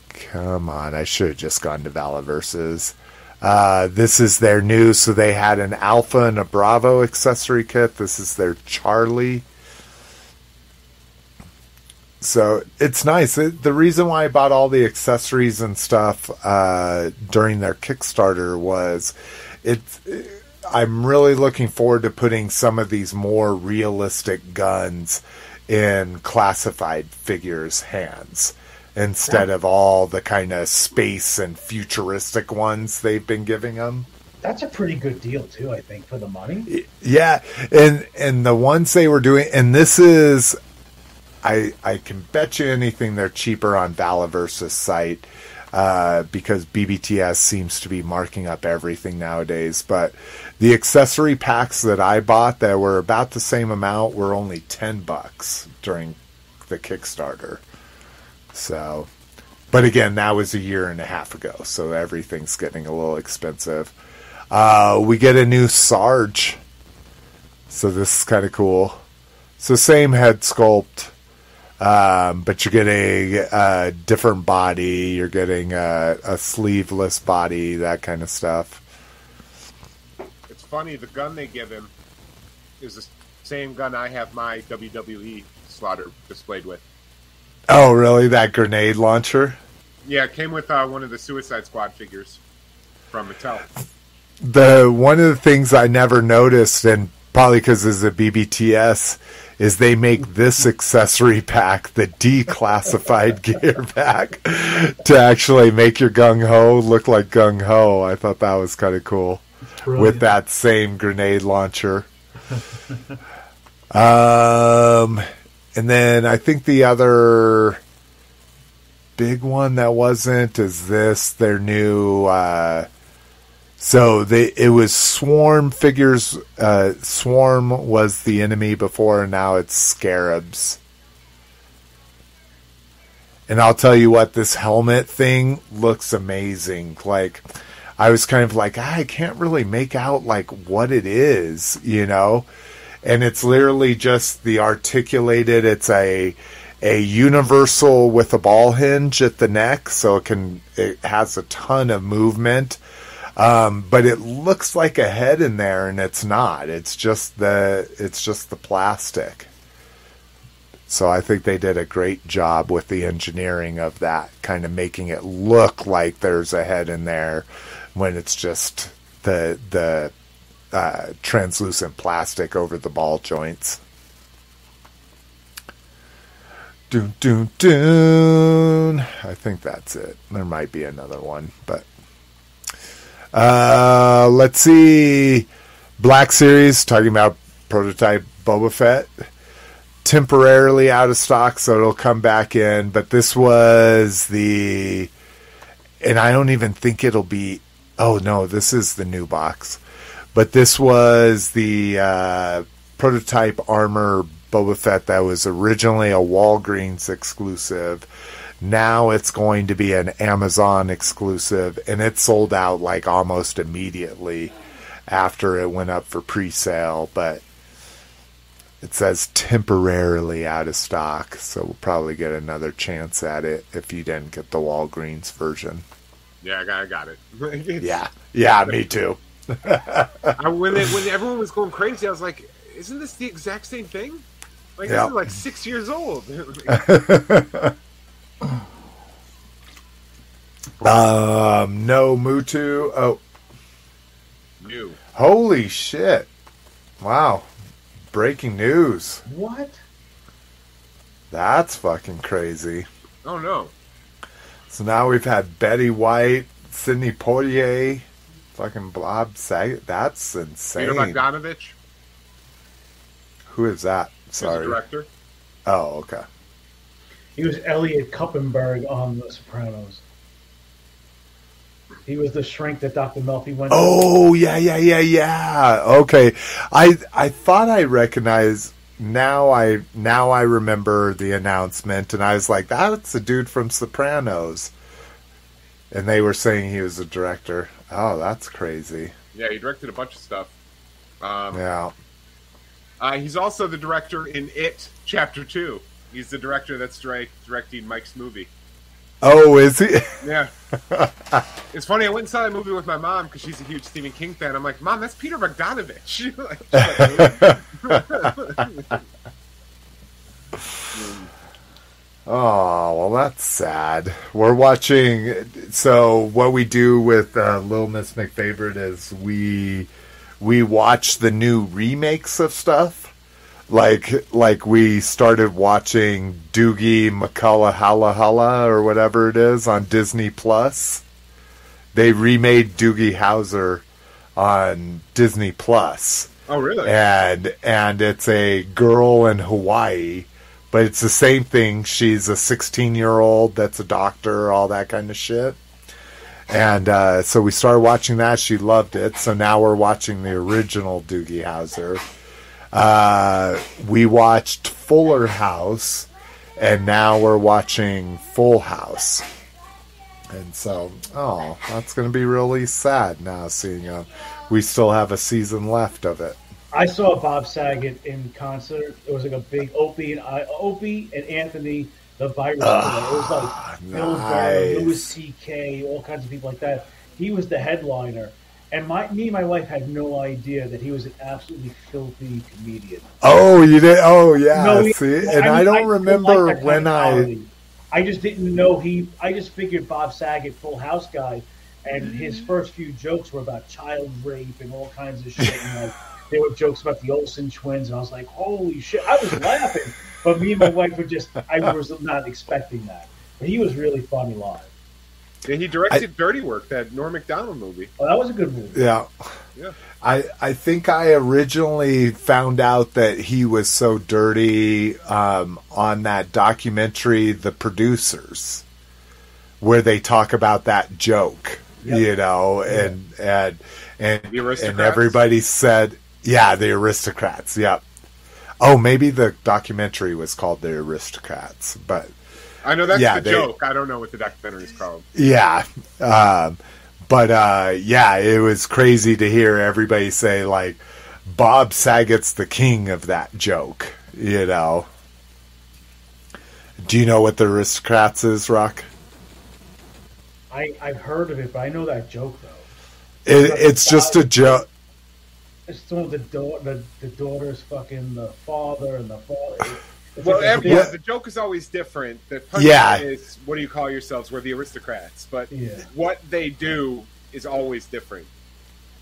S1: Come on, I should have just gone to Valaverses. Uh, this is their new, so they had an Alpha and a Bravo accessory kit. This is their Charlie. So it's nice. It, the reason why I bought all the accessories and stuff uh, during their Kickstarter was it. I'm really looking forward to putting some of these more realistic guns in classified figures' hands instead of all the kind of space and futuristic ones they've been giving them.
S2: That's a pretty good deal too, I think, for the money.
S1: Yeah, and and the ones they were doing, and this is, I I can bet you anything they're cheaper on Valaverse's site uh, because BBTS seems to be marking up everything nowadays. But the accessory packs that I bought that were about the same amount were only ten bucks during the Kickstarter. So, but again, that was a year and a half ago, so everything's getting a little expensive. Uh, we get a new Sarge, so this is kind of cool. So same head sculpt, um, but you're getting a different body. You're getting a, a sleeveless body, that kind of stuff.
S3: It's funny. The gun they give him is the same gun I have my WWE slaughter displayed with.
S1: Oh, really? That grenade launcher?
S3: Yeah, it came with uh, one of the Suicide Squad figures from Mattel.
S1: The one of the things I never noticed, and probably because it's a BBTS, is they make this accessory pack the declassified gear pack to actually make your gung ho look like gung ho. I thought that was kind of cool with that same grenade launcher. um, and then I think the other big one that wasn't is this their new. Uh, so they it was Swarm figures. Uh, Swarm was the enemy before, and now it's Scarabs. And I'll tell you what, this helmet thing looks amazing. Like, I was kind of like, I can't really make out like what it is, you know. And it's literally just the articulated. It's a a universal with a ball hinge at the neck, so it can it has a ton of movement. Um, but it looks like a head in there, and it's not. It's just the it's just the plastic. So I think they did a great job with the engineering of that, kind of making it look like there's a head in there when it's just the the uh, translucent plastic over the ball joints. Doon doon doon. I think that's it. There might be another one, but uh, let's see. Black Series talking about prototype Boba Fett temporarily out of stock, so it'll come back in. But this was the, and I don't even think it'll be. Oh no, this is the new box. But this was the uh, prototype armor Boba Fett that was originally a Walgreens exclusive. Now it's going to be an Amazon exclusive, and it sold out like almost immediately after it went up for pre sale. But it says temporarily out of stock, so we'll probably get another chance at it if you didn't get the Walgreens version.
S3: Yeah, I got, I got it.
S1: Yeah, yeah, me too.
S3: I, when it, when everyone was going crazy, I was like, "Isn't this the exact same thing? Like
S1: Yeah.
S3: this is like six years old."
S1: Um, no Mutu. Oh,
S3: New.
S1: holy shit! Wow, breaking news.
S2: What?
S1: That's fucking crazy.
S3: Oh no.
S1: So now we've had Betty White, Sidney Poitier, fucking Bob Saget. That's insane. Peter.
S3: Bogdanovich,
S1: Who is that? Sorry.
S3: director.
S1: Oh, okay.
S2: He was Elliot Kupferberg on The Sopranos. He was the shrink that Dr. Melfi went.
S1: Oh yeah, yeah, yeah, yeah. Okay, I I thought I recognized. Now I now I remember the announcement, and I was like, "That's the dude from Sopranos." And they were saying he was a director. Oh, that's crazy.
S3: Yeah, he directed a bunch of stuff. Um,
S1: Yeah.
S3: uh, he's also the director in It Chapter Two. He's the director that's direct, directing Mike's movie.
S1: Oh, is he?
S3: Yeah. it's funny. I went and saw that movie with my mom because she's a huge Stephen King fan. I'm like, Mom, that's Peter Bogdanovich. Like,
S1: Oh, well, that's sad. We're watching. So, what we do with uh, Little Miss McFavorite is we we watch the new remakes of stuff. Like, like we started watching Doogie McCullough or whatever it is on Disney Plus. They remade Doogie Howser on Disney Plus
S3: oh, really?
S1: and and it's a girl in Hawaii, but it's the same thing. She's a 16 year old that's a doctor, all that kind of shit. And uh, so we started watching that. She loved it. So now we're watching the original Doogie Howser. Uh, we watched Fuller House, and now we're watching Full House. And so, oh, that's going to be really sad now seeing uh, we still have a season left of it.
S2: I saw Bob Saget in concert. It was like a big Opie and I, Opie and Anthony, the virus. killer. it was like Bill Burr,
S1: nice.
S2: Louis C.K., all kinds of people like that. He was the headliner, and my me and my wife had no idea that he was an absolutely filthy comedian.
S1: Oh, you did? Oh, yeah.
S2: No,
S1: See, and I,
S2: mean,
S1: don't
S2: still
S1: remember
S2: like
S1: when I.
S2: I just didn't know he. I just figured Bob Saget, Full House guy, and his mm. first few jokes were about child rape and all kinds of shit. And like, there were jokes about the Olsen twins, and I was like, "Holy shit!" I was laughing, but me and my wife were just. I was not expecting that. But he was really funny live.
S3: Yeah, he directed Dirty Work, that Norm Macdonald movie.
S2: Oh, that was a good movie.
S1: Yeah.
S3: Yeah.
S1: I, I think I originally found out that he was so dirty um, on that documentary, The Producers, where they talk about that joke,
S2: Yep.
S1: you know, and and and, and everybody said, yeah, the aristocrats, yep. Oh, maybe the documentary was called The Aristocrats, but
S3: I know that's
S1: Yeah,
S3: the
S1: they-
S3: joke. I don't know what the documentary is called.
S1: Yeah. Um, but uh, yeah, it was crazy to hear everybody say, like, Bob Saget's the king of that joke, you know. Do you know what the aristocrats is, Rock?
S2: I I've heard of it, but I know that joke though.
S1: It, it's just a joke.
S2: It's the one with the, da- the the daughter's fucking the father and the father. It's
S3: Well,
S2: like
S3: every, yeah, the joke is always different. The punchline
S1: Yeah.
S3: is, "What do you call yourselves? We're the aristocrats." But
S2: Yeah.
S3: what they do is always different.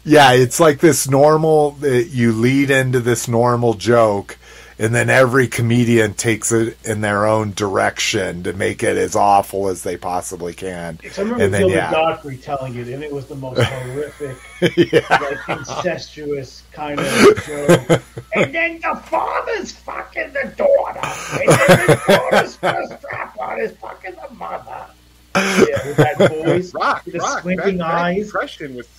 S1: Yeah, it's like this normal. You lead into this normal joke, and then every comedian takes it in their own direction to make it as awful as they possibly can.
S2: I remember
S1: and then,
S2: Gilbert
S1: yeah.
S2: Gottfried telling it, and it was the most horrific,
S1: yeah.
S2: like incestuous kind of joke. And then the father's fucking the daughter, and then the daughter's first strap on is fucking the mother. Yeah, with that voice,
S3: Rock,
S2: with the
S3: rock.
S2: squinting
S3: that, that
S2: eyes.
S3: impression was spot on.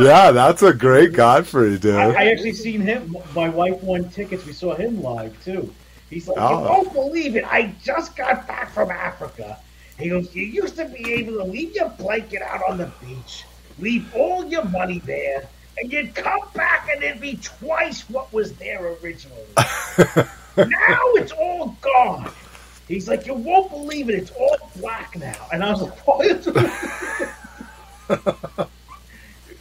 S1: Yeah, that's a great Gottfried, dude.
S2: I, I actually seen him. My wife won tickets. We saw him live too. He's like,
S1: Oh.
S2: you won't believe it. I just got back from Africa. He goes, you used to be able to leave your blanket out on the beach, leave all your money there, and you'd come back and it'd be twice what was there originally. now it's all gone. He's like, you won't believe it. It's all black now. And I was like, what?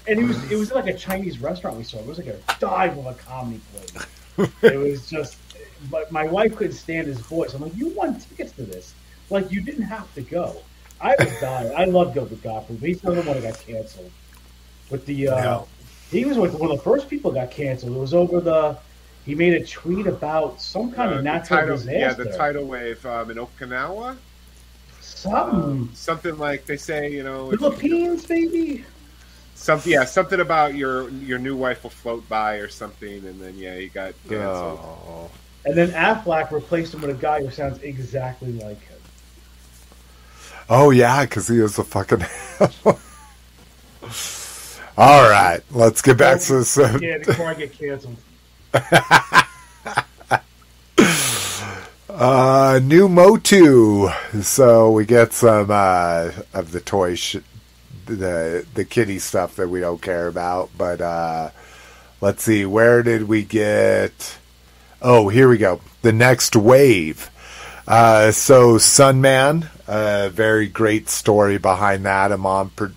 S2: and it was it was like a Chinese restaurant we saw. It was like a dive of a comedy place. it was just, but my wife couldn't stand his voice. I'm like, you won tickets to this. Like you didn't have to go. I was dying. I love Gilbert Gottfried, he's the one that got canceled. But the uh,
S1: Yeah.
S2: he was one of the first people got canceled. It was over the. He made a tweet about some kind
S3: Uh,
S2: of natural
S3: tidal,
S2: disaster.
S3: yeah, the tidal wave um, in Okinawa.
S2: Some
S3: Something like they say, you know,
S2: Philippines, maybe.
S3: Something. Yeah, something about your your new wife will float by or something, and then yeah, he got canceled.
S1: Oh.
S2: And then Aflac replaced him with a guy who sounds exactly like him.
S1: Oh yeah, because he is a fucking. All right, let's get back to this.
S2: Yeah, before I get canceled.
S1: Uh, new Motu. So we get some uh, of the toy, sh- the the kitty stuff that we don't care about. But uh, let's see, where did we get? Oh, here we go. The next wave. Uh, so Sunman, a very great story behind that. A mom per-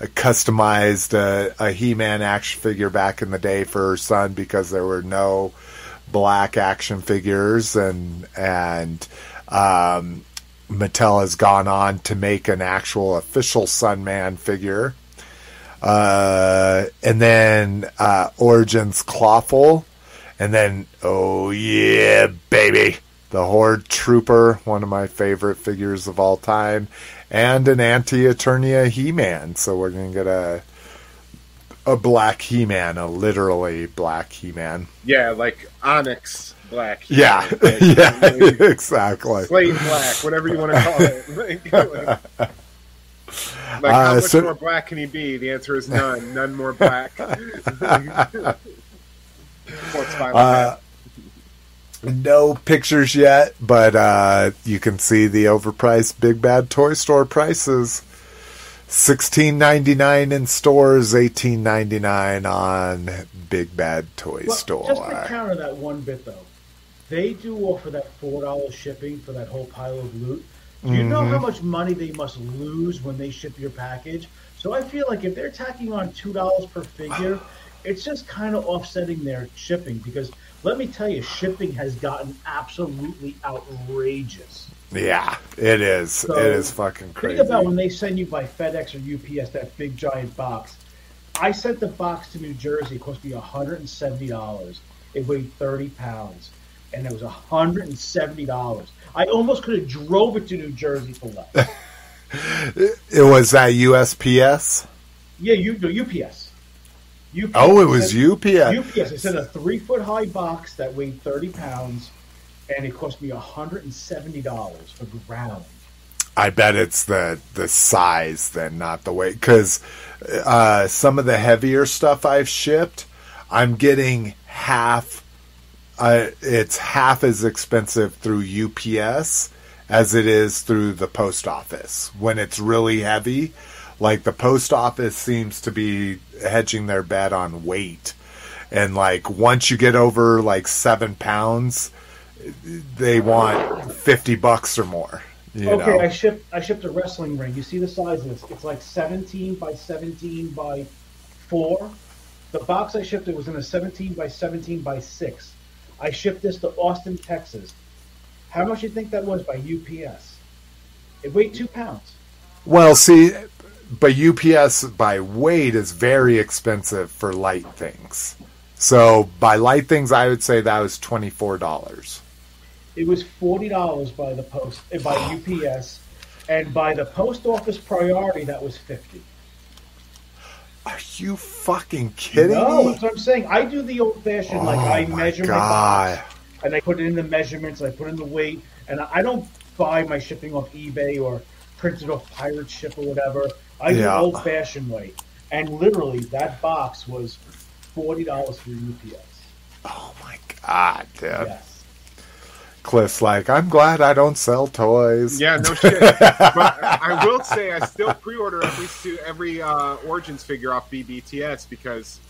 S1: customized a, a He-Man action figure back in the day for her son because there were no black action figures and and um, Mattel has gone on to make an actual official Sunman figure. Uh, and then uh, Origins Clawful, and then oh yeah, baby, the Horde Trooper, one of my favorite figures of all time, and an Anti Eternia He Man. So we're gonna get a a black He Man, a literally black He Man.
S3: Yeah, like onyx black.
S1: Yeah,
S3: Like,
S1: yeah,
S3: like,
S1: exactly.
S3: slate black, whatever you want to call it. Like, like, like, how
S1: Uh,
S3: much
S1: so-
S3: more black can he be? The answer is none. None more black.
S1: Uh, no pictures yet, but uh, you can see the overpriced Big Bad Toy Store prices. Sixteen ninety nine in stores, eighteen ninety nine on Big Bad Toy
S2: Well,
S1: Store.
S2: Just to counter that one bit, though, they do offer that four dollars shipping for that whole pile of loot. Do you know
S1: Mm-hmm.
S2: how much money they must lose when they ship your package? So I feel like if they're tacking on two dollars per figure, it's just kind of offsetting their shipping. Because let me tell you, shipping has gotten absolutely outrageous.
S1: Yeah, it is.
S2: So,
S1: it is fucking crazy.
S2: Think about when they send you by FedEx or UPS that big giant box. I sent the box to New Jersey. It cost me hundred and seventy dollars. It weighed thirty pounds, and it was hundred and seventy dollars. I almost could have drove it to New Jersey for less.
S1: It was that USPS.
S2: yeah, you no, UPS. UPS.
S1: Oh, it was UPS.
S2: UPS. It's in a three foot high box that weighed thirty pounds, and it cost me hundred and seventy dollars for ground.
S1: I bet it's the the size then, not the weight. Because uh, some of the heavier stuff I've shipped, I'm getting half. Uh, it's half as expensive through UPS as it is through the post office when it's really heavy. Like the post office seems to be hedging their bet on weight, and like once you get over like seven pounds, they want fifty bucks or more. You
S2: okay,
S1: know?
S2: I shipped I shipped a wrestling ring. You see the size of this? It's like 17 by 17 by 4. The box I shipped it was in a 17 by 17 by 6. I shipped this to Austin, Texas. How much do you think that was by UPS? It weighed 2 pounds.
S1: Well, see, but UPS by weight is very expensive for light things. So by light things, I would say that was twenty four dollars.
S2: It was forty dollars by the post by UPS, and by the post office priority that was fifty.
S1: Are you fucking kidding
S2: No,
S1: me?
S2: that's what I'm saying. I do the old fashioned like oh I
S1: Oh my
S2: measure my
S1: God.
S2: box and I put in the measurements, I put in the weight, and I don't buy my shipping off eBay or print it off Pirate Ship or whatever. I do
S1: Yeah.
S2: old fashioned way, and literally that box was forty dollars for UPS.
S1: Oh my god, dude. Cliff's like, I'm glad I don't sell toys.
S3: Yeah, no shit. but I will say I still pre-order every su- every uh, Origins figure off BBTS because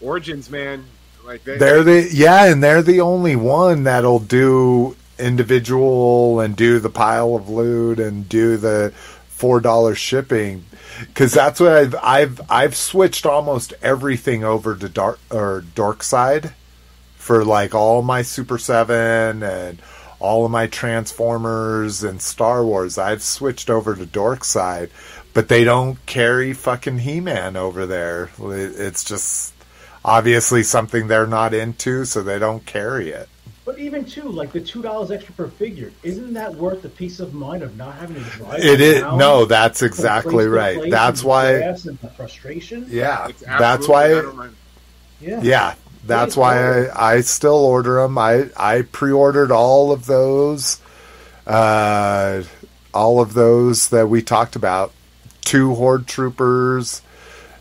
S3: Origins, man, like they,
S1: They're the yeah, and they're the only one that'll do individual and do the pile of loot and do the four dollar shipping because that's what I've I've I've switched almost everything over to dark or dark side for like all my Super Seven and all of my Transformers and Star Wars. I've switched over to dork side, but they don't carry fucking He Man over there. It's just obviously something they're not into, so they don't carry it.
S2: But even too, like the two dollars extra per figure, isn't that worth the peace of mind of not having to drive?
S1: It is no, that's exactly
S2: place
S1: right.
S2: place
S1: That's
S2: and the
S1: why,
S2: and the frustration.
S1: yeah, that's why.
S2: Yeah.
S1: yeah, that's why. I, I still order them. I I pre-ordered all of those, uh, all of those that we talked about, two horde troopers,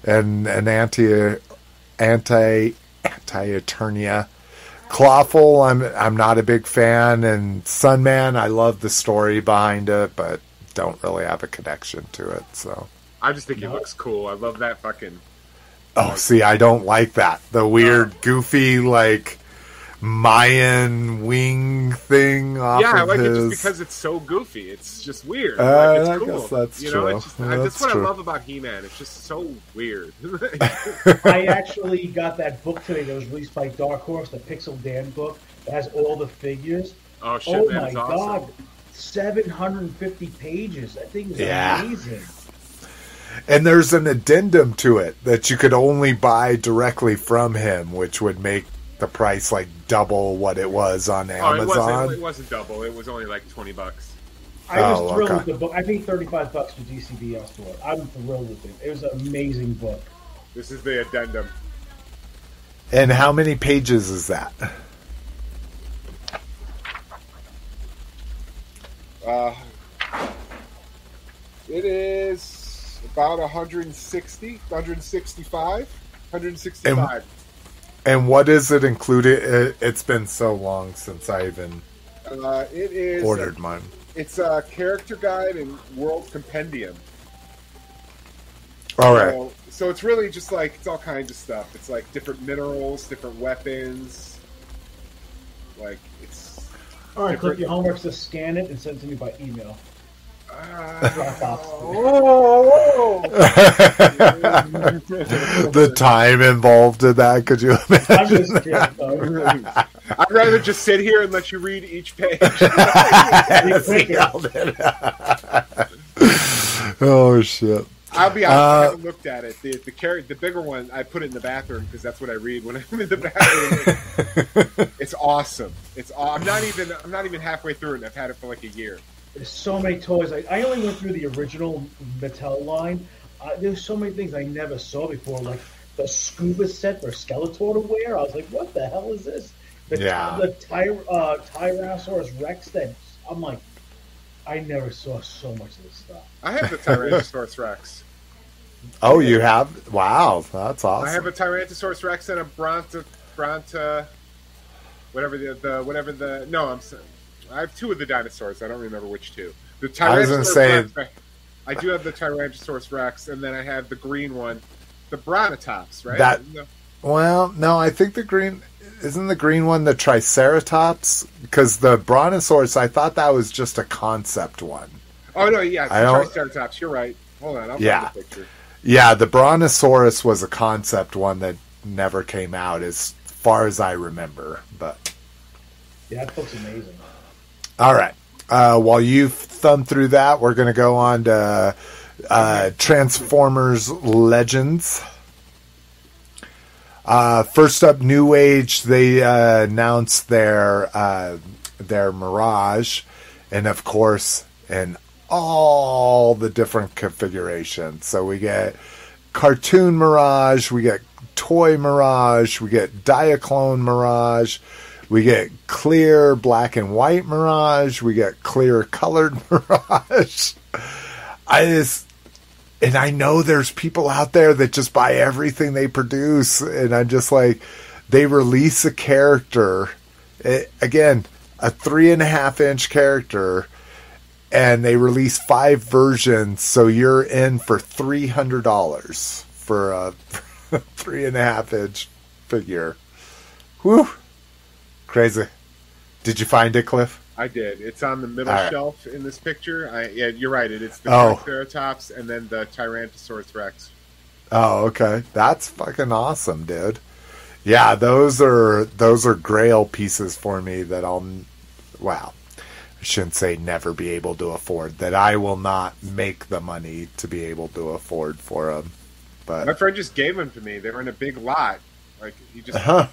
S1: and an anti anti anti Eternia. Clawful, I'm I'm not a big fan, and Sunman, I love the story behind it, but don't really have a connection to it. So,
S3: I just think it looks cool. I love that fucking.
S1: Oh, see, I don't like that. The weird, goofy, like Mayan wing thing off
S3: yeah, I like
S1: his.
S3: it just because it's so goofy. It's just weird.
S1: Uh,
S3: like, it's
S1: I
S3: cool.
S1: guess that's
S3: you know,
S1: true.
S3: it's just,
S1: Yeah,
S3: that's
S1: that's
S3: what
S1: true.
S3: I love about He-Man. It's just so weird.
S2: I actually got that book today that was released by Dark Horse, the Pixel Dan book that has all the figures.
S3: oh shit,
S2: oh
S3: man,
S2: my
S3: awesome.
S2: god, seven hundred and fifty pages. That thing is
S1: Yeah.
S2: amazing.
S1: And there's an addendum to it that you could only buy directly from him, which would make the price like double what it was on
S3: Oh, it
S1: Amazon.
S3: wasn't. It wasn't double. It was only like twenty bucks.
S2: I was
S1: Oh,
S2: thrilled
S1: okay.
S2: with the book. I paid thirty five bucks for DCBS for it. I'm thrilled with it. It was an amazing book.
S3: This is the addendum.
S1: And how many pages is that?
S3: Uh, it is about 160, 165, 165.
S1: And what is it included? It, it's been so long since I even
S3: Uh, it is
S1: ordered mine.
S3: It's a character guide and world compendium.
S1: All right.
S3: So, so it's really just like it's all kinds of stuff. It's like different minerals, different weapons. Like it's.
S2: All right,
S3: Different-
S2: Cliff, your homework's to scan it and send it to me by email.
S1: The time involved in that, could you imagine?
S2: kidding.
S3: I'd rather just sit here and let you read each page.
S1: Yes, he nailed it. oh shit!
S3: I'll be honest, I
S1: Uh,
S3: haven't looked at it. The the car- the bigger one, I put it in the bathroom because that's what I read when I'm in the bathroom. it's awesome. It's aw- I'm not even I'm not even halfway through it. and I've had it for like a year.
S2: There's so many toys. I, I only went through the original Mattel line. Uh, there's so many things I never saw before, like the scuba set for Skeletor to wear. I was like, what the hell is this? The,
S1: Yeah.
S2: The ty, uh, Tyrannosaurus Rex that I'm like, I never saw so much of this stuff.
S3: I have the Tyrannosaurus Rex.
S1: Oh, you have? Wow, that's awesome.
S3: I have a Tyrannosaurus Rex and a Bronta Bronta, whatever the, the whatever the no I'm s- I have two of the dinosaurs. I don't remember which two. The Tyrannosaurus
S1: I was gonna say-
S3: Rex, I, I do have the Tyrannosaurus Rex, and then I have the green one, the Brontotops, right?
S1: That- Well, no, I think the green isn't the green one the Triceratops because the Brontosaurus. I thought that was just a concept one.
S3: Oh no, yeah,
S1: I
S3: the
S1: don't-
S3: Triceratops. You're right. Hold on, I'll
S1: Yeah.
S3: find the picture.
S1: Yeah, the Brontosaurus was a concept one that never came out, as far as I remember. But
S2: Yeah, that book's amazing.
S1: All right, uh, while you thumb through that, we're going to go on to Uh, Transformers Legends. Uh, first up, New Age. They uh, announced their uh, their Mirage, and of course, in all the different configurations. So we get cartoon Mirage, we get toy Mirage, we get Diaclone Mirage, we get clear black and white Mirage, we get clear colored Mirage. I just and I know there's people out there that just buy everything they produce, and I'm just like, they release a character, it, again, a three and a half inch character, and they release five versions, so you're in for three hundred dollars for a three and a half inch figure. Whew, crazy. Did you find it, Cliff?
S3: I did. It's on the middle
S1: right.
S3: shelf in this picture. I, yeah, you're right. It, it's the
S1: Oh.
S3: Triceratops and then the Tyrannosaurus Rex.
S1: Oh, okay. That's fucking awesome, dude. Yeah, those are those are grail pieces for me that I'll wow. I shouldn't say never be able to afford. That I will not make the money to be able to afford for them. But my
S3: friend just gave them to me. They were in a big lot. Like he just,
S1: huh.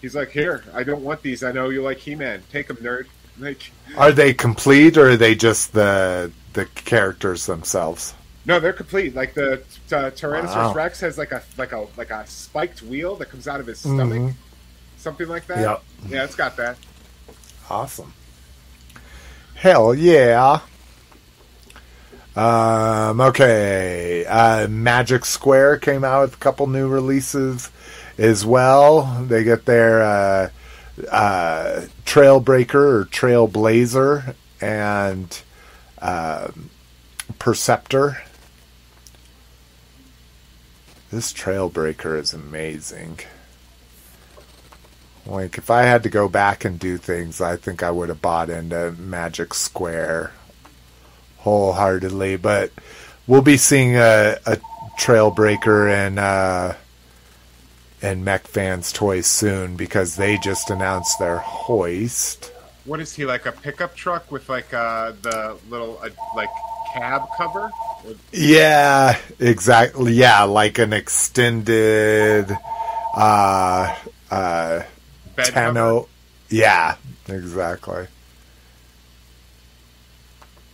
S3: He's like, "Here, I don't want these. I know you like He-Man. Take them, nerd." Like,
S1: are they complete or are they just the the characters themselves?
S3: no, they're complete. Like the uh, Tyrannosaurus
S1: Wow.
S3: Rex has like a like a like a spiked wheel that comes out of his stomach,
S1: Mhm.
S3: something like that.
S1: Yep.
S3: Yeah, it's got that.
S1: Awesome. Hell yeah. Um, okay. Uh, Magic Square came out with a couple new releases as well. They get their uh, uh, Trailbreaker or Trailblazer and um Perceptor. This Trailbreaker is amazing. Like if I had to go back and do things, I think I would have bought into Magic Square wholeheartedly. But we'll be seeing a, a Trailbreaker and uh, and Mech Fans toys soon because they just announced their hoist.
S3: What is he like? A pickup truck with like uh, the little uh, like cab cover?
S1: Yeah, exactly. Yeah, like an extended uh uh
S3: Bed
S1: Tano. Yeah, exactly.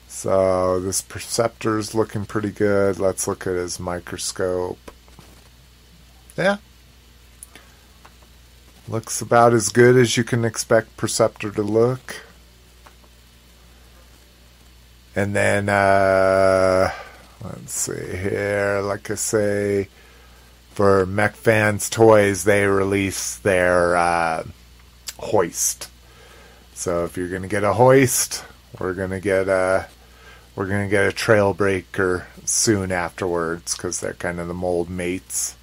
S1: So this Perceptor's looking pretty good. Let's look at his microscope. Yeah. Looks about as good as you can expect Perceptor to look. And then, uh, let's see here. Like I say, for Mech Fans Toys, they release their uh, hoist. So if you're gonna get a hoist, we're gonna get a we're gonna get a Trailbreaker soon afterwards because they're kind of the mold mates.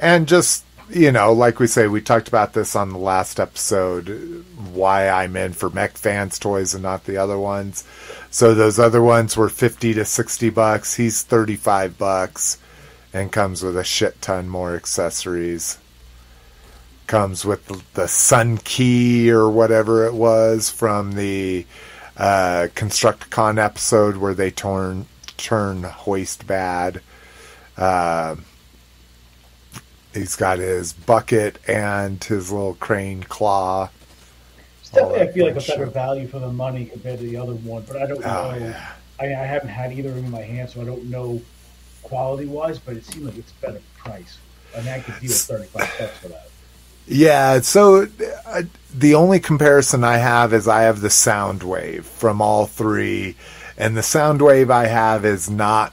S1: And just you know, like we say, we talked about this on the last episode. Why I'm in for Mech Fans toys and not the other ones. So those other ones were fifty to sixty bucks. He's thirty five bucks, and comes with a shit ton more accessories. Comes with the, Sun Key or whatever it was from the uh, Constructicon episode where they turn turn Hoist bad. Uh, he's got his bucket and his little crane claw.
S2: Definitely, I feel like a better value for the money compared to the other one, but I don't
S1: Oh,
S2: know.
S1: yeah.
S2: I, I haven't had either of them in my hand, so I don't know quality wise, but it seems like it's better price. I mean, I could deal 35 bucks for that.
S1: Yeah, so uh, the only comparison I have is I have the Soundwave from all three, and the Soundwave I have is not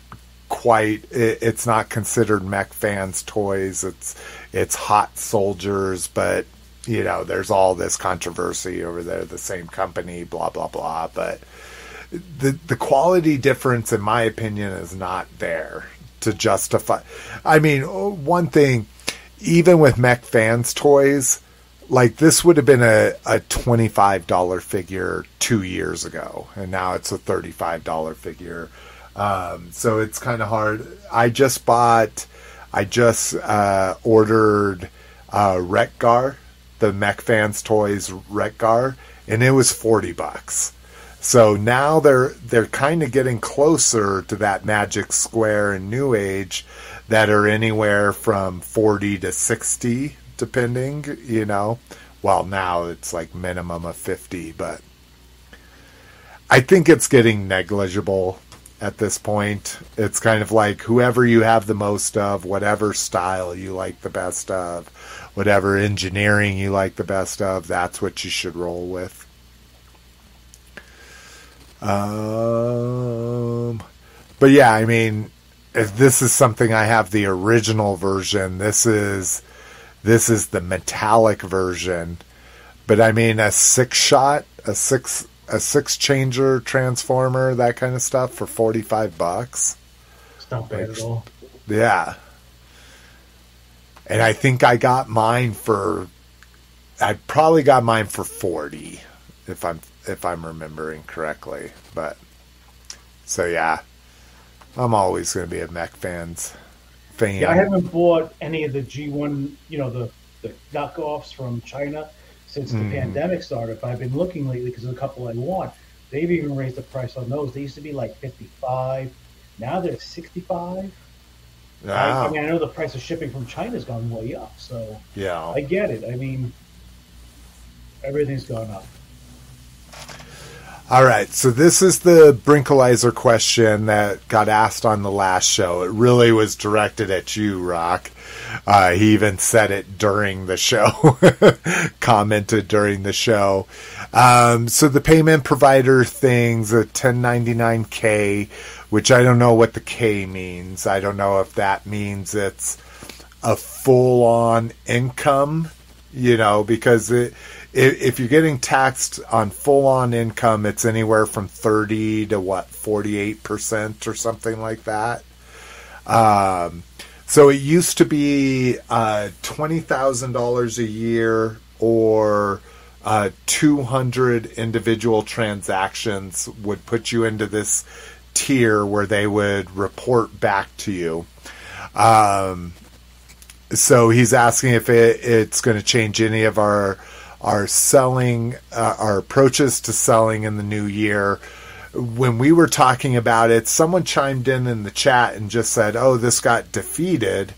S1: quite. It, it's not considered Mech Fans toys. It's it's Hot Soldiers, but you know, there's all this controversy over there. The same company, blah blah blah. But the the quality difference, in my opinion, is not there to justify. I mean, one thing, even with Mech Fans toys, like this would have been a, a twenty five dollar figure two years ago, and now it's a thirty five dollar figure. Um, so it's kind of hard. I just bought, I just uh, ordered uh, Rekgar, the Mech Fans toys Rekgar, and it was forty bucks. So now they're they're kind of getting closer to that Magic Square and New Age that are anywhere from 40 to 60 depending, you know. Well, now it's like minimum of 50, but I think it's getting negligible at this point. It's kind of like whoever you have the most of, whatever style you like the best of, whatever engineering you like the best of, that's what you should roll with. Um, but yeah, I mean, if this is something I have the original version, this is this is the metallic version. But I mean, a six shot, a six a six changer transformer, that kind of stuff for forty five bucks.
S2: It's not bad at all.
S1: Yeah. And I think I got mine for I probably got mine for 40 if I'm if I'm remembering correctly. But so yeah. I'm always going to be a mech fans fan.
S2: Yeah, I haven't bought any of the G1, you know, the, the knockoffs from China since the
S1: Mhm.
S2: pandemic started. But I've been looking lately because of a couple I want. They've even raised the price on those. They used to be like 55. Now they're 65. I, I mean, I know the price of shipping from China's gone way up, so
S1: yeah.
S2: I get it. I mean, everything's gone up.
S1: All right, so this is the Brinkalizer question that got asked on the last show. It really was directed at you, Rock. Uh, he even said it during the show, commented during the show. Um, so the payment provider things, a 1099K, which I don't know what the K means. I don't know if that means it's a full on income, you know, because it, if, you're getting taxed on full on income, it's anywhere from 30 to what, 48% or something like that. Um, so it used to be uh, $20,000 a year or uh, 200 individual transactions would put you into this tier where they would report back to you. Um, so he's asking if it, it's going to change any of our our selling uh, our approaches to selling in the new year when we were talking about it someone chimed in in the chat and just said oh this got defeated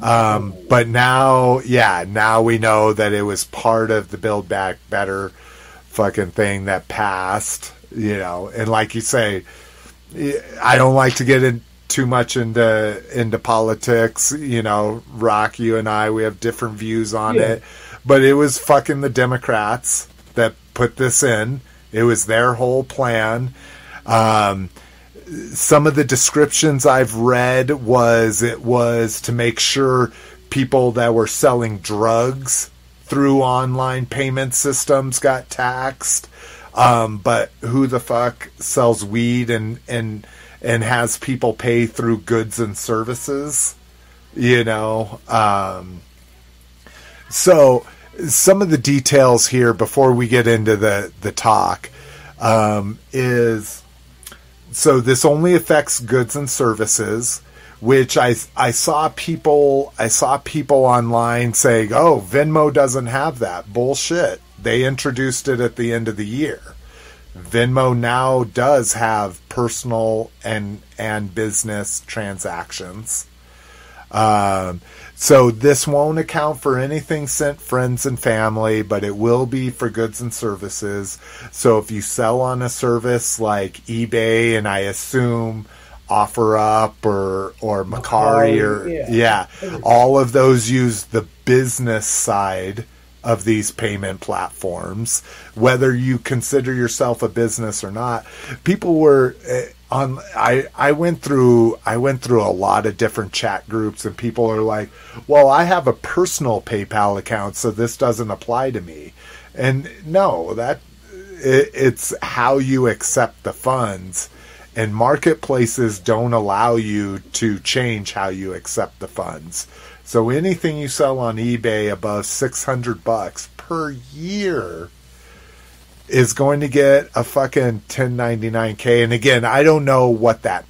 S1: um, but now yeah now we know that it was part of the build back better fucking thing that passed you know and like you say I don't like to get in too much into into politics. You know, Rock, you and I, we have different views on
S2: Yeah.
S1: it, but it was fucking the Democrats that put this in. It was their whole plan. Um, some of the descriptions I've read was it was to make sure people that were selling drugs through online payment systems got taxed. Um, but who the fuck sells weed and and and has people pay through goods and services? You know. Um, so some of the details here before we get into the the talk um, is so this only affects goods and services which I I saw people I saw people online saying, "Oh, Venmo doesn't have that." Bullshit. They introduced it at the end of the year. Venmo now does have personal and and business transactions. Um, so this won't account for anything sent friends and family, but it will be for goods and services. So if you sell on a service like eBay, and I assume OfferUp or or Mercari or yeah,
S2: yeah.
S1: all of those use the business side of these payment platforms whether you consider yourself a business or not people were eh, on I I went through I went through a lot of different chat groups and people are like well I have a personal PayPal account so this doesn't apply to me. And no that it, it's how you accept the funds and marketplaces don't allow you to change how you accept the funds. So anything you sell on eBay above 600 bucks per year is going to get a fucking 1099k and again I don't know what that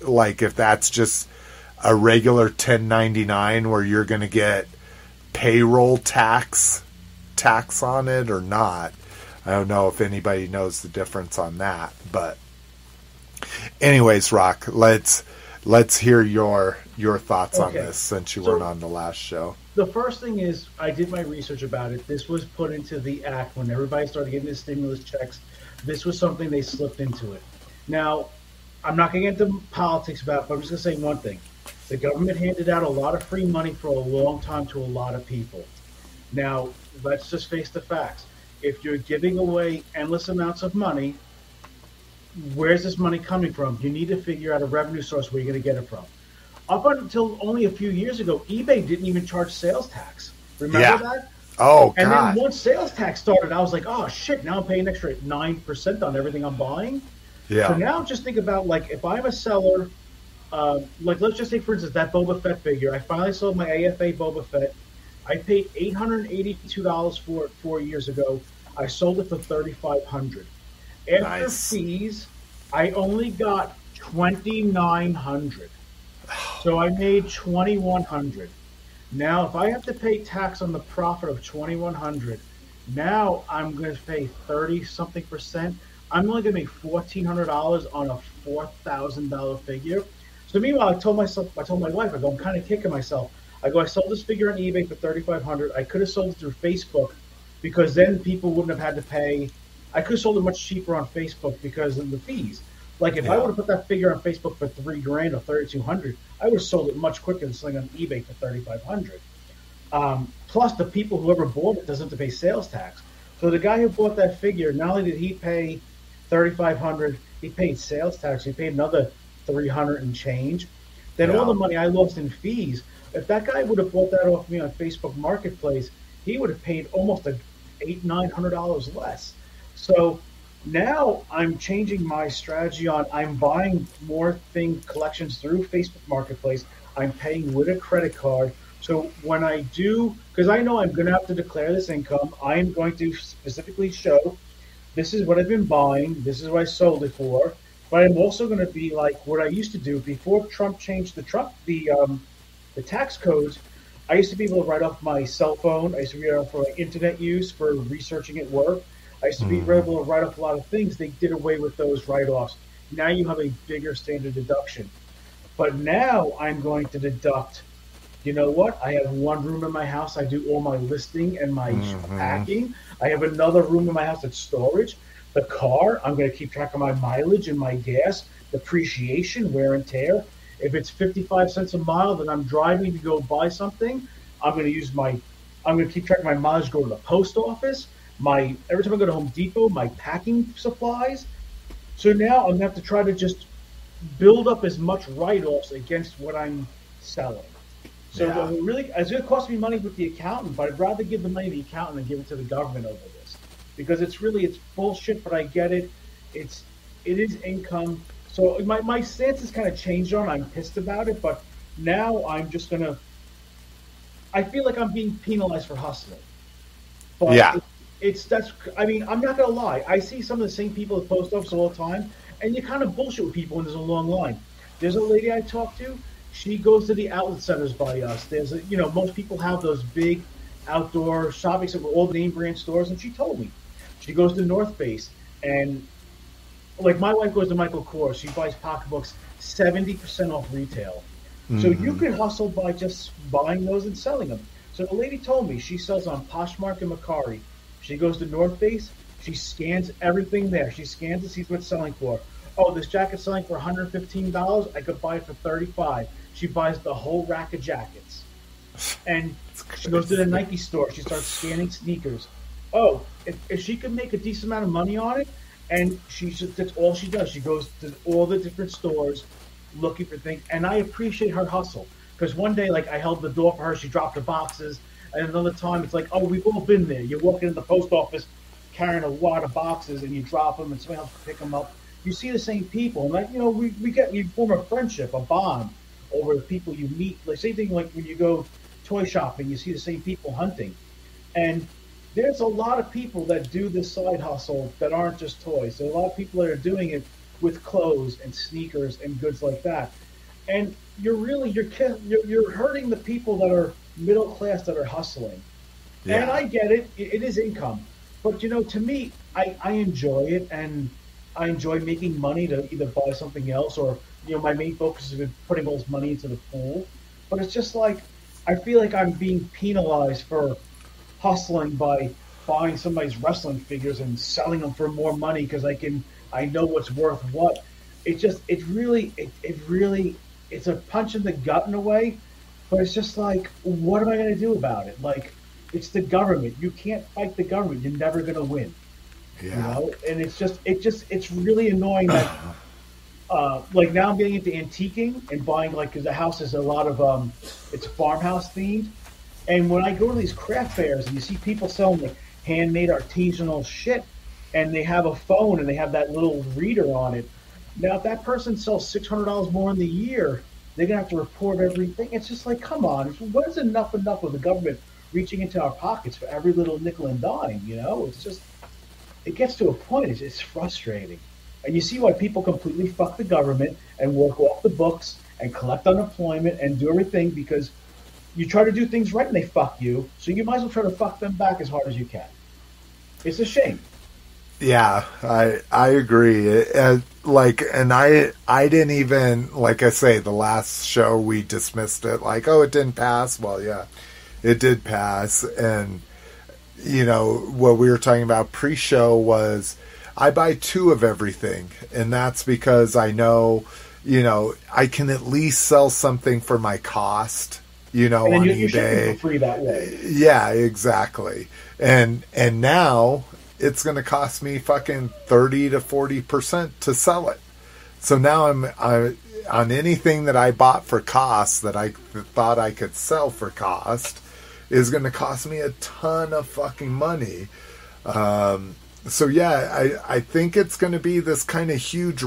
S1: like if that's just a regular 1099 where you're going to get payroll tax tax on it or not. I don't know if anybody knows the difference on that, but anyways, Rock, let's let's hear your your thoughts on this since you
S2: So-
S1: weren't on the last show.
S2: The first thing is, I did my research about it. This was put into the act when everybody started getting the stimulus checks. This was something they slipped into it. Now, I'm not going to get into politics about it, but I'm just going to say one thing. The government handed out a lot of free money for a long time to a lot of people. Now, let's just face the facts. If you're giving away endless amounts of money, where's this money coming from? You need to figure out a revenue source where you're going to get it from. Up until only a few years ago, eBay didn't even charge sales tax. Remember
S1: Yeah.
S2: that?
S1: Oh
S2: And
S1: God,
S2: then once sales tax started, I was like, oh shit, now I'm paying an extra 9% on everything I'm buying.
S1: Yeah.
S2: So now just think about like if I'm a seller, um, like let's just take for instance that Boba Fett figure. I finally sold my AFA Boba Fett. I paid eight hundred and eighty-two dollars for it four years ago. I sold it for thirty-five hundred. After
S1: Nice.
S2: fees, I only got twenty-nine hundred. So I made twenty-one hundred. Now, if I have to pay tax on the profit of twenty-one hundred, now I'm going to pay thirty something percent. I'm only going to make fourteen hundred dollars on a four thousand dollar figure. So meanwhile, I told myself, I told my wife, I go, I'm kind of kicking myself. I go, I sold this figure on eBay for thirty five hundred. I could have sold it through Facebook because then people wouldn't have had to pay. I could have sold it much cheaper on Facebook because of the fees. Like if I would have put that figure on Facebook for three grand or thirty two hundred, I would have sold it much quicker than selling on eBay for thirty five hundred. Um, plus, the people whoever bought it doesn't have to pay sales tax. So the guy who bought that figure, not only did he pay thirty five hundred, he paid sales tax. He paid another three hundred and change. Then
S1: Yeah.
S2: all the money I lost in fees. If that guy would have bought that off me on Facebook Marketplace, he would have paid almost a eight nine hundred dollars less. So now I'm changing my strategy on I'm buying more thing collections through Facebook Marketplace. I'm paying with a credit card. So when I do, because I know I'm going to have to declare this income, I am going to specifically show this is what I've been buying, this is what I sold it for. But I'm also going to be like what I used to do before Trump changed the Trump the um, the tax codes. I used to be able to write off my cell phone. I used to be able for like, internet use for researching at work. I used to be hmm. able to write off a lot of things. They did away with those write-offs. Now you have a bigger standard deduction. But now I'm going to deduct. You know what? I have one room in my house. I do all my listing and my mm-hmm. packing. I have another room in my house that's storage. The car, I'm going to keep track of my mileage and my gas, depreciation, wear and tear. If it's 55 cents a mile that I'm driving to go buy something, I'm going to use my, I'm going to keep track of my mileage, go to the post office, my, every time I go to Home Depot, my packing supplies. So now I'm going to have to try to just build up as much write-offs against what I'm selling. So
S1: Yeah.
S2: it really, it's going to cost me money with the accountant, but I'd rather give the money to the accountant than give it to the government over this, because it's really it's bullshit. But I get it. It's it is income. So my my stance has kind of changed on. I'm pissed about it, but now I'm just gonna. I feel like I'm being penalized for hustling. But
S1: Yeah.
S2: It- it's that's. I mean, I'm not gonna lie. I see some of the same people at the post office all the time, and you kind of bullshit with people when there's a long line. There's a lady I talked to. She goes to the outlet centers by us. There's a, you know, most people have those big outdoor shopping centers with all the name brand stores, and she told me she goes to North Face and like my wife goes to Michael Kors. She buys pocketbooks seventy percent off retail. So you mm-hmm. could hustle by just buying those and selling them. So the lady told me she sells on Poshmark and Mercari. She goes to North Face. She scans everything there. She scans and sees what's selling for. Oh, this jacket's selling for one hundred fifteen dollars. I could buy it for thirty five. She buys the whole rack of jackets, and she goes to the Nike store. She starts scanning sneakers. Oh, if, if she could make a decent amount of money on it, and she just, that's all she does. She goes to all the different stores looking for things, and I appreciate her hustle because one day, like I held the door for her, she dropped her boxes, and another time it's like, oh, we've all been there. You're walking in the post office carrying a wad of boxes, and you drop them, and somebody else pick them up. You see the same people, and like you know, we, we get you form a friendship, a bond over the people you meet. Like same thing like when you go toy shopping, you see the same people hunting, and there's a lot of people that do this side hustle that aren't just toys. There are a lot of people that are doing it with clothes and sneakers and goods like that. And you're really you're, you're hurting the people that are middle class that are hustling. And I get it; it, it is income. But you know, to me, I, I enjoy it, and I enjoy making money to either buy something else or you know, my main focus is putting all this money into the pool. But it's just like I feel like I'm being penalized for hustling by buying somebody's wrestling figures and selling them for more money because I can I know what's worth what. It just it really it, it really it's a punch in the gut in a way, but it's just like what am I going to do about it? Like it's the government. You can't fight the government. You're never going to win.
S1: Yeah.
S2: You know, and it's just it just it's really annoying that uh, like now I'm getting into antiquing and buying like because the house is a lot of um, it's farmhouse themed, and when I go to these craft fairs and you see people selling like handmade artisanal shit, and they have a phone and they have that little reader on it. Now, if that person sells six hundred dollars more in the year, they're gonna have to report everything. It's just like, come on, what is enough enough with the government reaching into our pockets for every little nickel and dime? You know, it's just it gets to a point. It's, it's frustrating. And you see why people completely fuck the government and work off the books and collect unemployment and do everything because you try to do things right and they fuck you. So you might as well try to fuck them back as hard as you can. It's a shame.
S1: Yeah, I I agree. Uh, like, and I I didn't even like I say the last show we dismissed it like oh it didn't pass. Well, yeah, it did pass, and you know what we were talking about pre-show was I buy two of everything, and that's because I know, you know, I can at least sell something for my cost. You know, on
S2: you,
S1: eBay.
S2: way.
S1: Yeah, exactly. And and now it's going to cost me fucking thirty to forty percent to sell it. So now I'm I on anything that I bought for cost that I thought I could sell for cost is going to cost me a ton of fucking money. Um, so yeah, I I think it's going to be this kind of huge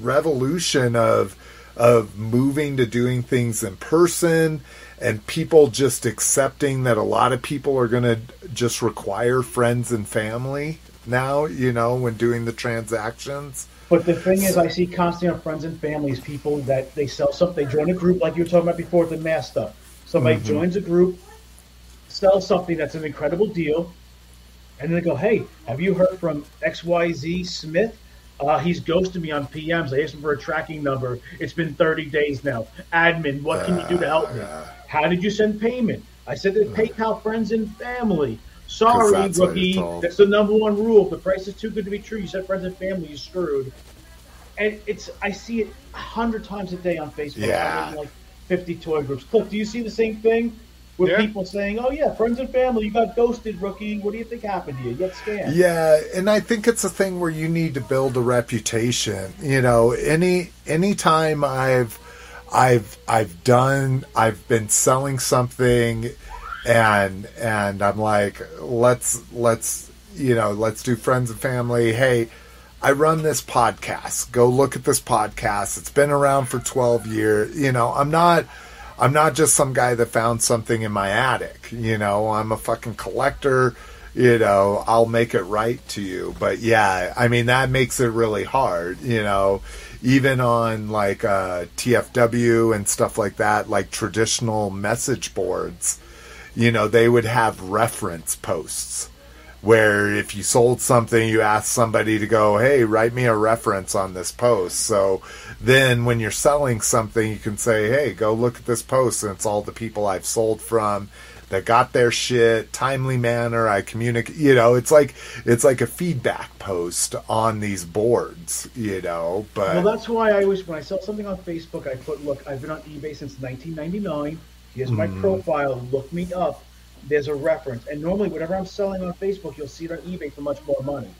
S1: revolution of of moving to doing things in person and people just accepting that a lot of people are going to just require friends and family now, you know, when doing the transactions.
S2: But the thing is, I see constantly on friends and families people that they sell something, they join a group like you were talking about before with the mass stuff. Somebody mm-hmm. joins a group, sells something that's an incredible deal, and then they go, "Hey, have you heard from XYZ Smith? Uh, he's ghosted me on PMs. I asked him for a tracking number. It's been 30 days now. Admin, what can you do to help me? How did you send payment? I said to PayPal friends and family. Sorry, that's rookie. That's the number one rule. If the price is too good to be true, you said friends and family, you're screwed. And it's I see it a hundred times a day on Facebook.
S1: Yeah.
S2: Like 50 toy groups. Cliff, do you see the same thing? with yeah. people saying, "Oh yeah, friends and family, you got ghosted, rookie. What do you think happened to you? You got scammed."
S1: Yeah, and I think it's a thing where you need to build a reputation. You know, any any time I've I've I've done I've been selling something and and I'm like, let's let's you know, let's do friends and family. Hey, I run this podcast. Go look at this podcast. It's been around for 12 years. You know, I'm not I'm not just some guy that found something in my attic. You know, I'm a fucking collector. You know, I'll make it right to you. But yeah, I mean, that makes it really hard. You know, even on like uh, TFW and stuff like that, like traditional message boards, you know, they would have reference posts where if you sold something, you ask somebody to go, hey, write me a reference on this post. So then when you're selling something, you can say, hey, go look at this post, and it's all the people I've sold from that got their shit timely manner i communicate you know it's like it's like a feedback post on these boards you know but
S2: well that's why i always when i sell something on facebook i put look i've been on ebay since 1999 here's my mm. profile look me up there's a reference. And normally, whatever I'm selling on Facebook, you'll see it on eBay for much more money.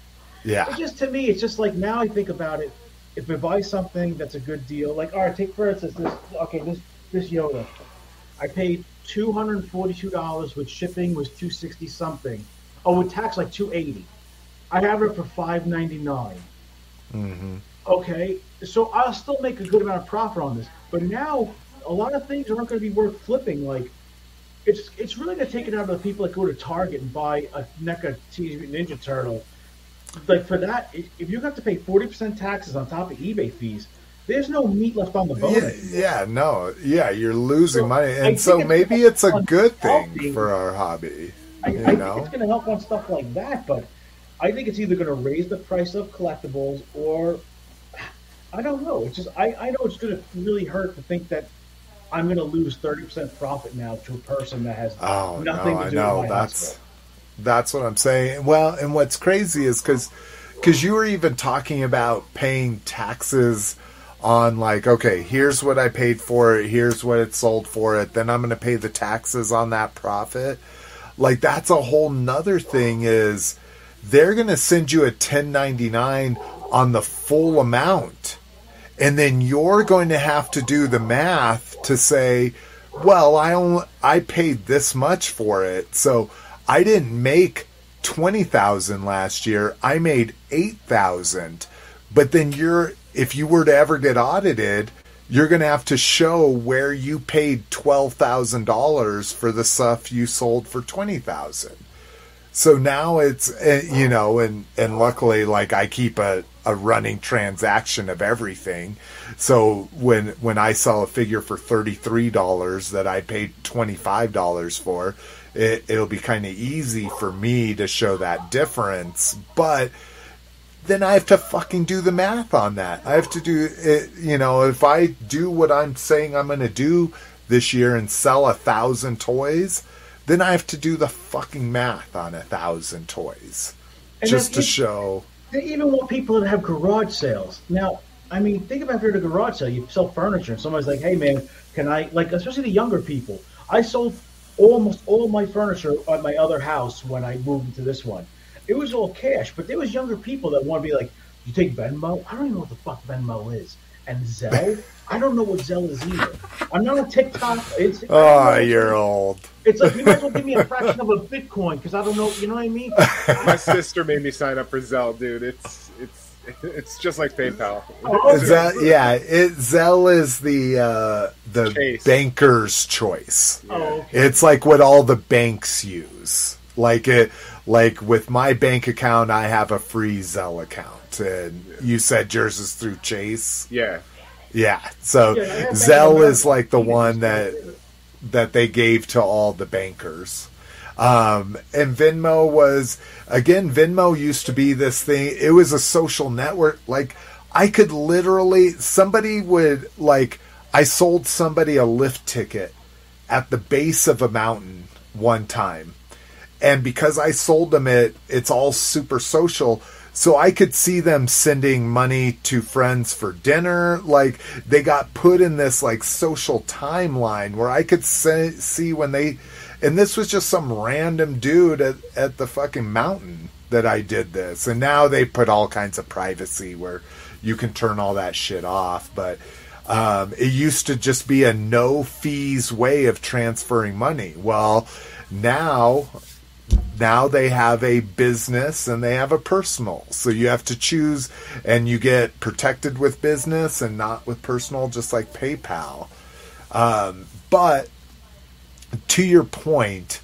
S1: Yeah.
S2: It just to me, it's just like now I think about it. If I buy something that's a good deal, like all right, take for instance this. Okay, this this Yoda, I paid two hundred and forty-two dollars with shipping was two sixty something. Oh, with tax like two eighty. I have it for five ninety-nine.
S1: mm-hmm.
S2: Okay, so I'll still make a good amount of profit on this. But now a lot of things aren't going to be worth flipping. Like it's it's really going to take it out of the people that go to Target and buy a NECA Teenage Mutant Ninja Turtle. Like for that, if you have to pay forty percent taxes on top of eBay fees, there's no meat left on the bone.
S1: Yeah, yeah no, yeah, you're losing so money, and so maybe it's a good thing for our hobby.
S2: I,
S1: You
S2: I
S1: know?
S2: think it's going to help on stuff like that, but I think it's either going to raise the price of collectibles or I don't know. It's just I, I know it's going to really hurt to think that I'm going to lose thirty percent profit now to a person that has
S1: Oh
S2: nothing
S1: no,
S2: to
S1: I
S2: do
S1: know
S2: with my
S1: that's
S2: hospital.
S1: that's what I'm saying. Well, and what's crazy is because because you were even talking about paying taxes on like okay, here's what I paid for it, here's what it sold for it, then I'm going to pay the taxes on that profit. Like that's a whole nother thing is they're going to send you a 1099 on the full amount. And then you're going to have to do the math to say well i only i paid this much for it. So i didn't make 20,000 last year i made 8,000 but then you're if you were to ever get audited you're going to have to show where you paid $12,000 for the stuff you sold for 20,000 so now it's uh, you know and and luckily like i keep a, a running transaction of everything. So when when i sell a figure for $33 that i paid $25 for it, it'll be kind of easy for me to show that difference. But then I have to fucking do the math on that. I have to do it, you know, if I do what I'm saying I'm going to do this year and sell a thousand toys, then I have to do the fucking math on a thousand toys
S2: And
S1: just to show.
S2: They even want people that have garage sales. Now, I mean, think about if you're at a garage sale, you sell furniture, and somebody's like, hey, man, can I, like, especially the younger people. I sold almost all my furniture at my other house when I moved into this one. It was all cash, but there was younger people that want to be like, you take Venmo? I don't even know what the fuck Venmo is. And Zelle? I don't know what Zelle is either. I'm not on TikTok. It's, I don't
S1: Oh, you're old.
S2: It's like, you might as well give me a fraction of a Bitcoin because I don't know, you know what I mean?
S3: My sister made me sign up for Zelle, dude. It's it's it's just like PayPal.
S2: Oh,
S3: It's
S1: Zelle, yeah, it, Zelle is the uh, the
S3: Chase.
S1: banker's choice.
S2: Oh, okay.
S1: It's like what all the banks use. Like it, like with my bank account, I have a free Zelle account, and you said yours is through Chase.
S3: yeah.
S1: Yeah, so
S2: Yeah, I have Bank of
S1: Zelle is like the one that that they gave to all the bankers. Um, and Venmo was again, Venmo used to be this thing. It was a social network. Like I could literally, somebody would like, I sold somebody a lift ticket at the base of a mountain one time and because I sold them it, it's all super social. So I could see them sending money to friends for dinner. Like they got put in this like social timeline where I could se- see when they, and this was just some random dude at, at the fucking mountain that I did this. And now they put all kinds of privacy where you can turn all that shit off. But um, it used to just be a no fees way of transferring money. Well, now now they have a business and they have a personal. So you have to choose and you get protected with business and not with personal, just like PayPal. Um, but to your point,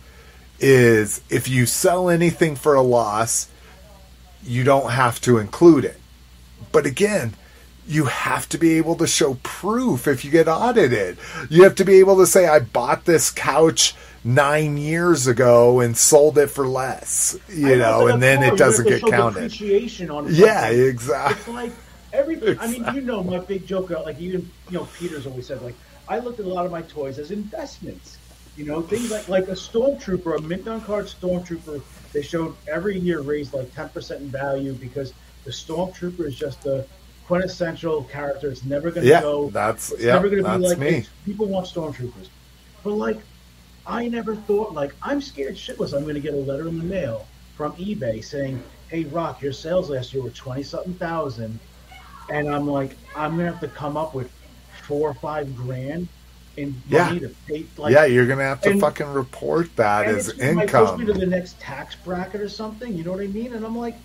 S1: is if you sell anything for a loss, you don't have to include it. But again, you have to be able to show proof if you get audited. You have to be able to say, I bought this couch nine years ago and sold it for less, you know, and then it doesn't get counted.
S2: Depreciation on
S1: Yeah, exactly.
S2: It's like every. I mean, you know, my big joke, like even you know, Peter's always said, like I looked at a lot of my toys as investments. You know, things like like a stormtrooper, a mint on card stormtrooper. They showed every year raised like ten percent in value because the stormtrooper is just a quintessential character. It's never going to
S1: Yeah,
S2: go.
S1: that's yeah,
S2: never going to be like
S1: me.
S2: people want stormtroopers, but like I never thought like I'm scared shitless. I'm going to get a letter in the mail from eBay saying, "Hey, Rock, your sales last year were twenty something thousand, and I'm like, I'm going to have to come up with four or five grand in
S1: Yeah.
S2: money to pay. Like,
S1: yeah, you're gonna have to
S2: and-
S1: fucking report that
S2: and
S1: as
S2: it's- it might push me to the next tax bracket or something. You know what I mean? And I'm like,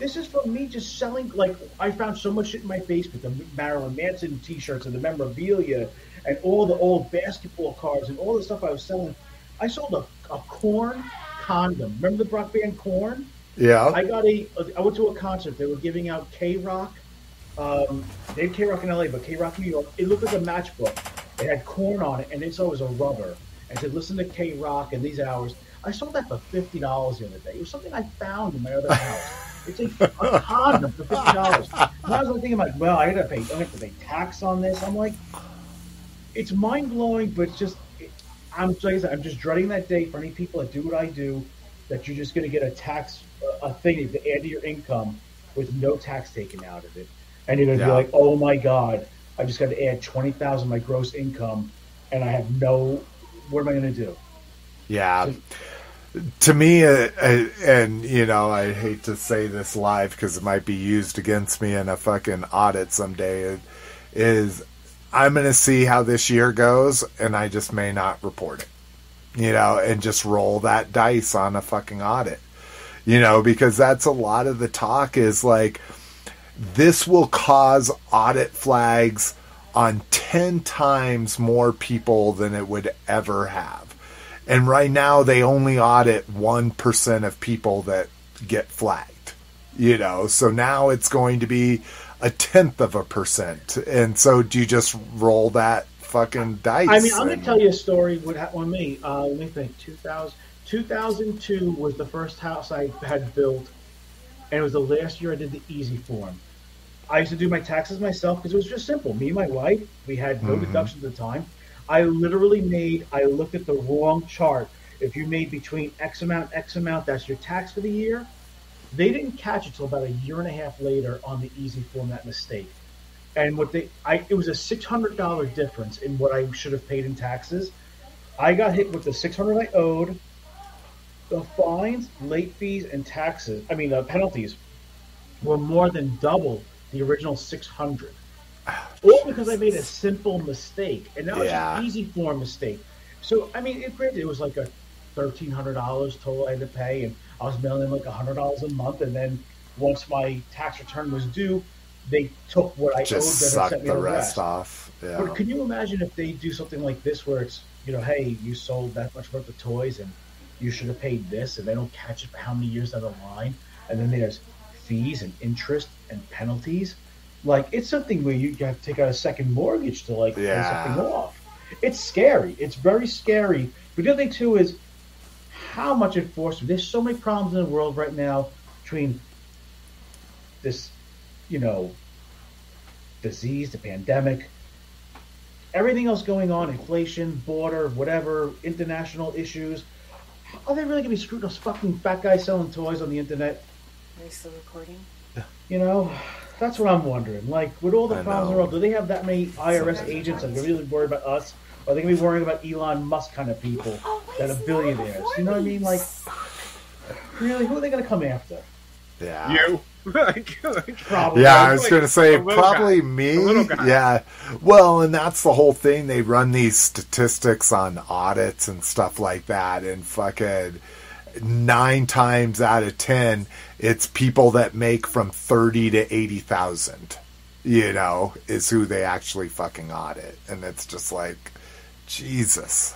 S2: this is from me just selling. Like I found so much shit in my basement: the Marilyn Manson T-shirts and the memorabilia, and all the old basketball cards and all the stuff I was selling. I sold a, a Korn condom. Remember the rock band Korn?
S1: Yeah,
S2: I got a. I went to a concert. They were giving out K Rock. Um, they had K Rock in LA, but K Rock New York. It looked like a matchbook. It had Korn on it, and it's always a rubber. and said, "Listen to K Rock in these hours." I sold that for fifty dollars the other day. It was something I found in my other house. It's a, a condom for fifty dollars. And I was thinking, like, well, I gotta pay, I have to pay tax on this. I'm like, it's mind blowing, but it's just, I'm like I'm just dreading that day for any people that do what I do, that you're just gonna get a tax, a thing to add to your income with no tax taken out of it, and you're gonna
S1: Yeah.
S2: be like, oh my god, I just got to add twenty thousand my gross income, and I have no. What am I gonna do?
S1: Yeah. To me, uh, uh, and you know, I hate to say this live because it might be used against me in a fucking audit someday. Is I'm going to see how this year goes, and I just may not report it. You know, and just roll that dice on a fucking audit. You know, because that's a lot of the talk is like this will cause audit flags on 10 times more people than it would ever have. And right now, they only audit 1% of people that get flagged. You know, so now it's going to be a tenth of a percent. And so do you just roll that fucking dice?
S2: I mean, I'm going to tell you a story. What happened with me? Uh, let me think. 2000, 2002 was the first house I had built, and it was the last year I did the easy form. I used to do my taxes myself because it was just simple. Me and my wife, we had no
S1: Mhm.
S2: deductions at the time. I literally made. I looked at the wrong chart. If you made between X amount, X amount, that's your tax for the year. They didn't catch it till about a year and a half later on the easy form that mistake. And what they, I, it was a six hundred dollar difference in what I should have paid in taxes. I got hit with the six hundred I owed, the fines, late fees, and taxes. I mean, uh, penalties were more than double the original six hundred. All because I made a simple mistake, and that was
S1: Yeah.
S2: an easy form mistake. So I mean, it, it was like a thirteen hundred dollars total I had to pay, and I was mailing them like hundred dollars a month. And then once my tax return was due, they took what I
S1: just
S2: owed them and sent me
S1: the
S2: the
S1: rest off. Yeah.
S2: But can you imagine if they do something like this, where it's you know, hey, you sold that much worth of toys, and you should have paid this, and they don't catch it for how many years down the line, and then there's fees and interest and penalties. Like it's something where you have to take out a second mortgage to like
S1: Yeah.
S2: pay something off. It's scary. It's very scary. But the other thing too is how much enforcement. There's so many problems in the world right now between this, you know, disease, the pandemic, everything else going on, inflation, border, whatever, international issues. Are they really going to be screwed those fucking fat guys selling toys on the internet?
S4: Are you still recording?
S2: You know, that's what I'm wondering. Like, with all the
S1: I
S2: problems in the world, do they have that many IRS agents that are really worried about us? Or are they going to be worrying about Elon Musk kind of people that are billionaires? You know what I mean? Like, really, who are they going to come after?
S1: yeah.
S3: You. like, like,
S2: Probably.
S1: Yeah, I was
S3: Like
S1: going to say probably
S3: guy.
S1: me.
S3: The little guy.
S1: Yeah. Well, and that's the whole thing. They run these statistics on audits and stuff like that, and fucking nine times out of ten, it's people that make from thirty to eighty thousand. You know, is who they actually fucking audit, and it's just like, Jesus.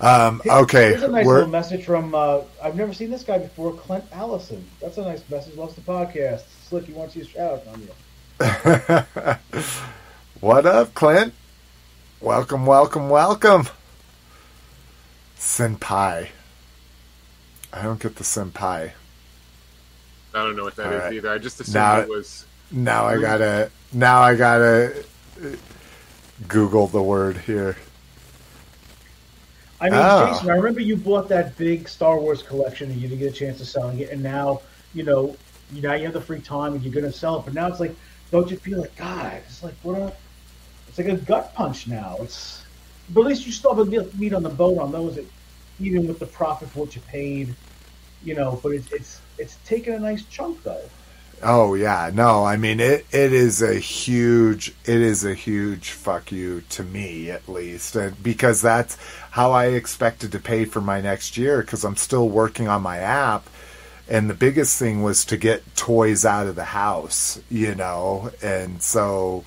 S1: Um, okay,
S2: Here's a nice
S1: we're-
S2: little message from. Uh, I've never seen this guy before, Clint Allison. That's a nice message. Loves the podcast. Slick, he wants you to shout out on you.
S1: what up, Clint? Welcome, welcome, welcome. Senpai. I don't get the senpai.
S3: I don't know what that is
S1: All right.
S3: either. I just assumed
S1: Now-
S3: it was.
S1: Now I gotta. Now I gotta uh, Google the word here.
S2: I mean,
S1: Oh.
S2: Jason, I remember you bought that big Star Wars collection and you didn't get a chance to selling it, and now you know you now you have the free time and you're going to sell it. But now it's like, don't you feel like God? It's like what a, it's like a gut punch now. It's, but at least you still have a meat- on the bone on those, that, even with the profit for what you paid, you know. But it's it's it's taking a nice chunk though.
S1: Oh yeah, no, I mean it. It is a huge. It is a huge fuck you to me, at least, and because that's how I expected to pay for my next year. Because I'm still working on my app, and the biggest thing was to get toys out of the house, you know, and so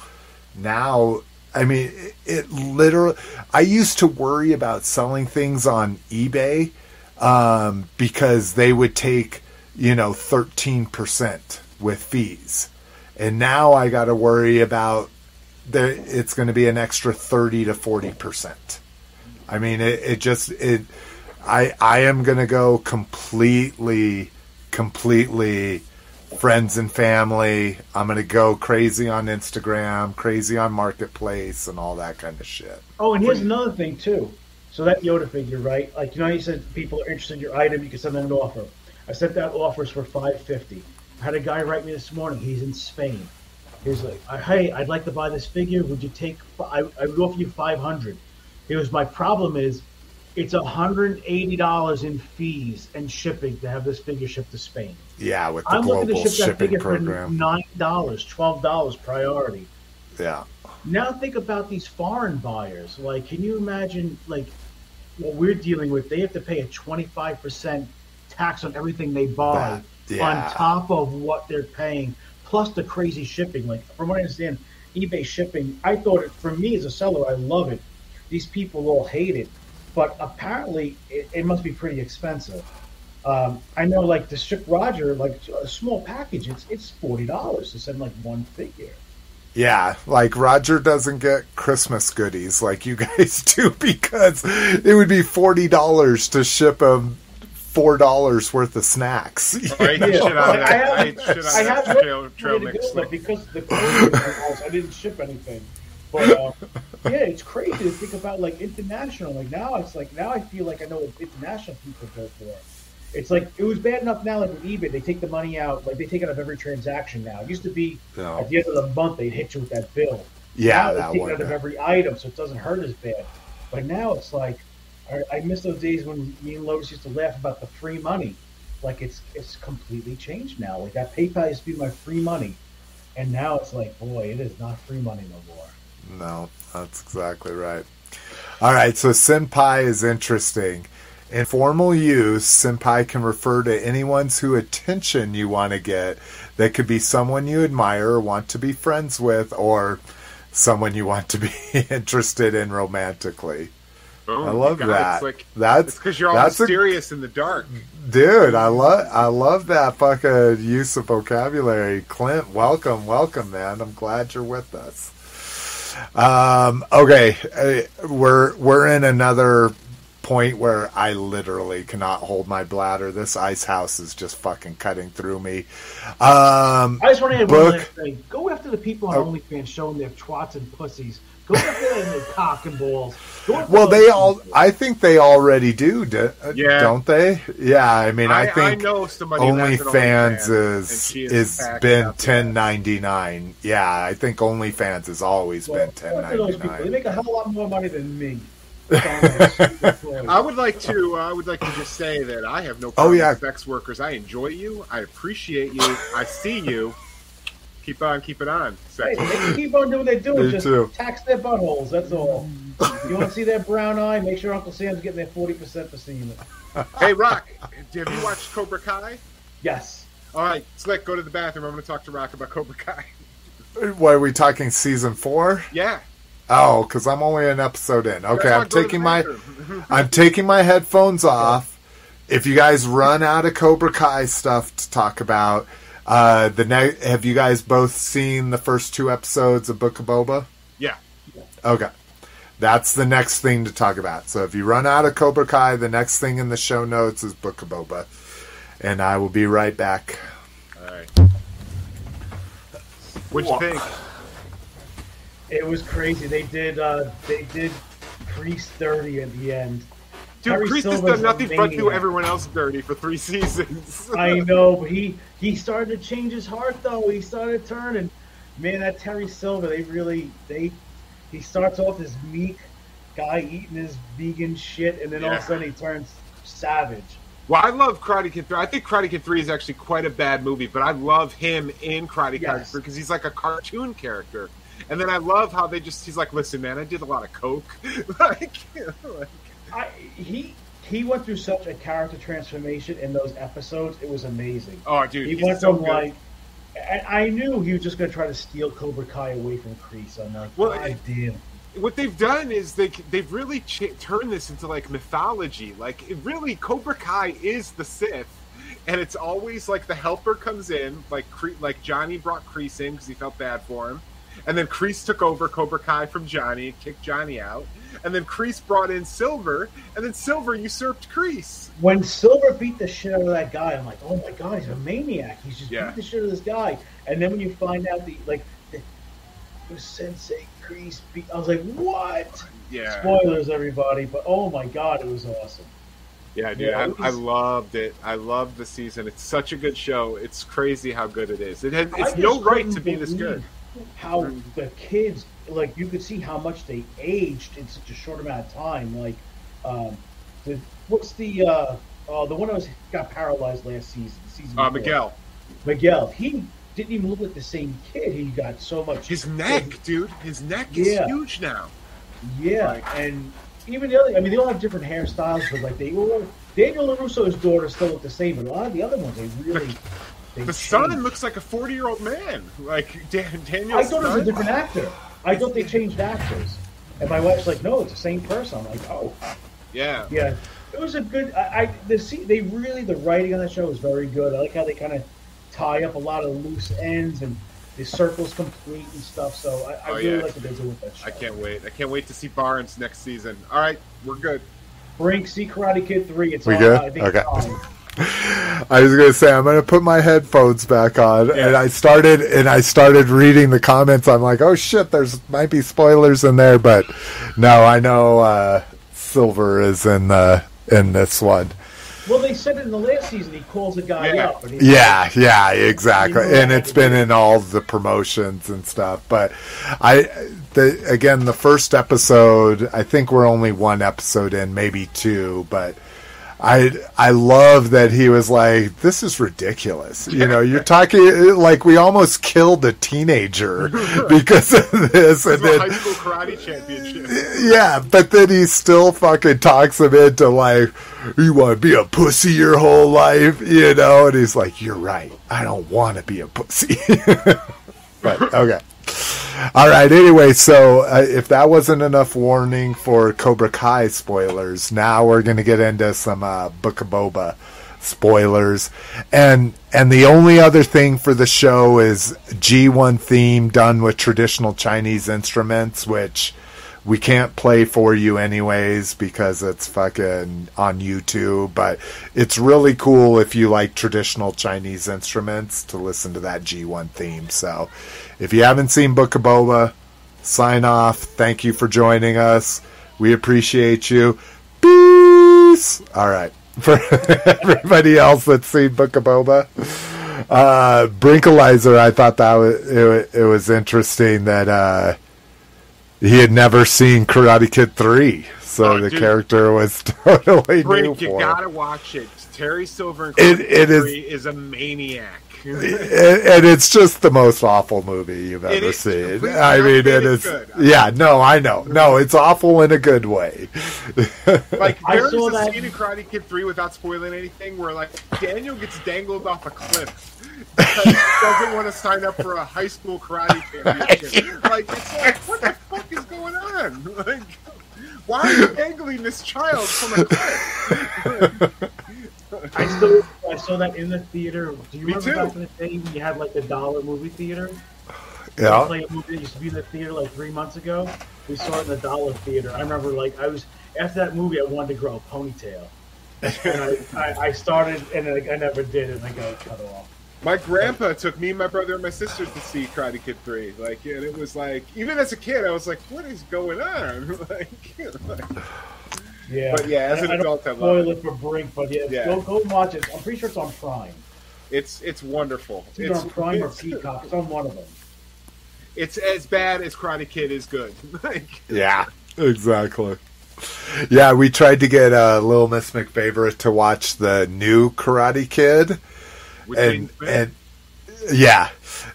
S1: now. I mean, it, it literally. I used to worry about selling things on eBay um, because they would take you know 13% with fees and now i got to worry about there it's going to be an extra 30 to 40% I mean, it, it just it. I I am gonna go completely, completely friends and family. I'm gonna go crazy on Instagram, crazy on Marketplace, and all that kind of shit.
S2: Oh, and here's another thing too. So that Yoda figure, right? Like you know, you said people are interested in your item, you can send them an offer. I sent out offers for five fifty. I had a guy write me this morning. He's in Spain. He's like, uh, "Hey, I'd like to buy this figure. Would you take? I, I would offer you five hundred. He was my problem is, it's hundred and eighty dollars in fees and shipping to have this figure shipped to Spain.
S1: Yeah, with the
S2: I'm looking
S1: global
S2: to ship that
S1: shipping
S2: figure
S1: program.
S2: for nine dollars, twelve dollars priority.
S1: Yeah,
S2: Now think about these foreign buyers. Like, can you imagine like what we're dealing with? They have to pay a twenty five percent tax on everything they buy,
S1: That- yeah.
S2: on top of what they're paying, plus the crazy shipping. Like, from what I understand, eBay shipping. I thought it for me as a seller, I love it. These people all hate it, but apparently it, it must be pretty expensive. Um, I know, like to ship Roger, like a small package, it's it's forty dollars to send like one figure.
S1: yeah. Like Roger doesn't get Christmas goodies like you guys do because it would be forty dollars to ship him four dollars worth of snacks.
S3: I ate
S2: Yeah, I
S3: that.
S2: have-
S3: I ate
S2: I have
S3: trail, trail
S2: to
S3: mix.
S2: go, but because the COVID was, I didn't ship anything. But uh, yeah, it's crazy to think about like international. Like now, it's like now I feel like I know what international people go for. It's like it was bad enough now, like with eBay, they take the money out, like they take it out of every transaction now. It used to be
S1: No.
S2: at the end of the month they'd hit you with that bill.
S1: Yeah,
S2: now they
S1: that
S2: take
S1: one.
S2: it out of every item, so it doesn't hurt as bad. But now it's like I, miss those days when me and Lois used to laugh about the free money. Like it's it's completely changed now. Like that PayPal used to be my free money, and now it's like, boy, it is not free money no more.
S1: No, that's exactly right. All right, so senpai is interesting. In formal use, senpai can refer to anyone's who attention you want to get. That could be someone you admire or want to be friends with, or someone you want to be interested in romantically.
S3: Boom,
S1: I love
S3: you
S1: that.
S3: guys, Like,
S1: That's
S3: it's because you're all
S1: that's a-
S3: mysterious in the dark.
S1: Dude, I love I love that fucking use of vocabulary. Clint, welcome, welcome, man. I'm glad you're with us. Um, okay, uh, we're we're in another point where I literally cannot hold my bladder. This ice house is just fucking cutting through me. Um,
S2: I just want to add
S1: Book.
S2: one last thing. Go after the people on
S1: Oh.
S2: OnlyFans showing their twats and pussies. Go after them their cock and balls. Go after
S1: well, they all. I think they already do, do
S3: Yeah.
S1: don't they? Yeah, I mean, I,
S3: I,
S1: think
S3: know somebody who has
S1: OnlyFans
S3: OnlyFans,
S1: is is been ten ninety nine. Yeah, I think OnlyFans has always
S2: Well,
S1: been ten ninety nine.
S2: go after those
S1: ninety
S2: people. They make a hell of a lot more money than me.
S3: I would like to. Uh, I would like to just say that I have no problem
S1: Oh, yeah.
S3: with sex workers. I enjoy you. I appreciate you. I see you. Keep on, keep it on.
S2: Hey, they can keep on doing what they're doing.
S1: Me
S2: Just
S1: too.
S2: tax their buttholes. That's all. you want to see that brown eye? Make sure Uncle Sam's getting their forty percent for seeing it.
S3: Hey, Rock, have you watched Cobra Kai?
S2: Yes.
S3: All right, Slick, go to the bathroom. I'm going to talk to Rock about Cobra Kai.
S1: What are we talking? Season four?
S3: Yeah.
S1: Oh, because I'm only an episode in. Okay, I'm
S3: go to the
S1: taking my. I'm taking my headphones off. If you guys run out of Cobra Kai stuff to talk about, uh, the ne- have you guys both seen the first two episodes of Book of Boba?
S3: yeah.
S1: Okay. That's the next thing to talk about. So if you run out of Cobra Kai, the next thing in the show notes is Book of Boba. And I will be right back.
S3: All right. What'd you think?
S2: It was crazy. They did. Uh, they did Kreese thirty at the end.
S3: Dude,
S2: Terry
S3: Priest has done nothing but do everyone else dirty for three seasons.
S2: I know, but he he started to change his heart though. He started turning. Man, that Terry Silver, they really they he starts off this meek guy eating his vegan shit, and then all of a sudden he turns savage.
S3: Well, I love Karate Kid 3. I think Karate Kid 3 is actually quite a bad movie, but I love him in Karate Kid
S2: Yes.
S3: 3 because he's like a cartoon character. And then I love how they just, he's like, listen, man, I did a lot of Coke. like, you know, like,
S2: I he he went through such a character transformation in those episodes. It was amazing.
S3: oh, dude,
S2: He went
S3: so
S2: from
S3: good.
S2: like. I I knew he was just going to try to steal Cobra Kai away from Kreese. I'm like,
S3: Well,
S2: God damn.
S3: what they've done is they they've really ch- turned this into like mythology. Like it really, Cobra Kai is the Sith, and it's always like the helper comes in, like Cre- like Johnny brought Kreese in because he felt bad for him, and then Kreese took over Cobra Kai from Johnny, kicked Johnny out, and then Kreese brought in Silver, and then Silver usurped Kreese.
S2: When Silver beat the shit out of that guy, I'm like, oh my god, he's a maniac. He's just
S3: Yeah.
S2: beat the shit out of this guy. And then when you find out the like, the, was Sensei Kreese beat, I was like, what?
S3: Yeah,
S2: Spoilers, everybody, but oh my god, it was awesome.
S3: yeah, dude,
S2: Yeah,
S3: I,
S2: it
S3: I loved it. I loved the season. It's such a good show. It's crazy how good it is. It has, it's no right to be this good.
S2: How the kids, like, you could see how much they aged in such a short amount of time. Like, um, the, what's the uh, uh, the one that was got paralyzed last season? Season
S3: Uh. Miguel,
S2: Miguel, he didn't even look like the same kid. He got so much.
S3: his neck, dude, his neck is
S2: Yeah.
S3: huge now.
S2: Yeah,
S3: Like-
S2: and even the other. I mean, they all have different hairstyles, but like they all. Daniel LaRusso's daughter still look the same, but a lot of the other ones they really. They
S3: The son looks like a forty-year-old man. Like Dan, Daniel.
S2: I thought it was a different actor. I thought they changed actors, and my wife's like, "No, it's the same person." I'm like, "Oh,
S3: Yeah,
S2: yeah." It was a good. I, I the see they really the writing on the show is very good. I like how they kind of tie up a lot of loose ends and the circle's complete and stuff. So I, I
S3: Oh,
S2: really
S3: yeah.
S2: like what they do with that show.
S3: I can't wait. I can't wait to see Barnes next season. All right, we're good.
S2: Brink, see Karate Kid three. It's
S1: We
S2: on,
S1: good?
S2: I think
S1: Okay.
S2: It's on.
S1: I was gonna say I'm gonna put my headphones back on, and I started and I started reading the comments. I'm like, oh shit, there's might be spoilers in there, but no, I know uh, Silver is in the in this one.
S2: Well, they said in the last season. He calls a guy
S3: Yeah.
S2: up. And he's
S1: Yeah, yeah, exactly. And it's been in all the promotions and stuff. But I, the again, the first episode. I think we're only one episode in, maybe two, but. I I love that he was like, "This is ridiculous." You know, you're talking like we almost killed a teenager because of this, and
S3: a high
S1: then
S3: school karate championship.
S1: yeah, but then he still fucking talks him into like, you want to be a pussy your whole life, you know? And he's like, you're right. I don't want to be a pussy. but okay. All right. Anyway, so uh, if that wasn't enough warning for Cobra Kai spoilers, now we're going to get into some uh, Book of Boba spoilers, and and the only other thing for the show is G1 theme done with traditional Chinese instruments, which we can't play for you anyways because it's fucking on YouTube. But it's really cool if you like traditional Chinese instruments to listen to that G1 theme. So if you haven't seen Book of Boba, sign off. Thank you for joining us. We appreciate you. Peace. All right. For everybody else that's seen Book of Boba, uh, Brinkalizer, I thought that was, it, it was interesting that uh, he had never seen Karate Kid 3. So
S3: Oh,
S1: the
S3: dude.
S1: character was totally new
S3: Brink,
S1: for
S3: you gotta watch it. Terry Silver in
S1: It-
S3: Karate
S1: it
S3: Kid
S1: is-
S3: a maniac.
S1: and, and it's just the most awful movie you've ever
S3: is
S1: seen. I mean, it is.
S3: good.
S1: Yeah, no, I know. No, it's awful in a good way.
S3: Like
S2: I
S3: there is
S2: saw
S3: a
S2: that-
S3: scene in Karate Kid Three without spoiling anything where like Daniel gets dangled off a cliff because he doesn't want to sign up for a high school karate championship. like it's like what the fuck is going on? Like why are you dangling this child from a cliff?
S2: I still I saw that in the theater. Do you
S3: Me
S2: remember
S3: too.
S2: back in the day when you had like the dollar movie theater?
S1: yeah.
S2: Play a movie that used to be in the theater like three months ago. We saw it in the dollar theater. I remember like I was after that movie I wanted to grow a ponytail. and I, I, I started and I, I never did and I got cut off.
S3: My grandpa took me, my brother, and my sisters to see Karate Kid Three. Like, and it was like, even as a kid, I was like, "What is going on?" like, like
S2: Yeah,
S3: But yeah, as an
S2: I, I
S3: adult, I love
S2: spoil
S3: it.
S2: it for Brink, but yeah,
S3: Yeah.
S2: go go watch it. I'm pretty sure it's on Prime.
S3: it's it's wonderful.
S2: It's either
S3: It's
S2: on Prime or
S3: it's-
S2: Peacock. It's on one of them.
S3: It's as bad as Karate Kid is good. like,
S1: Yeah, exactly. Yeah, we tried to get uh, Little Miss McFavorite to watch the new Karate Kid,
S3: with
S1: and and yeah,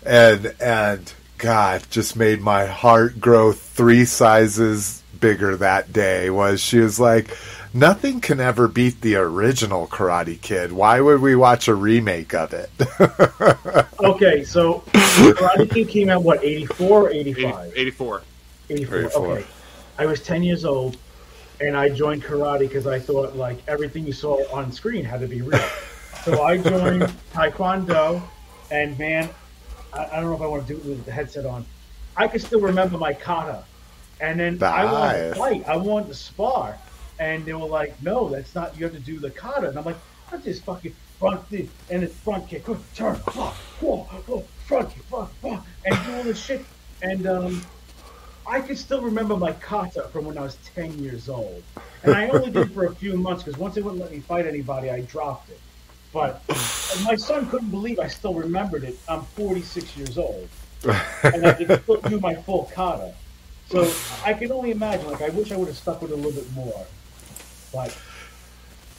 S1: and and God just made my heart grow three sizes bigger that day. Was she was like, nothing can ever beat the original Karate Kid. Why would we watch a remake of it?
S2: Okay, so Karate Kid came out what 84 or
S3: 80
S2: 85?
S3: 84.
S2: 84.
S1: 84.
S2: Okay. I was 10 years old and I joined karate because I thought like everything you saw on screen had to be real. so I joined Taekwondo and man, I, I don't know if I want to do it with the headset on. I can still remember my kata And then
S1: The
S2: I wanted to fight. I wanted to spar. And they were like, no, that's not, you have to do the kata. And I'm like, I just fucking front the, and then front kick, turn, whoa, whoa, front kick, and do all this shit. And um, I can still remember my kata from when I was 10 years old. And I only did it for a few months because once they wouldn't let me fight anybody, I dropped it. But my son couldn't believe I still remembered it. I'm 46 years old. And I can still do my full kata. So I can only imagine, like, I wish I would have stuck with it a little bit more. But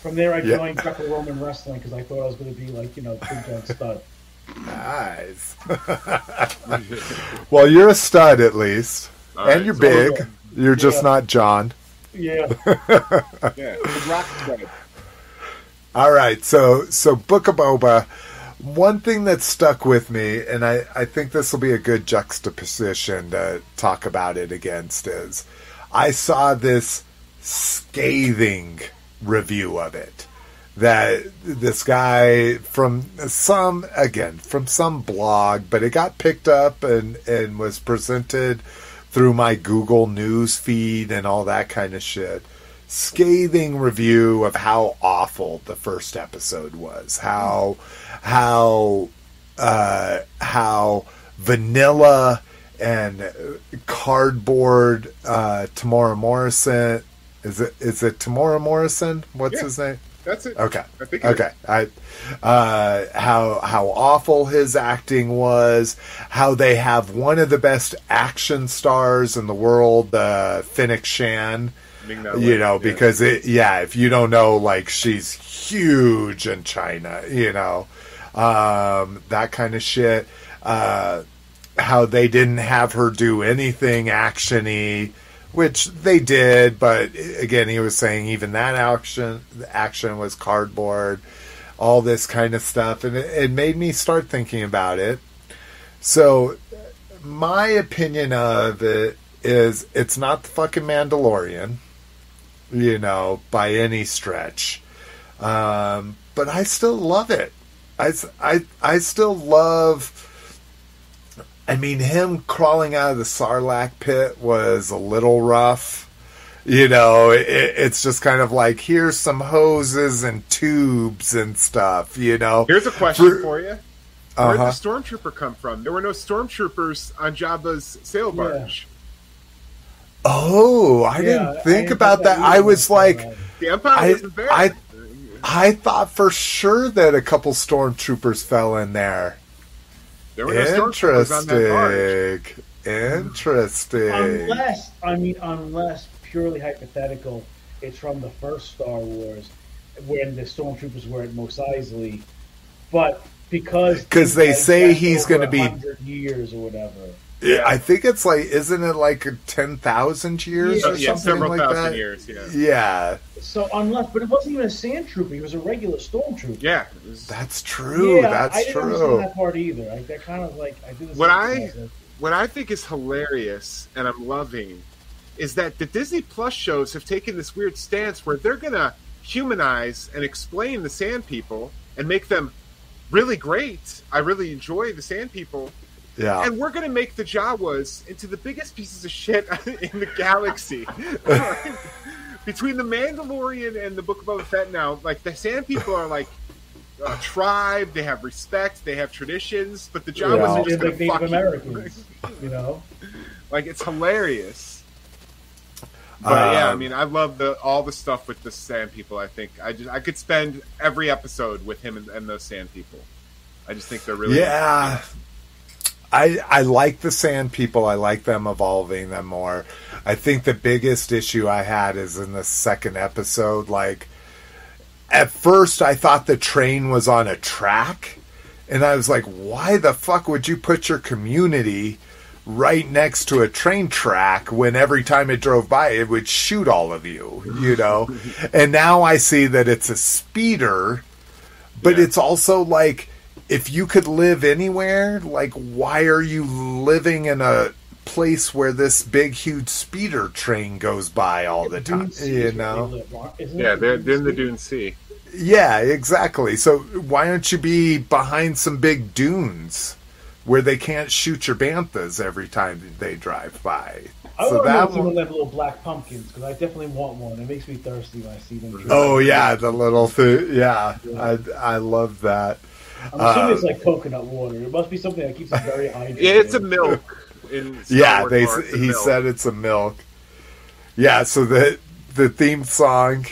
S2: from there, I
S1: Yeah.
S2: joined Greco Roman wrestling because I thought I was going to be, like, you know, big giant stud.
S1: Nice. well, you're a stud at least,
S3: All
S1: and
S3: right,
S1: you're
S3: so-
S1: big. You're just
S2: Yeah.
S1: not John.
S2: Yeah.
S3: Yeah, rock stud.
S1: All right, so so Book of Boba. One thing that stuck with me, and I, I think this will be a good juxtaposition to talk about it against, is I saw this scathing review of it. That this guy from some again from some blog, but it got picked up and and was presented through my Google News feed and all that kind of shit scathing review of how awful the first episode was. How how uh, how vanilla and cardboard uh, Temuera Morrison is it is it Temuera Morrison? What's
S3: Yeah.
S1: his name?
S3: That's it.
S1: Okay.
S3: I think it is.
S1: Okay. I uh how how awful his acting was, how they have one of the best action stars in the world, uh
S3: Fennec Shand.
S1: You know,
S3: yeah.
S1: because it yeah, if you don't know like she's huge in China, you know. Um that kind of shit. Uh how they didn't have her do anything actiony which they did, but again, he was saying even that action action was cardboard, all this kind of stuff, and it, it made me start thinking about it. So, my opinion of it is, it's not the fucking Mandalorian, you know, by any stretch, um, but I still love it. I, I, I still love. I mean, him crawling out of the Sarlacc pit was a little rough. You know, it, it's just kind of like here's some hoses and tubes and stuff. You know,
S3: Here's a question
S1: For-
S3: for, you. Where did
S1: Uh-huh.
S3: the stormtrooper come from? There were no stormtroopers on Jabba's sail barge.
S1: Oh, I
S2: Yeah,
S1: didn't think
S2: didn't
S1: about that.
S2: that
S1: I was like,
S3: The Empire
S1: I- I- I thought for sure that a couple stormtroopers fell in there.
S3: there were no on that.
S1: Interesting. Interesting.
S2: Unless, I mean, unless purely hypothetical, it's from the first Star Wars when the stormtroopers were at Mos Eisley, but because
S1: because they say he's gonna be-
S2: 100 years or whatever.
S1: Yeah, I think it's like, isn't it like ten thousand years
S2: Yeah,
S1: or
S3: yeah,
S1: something
S3: several
S1: like
S3: thousand
S1: that?
S3: years. Yeah,
S1: Yeah,
S2: So unless, but it wasn't even a sand trooper; he was a regular stormtrooper.
S3: yeah. it was-
S1: that's true.
S2: Yeah,
S1: that's
S2: I didn't
S1: true.
S2: understand that part either. I, that kind of like I do
S3: What I-
S2: thing as a-
S3: what I think is hilarious and I'm loving is that the Disney Plus shows have taken this weird stance where they're gonna humanize and explain the Sand People and make them really great. I really enjoy the Sand People,
S1: Yeah,
S3: and we're gonna make the Jawas into the biggest pieces of shit in the galaxy. Between the Mandalorian and the Book of Boba Fett now, like the Sand People are like a tribe. They have respect. They have traditions. But the Jawas
S1: Yeah.
S3: are just gonna
S2: like Native
S3: fuck you.
S2: Americans, you know.
S3: Like it's hilarious. But yeah, I
S1: Um,
S3: mean, I love the all the stuff with the Sand People. I think I just I could spend every episode with him and, and those Sand People. I just think they're really
S1: yeah. I I like the sand people. I like them evolving them more. I think the biggest issue I had is in the second episode. Like at first, I thought the train was on a track, and I was like, "Why the fuck would you put your community?" Right next to a train track, when every time it drove by, it would shoot all of you, you know. and now I see that it's a speeder, but
S3: Yeah.
S1: it's also like if you could live anywhere, like why are you living in a place where this big huge speeder train goes by all the time?
S2: Dune Sea
S1: You
S2: is they
S1: know?
S2: live, aren't- isn't
S3: Yeah,
S2: it
S3: they're, they're in the
S2: Sea?
S3: Dune Sea.
S1: Yeah, exactly. So why don't you be behind some big dunes where they can't shoot your banthas every time they drive by?
S2: I
S1: So
S2: want to
S1: that
S2: know
S1: one-
S2: one have little black pumpkins because I definitely want one. It makes me thirsty when I see them.
S1: Oh yeah, the little thing. Yeah, I I love that.
S2: I'm assuming
S1: uh,
S2: it's like coconut water. It must be something that keeps it very hydrated.
S3: Yeah, it's a milk. In
S1: Yeah, they
S3: lore,
S1: he
S3: milk.
S1: said it's a milk. Yeah, so the the theme song,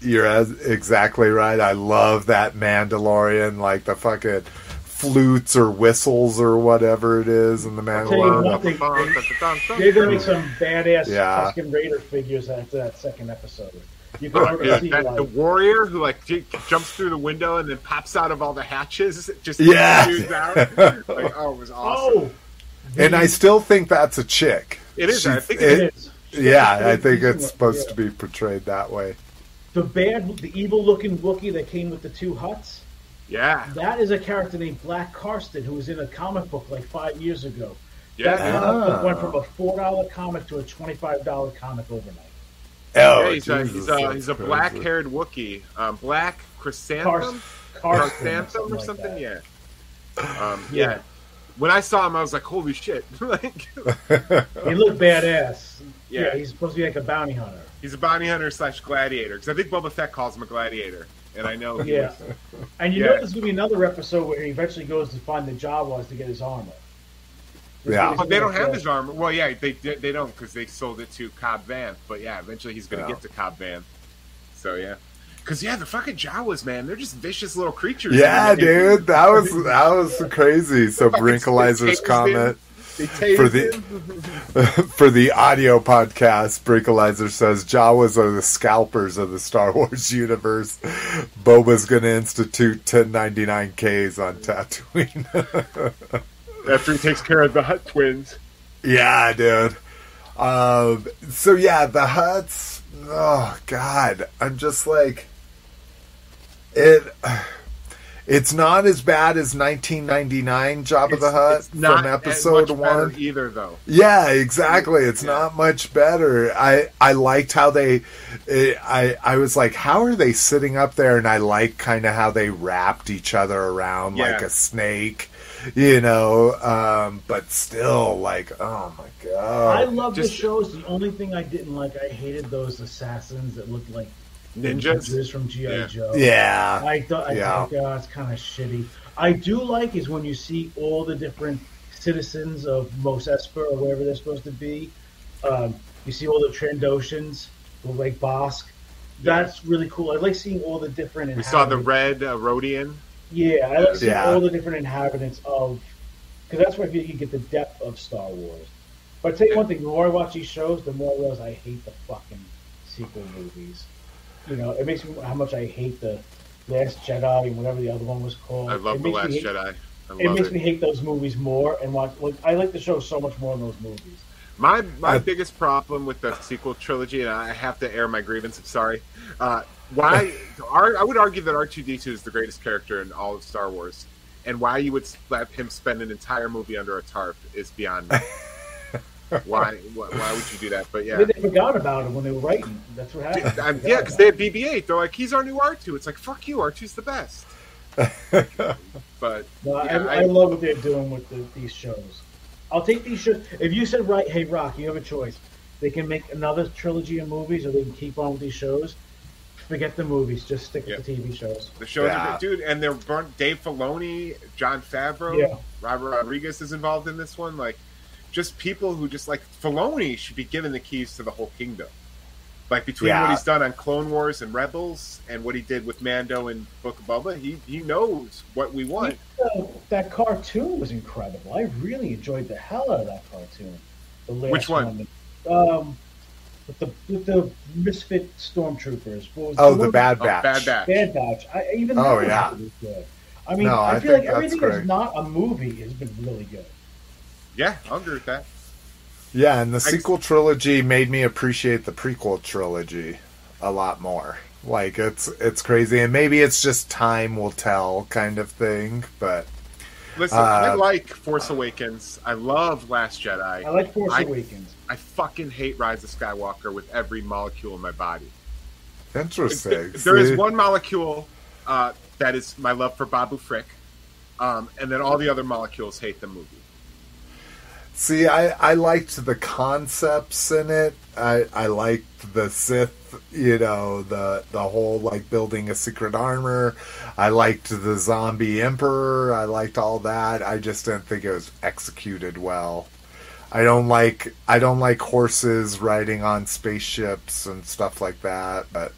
S1: you're as, exactly right. I love that Mandalorian, like the fucking flutes or whistles or whatever it is in the
S2: tell
S1: Mandalorian.
S2: They're gonna make some badass
S1: Yeah.
S2: Tusken Raider figures after that second episode. You can
S3: Oh, yeah,
S2: see
S3: that,
S2: like,
S3: the warrior who like j- jumps through the window and then pops out of all the hatches, just
S1: Yeah.
S3: shoots out. Like, oh, it was oh. awesome.
S2: oh,
S1: And I still think that's a chick.
S3: It is. I think
S1: it-
S2: it is.
S1: Yeah, I think it's supposed to be portrayed that way.
S2: the bad, the evil-looking Wookiee that came with the two Hutts.
S3: yeah,
S2: That is a character named Black Krrsantan who was in a comic book like five years ago.
S3: yeah.
S2: That
S3: yeah.
S2: comic book uh,
S1: ah.
S2: went from a four dollar comic to a twenty-five dollar comic overnight.
S1: Oh,
S3: he's, a, he's, a, he's a black-haired Wookiee, um, black chrysanthem,
S2: Karsten
S3: chrysanthem or something.
S2: that.
S3: Yeah. Um,
S2: Yeah.
S3: yeah. When I saw him, I was like, "Holy shit!" like,
S2: He looked badass. Yeah.
S3: Yeah.
S2: he's supposed to be like a bounty hunter.
S3: he's a bounty hunter slash gladiator because I think Boba Fett calls him a gladiator, and I know. He
S2: Yeah.
S3: was-
S2: And you
S3: Yeah.
S2: know there's gonna be another episode where he eventually goes to find the Jawas to get his armor. There's
S1: Yeah.
S2: gonna be
S3: Oh, they don't have
S2: like
S3: his armor. Well, yeah, they they don't because they sold it to Cobb Vanth. But yeah, eventually he's going to
S1: Yeah.
S3: get to Cobb Vanth. So yeah, because yeah, the fucking Jawas, man, they're just vicious little creatures.
S1: Yeah,
S3: man. They-
S1: dude, that was that was crazy. So
S3: Fucking
S1: Brinkalizer's comment For the- for the audio podcast, Brinkalizer says Jawas are the scalpers of the Star Wars universe. Boba's going to institute 1099Ks on Tatooine.
S3: After he takes care of the Hutt twins.
S1: yeah, dude. Um, so yeah, the Hutts. Oh God, I'm just like it. It's not as bad as 1999 Jabba the Hutt
S3: It's not
S1: from episode one.
S3: either, though.
S1: Yeah, exactly. It's
S3: Yeah.
S1: not much better. I I liked how they. eh, I I was like, how are they sitting up there? And I like kind of how they wrapped each other around
S3: Yeah.
S1: like a snake, you know. Um, but still, like, oh my god.
S2: I love the
S3: Just-
S2: shows. The only thing I didn't like, I hated those assassins that looked like
S3: Ninjas.
S2: from GI
S3: Yeah.
S2: Joe.
S1: yeah,
S2: I thought, I
S1: Yeah.
S2: think, oh, it's kind of shitty. I do like is when you see all the different citizens of Mos Espa or wherever they're supposed to be. Um, you see all the Trandoshans, the Lake Bossk. That's really cool. I like seeing all the different.
S3: We saw the red uh, Rodian.
S2: Yeah, I like seeing
S1: Yeah.
S2: all the different inhabitants of, because that's where you can get the depth of Star Wars. But I tell you one thing: the more I watch these shows, the more I realize I hate the fucking sequel movies. You know, it makes me how much I hate the Last Jedi and whatever the other one was called.
S3: I love
S2: it
S3: the
S2: makes
S3: Last
S2: me hate,
S3: Jedi. I
S2: It makes
S3: it.
S2: me hate those movies more and watch. Like I like the show so much more than those movies.
S3: My my
S1: I-
S3: biggest problem with the sequel trilogy, and I have to air my grievance. I'm sorry. Uh, why? R, I would argue that R two D two is the greatest character in all of Star Wars, and why you would let him spend an entire movie under a tarp is beyond me. why? Why why would you do that? But yeah,
S2: Maybe they forgot about it when they were writing. That's what happened.
S3: I'm-
S2: They
S3: yeah, because they
S2: it.
S3: had BB-8. They're like, he's our new R2. It's like, fuck you, R2's the best. but
S2: No,
S3: yeah,
S2: I, I, love what they're doing with the, these shows. I'll take these shows. If you said right, hey Rock, you have a choice. They can make another trilogy of movies, or they can keep on with these shows. Forget the movies. Just stick
S3: Yeah.
S2: with the TV shows.
S3: the shows,
S1: Yeah.
S3: are good. dude, and they're burnt. Dave Filoni, Jon Favreau,
S2: Yeah.
S3: Robert Rodriguez is involved in this one. Like, just people who just like Filoni should be given the keys to the whole kingdom. Like between
S1: Yeah.
S3: what he's done on Clone Wars and Rebels, and what he did with Mando and Book of Boba, he he knows what we want.
S2: Uh, that cartoon was incredible. I really enjoyed the hell out of that cartoon. The last
S3: Which one?
S2: Um, with the with the misfit stormtroopers.
S1: Oh,
S2: what
S1: the
S2: was-
S1: Bad
S3: Oh,
S1: Batch.
S3: Bad Batch.
S2: Bad Batch. I, even
S1: Oh,
S2: was
S1: yeah.
S2: really good. I mean,
S1: No,
S2: I,
S1: I
S2: feel like everything
S1: great.
S2: that's not a movie has been really good.
S3: Yeah, I'll agree with that.
S1: Yeah, and the
S3: I-
S1: sequel trilogy made me appreciate the prequel trilogy a lot more. Like it's it's crazy, and maybe it's just time will tell kind of thing. But
S3: Listen, I
S1: Uh,
S3: like Force Awakens. I love Last Jedi.
S2: I like Force
S3: I-
S2: Awakens.
S3: I fucking hate Rise of Skywalker with every molecule in my body.
S1: interesting.
S3: There is one molecule uh, that is my love for Babu Frick, um, and then all the other molecules hate the movie.
S1: See, I, I liked the concepts in it. I, I liked the Sith, you know, the the whole like building a secret armor. I liked the zombie emperor. I liked all that. I just didn't think it was executed well. I don't like I don't like horses riding on spaceships and stuff like that. But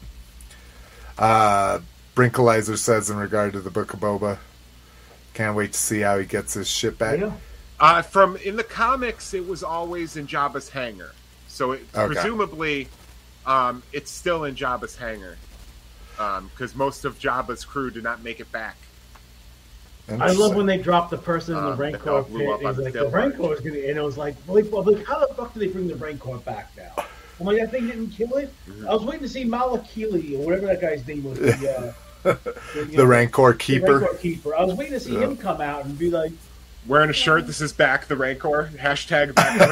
S1: uh, Brinkalizer says in regard to the Book of Boba, can't wait to see how he gets his shit back.
S2: Yeah.
S3: Uh, from in the comics, it was always in Jabba's hangar, so it,
S1: Okay.
S3: presumably um, it's still in Jabba's hangar because most of Jabba's crew did not make it back.
S2: I love when they drop the person in the
S3: Um, the
S2: Rancor pit.
S3: up on
S2: He's like, the
S3: tail bar.
S2: Rancor is going to, and it was like, well, like, well, like, how the fuck do they bring the Rancor back now? I'm like, that thing didn't kill it.
S3: Mm-hmm.
S2: I was waiting to see Malakili or whatever that guy's name was. The, uh, the, you
S1: the
S2: know,
S1: Rancor
S2: the
S1: keeper.
S2: Rancor keeper. I was waiting to see
S1: Yeah.
S2: him come out and be like,
S3: Wearing a shirt, this is back the Rancor. Hashtag back the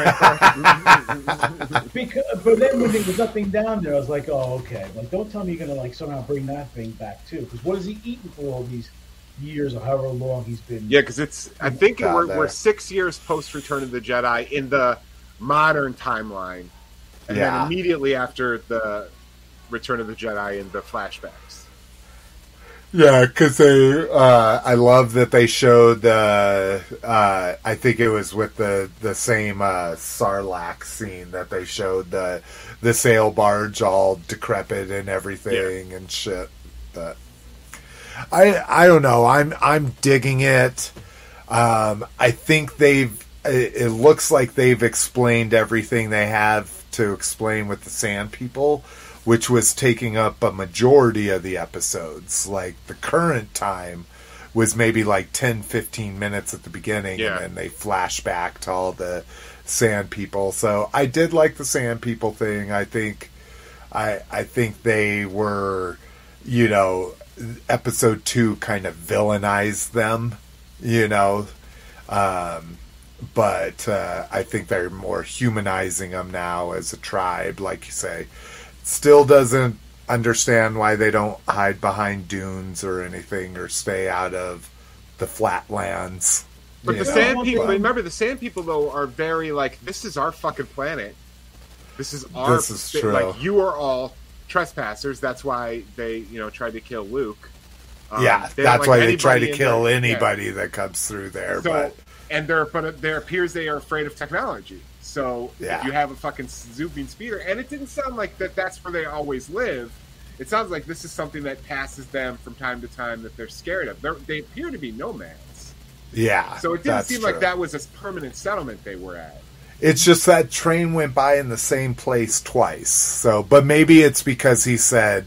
S3: Rancor.
S2: because, but then when there was nothing down there, I was like, oh, okay. Like, don't tell me you're going to like somehow bring that thing back too. Because what has he eaten for all these years or however long he's been?
S3: yeah, because it's. I think we're,
S1: there.
S3: we're six years post Return of the Jedi in the modern timeline, and
S1: Yeah.
S3: then immediately after the Return of the Jedi in the flashbacks.
S1: Yeah, because they. Uh, I love that they showed the. Uh, I think it was with the the same uh, Sarlacc scene that they showed the the sail barge all decrepit and everything and shit. But I I don't know. I'm I'm digging it. Um, I think they've. It looks like they've explained everything they have to explain with the Sand People, which was taking up a majority of the episodes. Like the current time was maybe like 10, 15 minutes at the beginning,
S3: Yeah.
S1: and then they flash back to all the Sand People. So I did like the Sand People thing. I think. I I think they were, you know, episode two kind of villainized them, you know, um, but uh, I think they're more humanizing them now as a tribe, like you say. Still doesn't understand why they don't hide behind dunes or anything or stay out of the flatlands.
S3: But the
S1: know,
S3: sand people,
S1: but-
S3: remember, the sand people though are very like, this is our fucking planet. This is our.
S1: This is true.
S3: Like you are all trespassers. That's why they, you know, tried to kill Luke. Um,
S1: yeah, that's
S3: like
S1: why they try to kill
S3: their-
S1: anybody that comes through there.
S3: So,
S1: but
S3: and they're, but there appears they are afraid of technology. So
S1: Yeah.
S3: if you have a fucking zooming speeder, and it didn't sound like that. That's where they always live. It sounds like this is something that passes them from time to time that they're scared of. They're, they appear to be nomads.
S1: yeah,
S3: So it didn't seem
S1: true.
S3: like that was a permanent settlement they were at.
S1: It's just that train went by in the same place twice. So, but maybe it's because he said,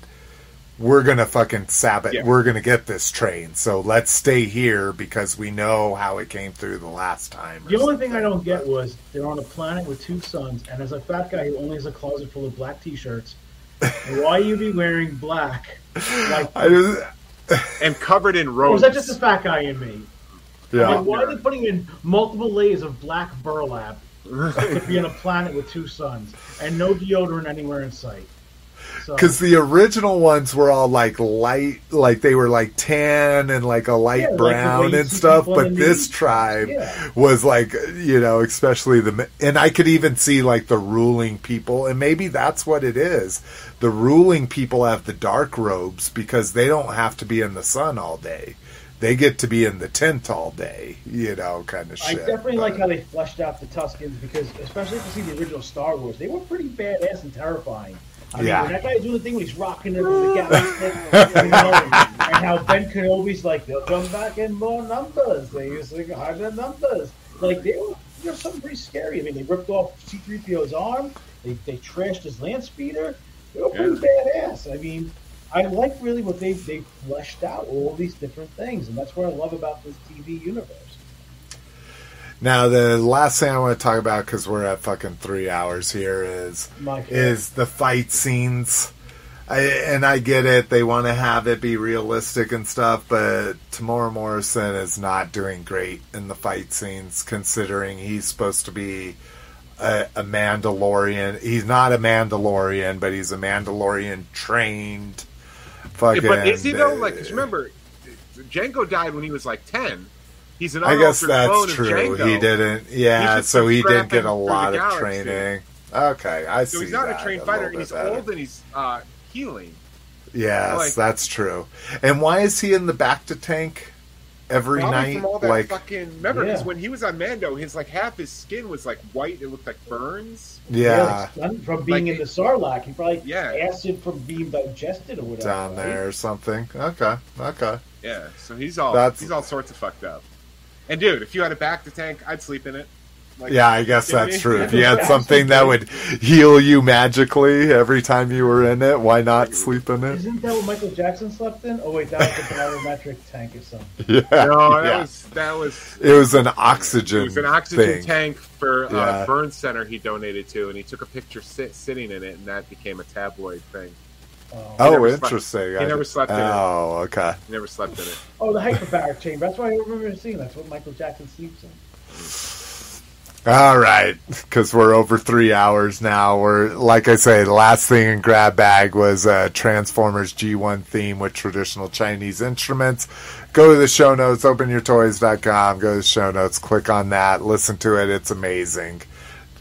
S1: "We're gonna fucking sabot.
S3: Yeah.
S1: We're gonna get this train. So let's stay here because we know how it came through the last time."
S2: The only thing I don't get was they're on a planet with two suns, and as a fat guy who only has a closet full of black T-shirts, why you be wearing black? Like,
S1: I just,
S3: and covered in
S2: or
S3: robes.
S2: was that just a fat guy in me?
S1: yeah.
S2: Like, why are they putting in multiple layers of black burlap to be on a planet with two suns and no deodorant anywhere in sight?
S1: Because the original ones were all like light, like they were like tan and like a light
S2: Yeah,
S1: brown
S2: you
S1: and stuff. But this
S2: the-
S1: tribe
S2: Yeah.
S1: was like, you know, especially the, and I could even see like the ruling people, and maybe that's what it is. The ruling people have the dark robes because they don't have to be in the sun all day. They get to be in the tent all day, you know, kind of shit.
S2: I definitely like how they fleshed out the Tuskens because, especially if you see the original Star Wars, they were pretty badass and terrifying. I mean,
S1: Yeah.
S2: when that guy doing the thing where he's rocking the, the galaxy, you know, and, and how Ben Kenobi's like, they'll come back in more numbers. They use like harder numbers. Like they were, they were something pretty scary. I mean, they ripped off C-3PO's arm. They they trashed his land speeder. They were pretty badass. I mean, I like really what they they fleshed out all these different things, and that's what I love about this TV universe.
S1: Now, the last thing I want to talk about because we're at fucking three hours here is
S2: My God.
S1: is the fight scenes. I, and I get it; they want to have it be realistic and stuff, but Temuera Morrison is not doing great in the fight scenes, considering he's supposed to be a, a Mandalorian. He's not a Mandalorian, but he's a Mandalorian trained. Fucking,
S3: but is he though? Like, 'cause remember, Jango died when he was like ten. He's an
S1: I guess that's true. He didn't. Yeah, so he didn't get a lot of training. Okay, I see.
S3: So he's not
S1: that
S3: a trained
S1: a
S3: fighter, and he's
S1: better.
S3: old and he's uh, healing.
S1: Yes,
S3: Like-
S1: that's true. And why is he in the bacta tank every night?
S3: from all that
S1: Like,
S3: fucking. Remember, because
S2: Yeah.
S3: when he was on Mando, his like half his skin was like white. It looked like burns.
S1: yeah,
S2: like, from being
S3: Like
S2: in the Sarlacc, he probably
S3: Yeah.
S2: acid from being digested or whatever.
S1: down
S2: right?
S1: there or something. Okay, okay.
S3: Yeah, so he's all
S1: That's-
S3: he's all sorts of fucked up. And dude, if you had a bacta tank, I'd sleep in it. Like,
S1: Yeah, I guess
S3: you know what
S1: that's
S3: I
S1: true. If you had something that would heal you magically every time you were in it, why not sleep in it?
S2: Isn't that what Michael Jackson slept in? Oh wait, that was the barometric tank or something.
S1: Yeah,
S3: No, that
S1: yeah.
S3: was that was
S1: it was an oxygen.
S3: it was an oxygen
S1: thing.
S3: tank for uh,
S1: Yeah.
S3: burn center he donated to, and he took a picture sit, sitting in it, and that became a tabloid thing.
S2: Oh,
S1: Oh,
S3: never slept-
S1: interesting.
S3: he
S1: I-
S3: never slept in it.
S1: Oh, okay.
S3: He never slept in it.
S2: oh the hyperbaric chamber. That's why I remember seeing. That's what Michael Jackson sleeps in.
S1: All right, because we're over three hours now. We're like I say, the last thing in grab bag was uh, Transformers G1 theme with traditional Chinese instruments. Go to the show notes, openyourtoys.com. Go to the show notes, click on that, listen to it. It's amazing.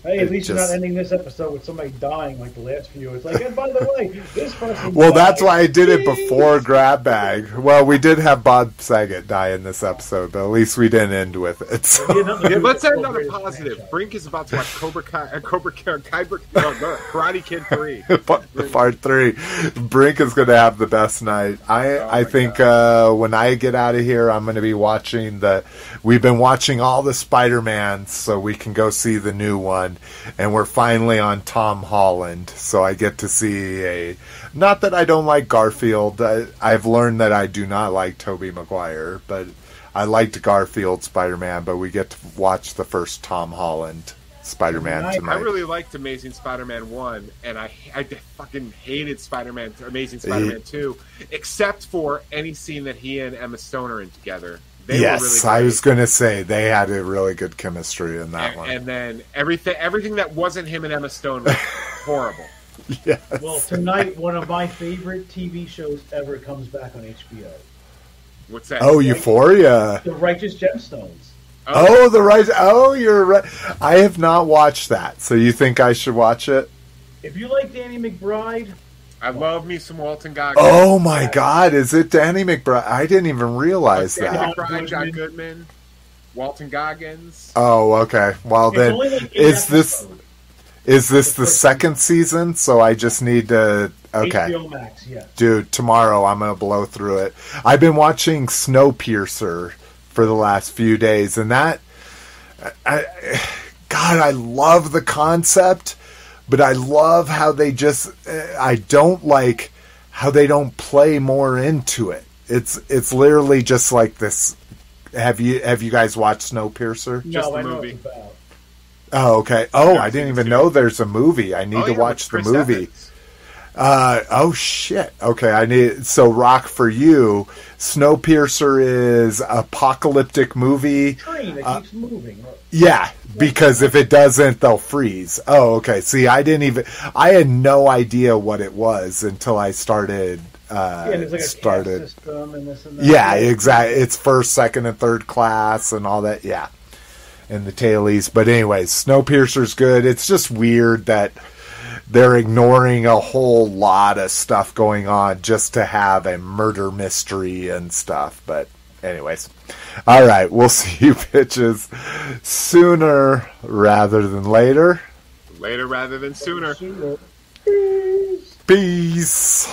S2: Hey,
S1: It
S2: at least you're not ending this episode with somebody dying like the last few. It's like, and by the way, this person.
S1: Well,
S2: died.
S1: that's why I did it before grab bag. Well, we did have Bob Saget die in this episode, but at least we didn't end with it. So.
S2: Yeah, nothing to
S3: Yeah,
S2: do
S3: let's
S2: with
S3: end on a positive.
S2: franchise.
S3: Brink is about to watch Cobra Kai, uh, Cobra Kai, Kyber, no, no, Karate Kid three.
S1: part, part three. Brink is going to have the best night. I
S3: Oh
S1: I think uh, when I get out of here, I'm going to be watching the. We've been watching all the Spider Mans, so we can go see the new one, and we're finally on Tom Holland, so I get to see a. Not that I don't like Garfield. I, I've learned that I do not like Tobey Maguire, but I liked Garfield Spider Man. But we get to watch the first Tom Holland Spider Man
S2: I-
S1: tonight.
S3: I really liked Amazing Spider-Man one, and I I fucking hated Spider-Man, Amazing Spider-Man two, except for any scene that he and Emma Stone are in together. They
S1: yes,
S3: were really
S1: I was going to say they had a really good chemistry in that
S3: and,
S1: one.
S3: and then everything everything that wasn't him and Emma Stone was horrible.
S1: yes.
S2: Well, tonight, one of my favorite TV shows ever comes back on HBO.
S3: What's that?
S1: oh, Euphoria.
S2: The Righteous Gemstones.
S1: Oh, oh the right. Oh, you're right. I have not watched that. So you think I should watch it?
S2: If you like Danny McBride,
S3: I love me some Walton Goggins.
S1: Oh my God! Is it Danny McBride? I didn't even realize
S3: Danny
S1: that.
S3: McBride, John
S2: Goodman.
S3: Goodman, Walton Goggins.
S1: Oh, okay. Well
S2: it's
S1: then,
S2: like
S1: is this
S2: episodes.
S1: is this the second season? So I just need to. Okay.
S2: HBO Max, yes.
S1: Dude, tomorrow I'm gonna blow through it. I've been watching Snowpiercer for the last few days, and that, I, God, I love the concept, but I love how they just, eh, I don't like how they don't play more into it. It's it's literally just like this. Have you have you guys watched Snowpiercer?
S3: Just
S2: no,
S3: the
S2: I know
S3: movie.
S2: what it's about.
S1: Oh, okay. Oh, I didn't even know there's a movie. I need
S3: Oh,
S1: to
S3: yeah,
S1: watch the movie.
S3: Evans.
S1: Uh oh shit. Okay, I need so rock for you. Snowpiercer is apocalyptic movie.
S2: Train that
S1: Uh,
S2: keeps moving.
S1: Yeah, because if it doesn't, they'll freeze. Oh, okay. See, I didn't even. I had no idea what it was until I started. Uh,
S2: yeah, like a
S1: started.
S2: system and this and that.
S1: Yeah, exactly. It's first, second, and third class and all that. Yeah, and the tailies. But anyways, Snowpiercer's good. It's just weird that they're ignoring a whole lot of stuff going on just to have a murder mystery and stuff. But anyways, all right, we'll see you bitches sooner rather than later.
S3: Later rather than sooner.
S2: Sooner.
S1: Peace.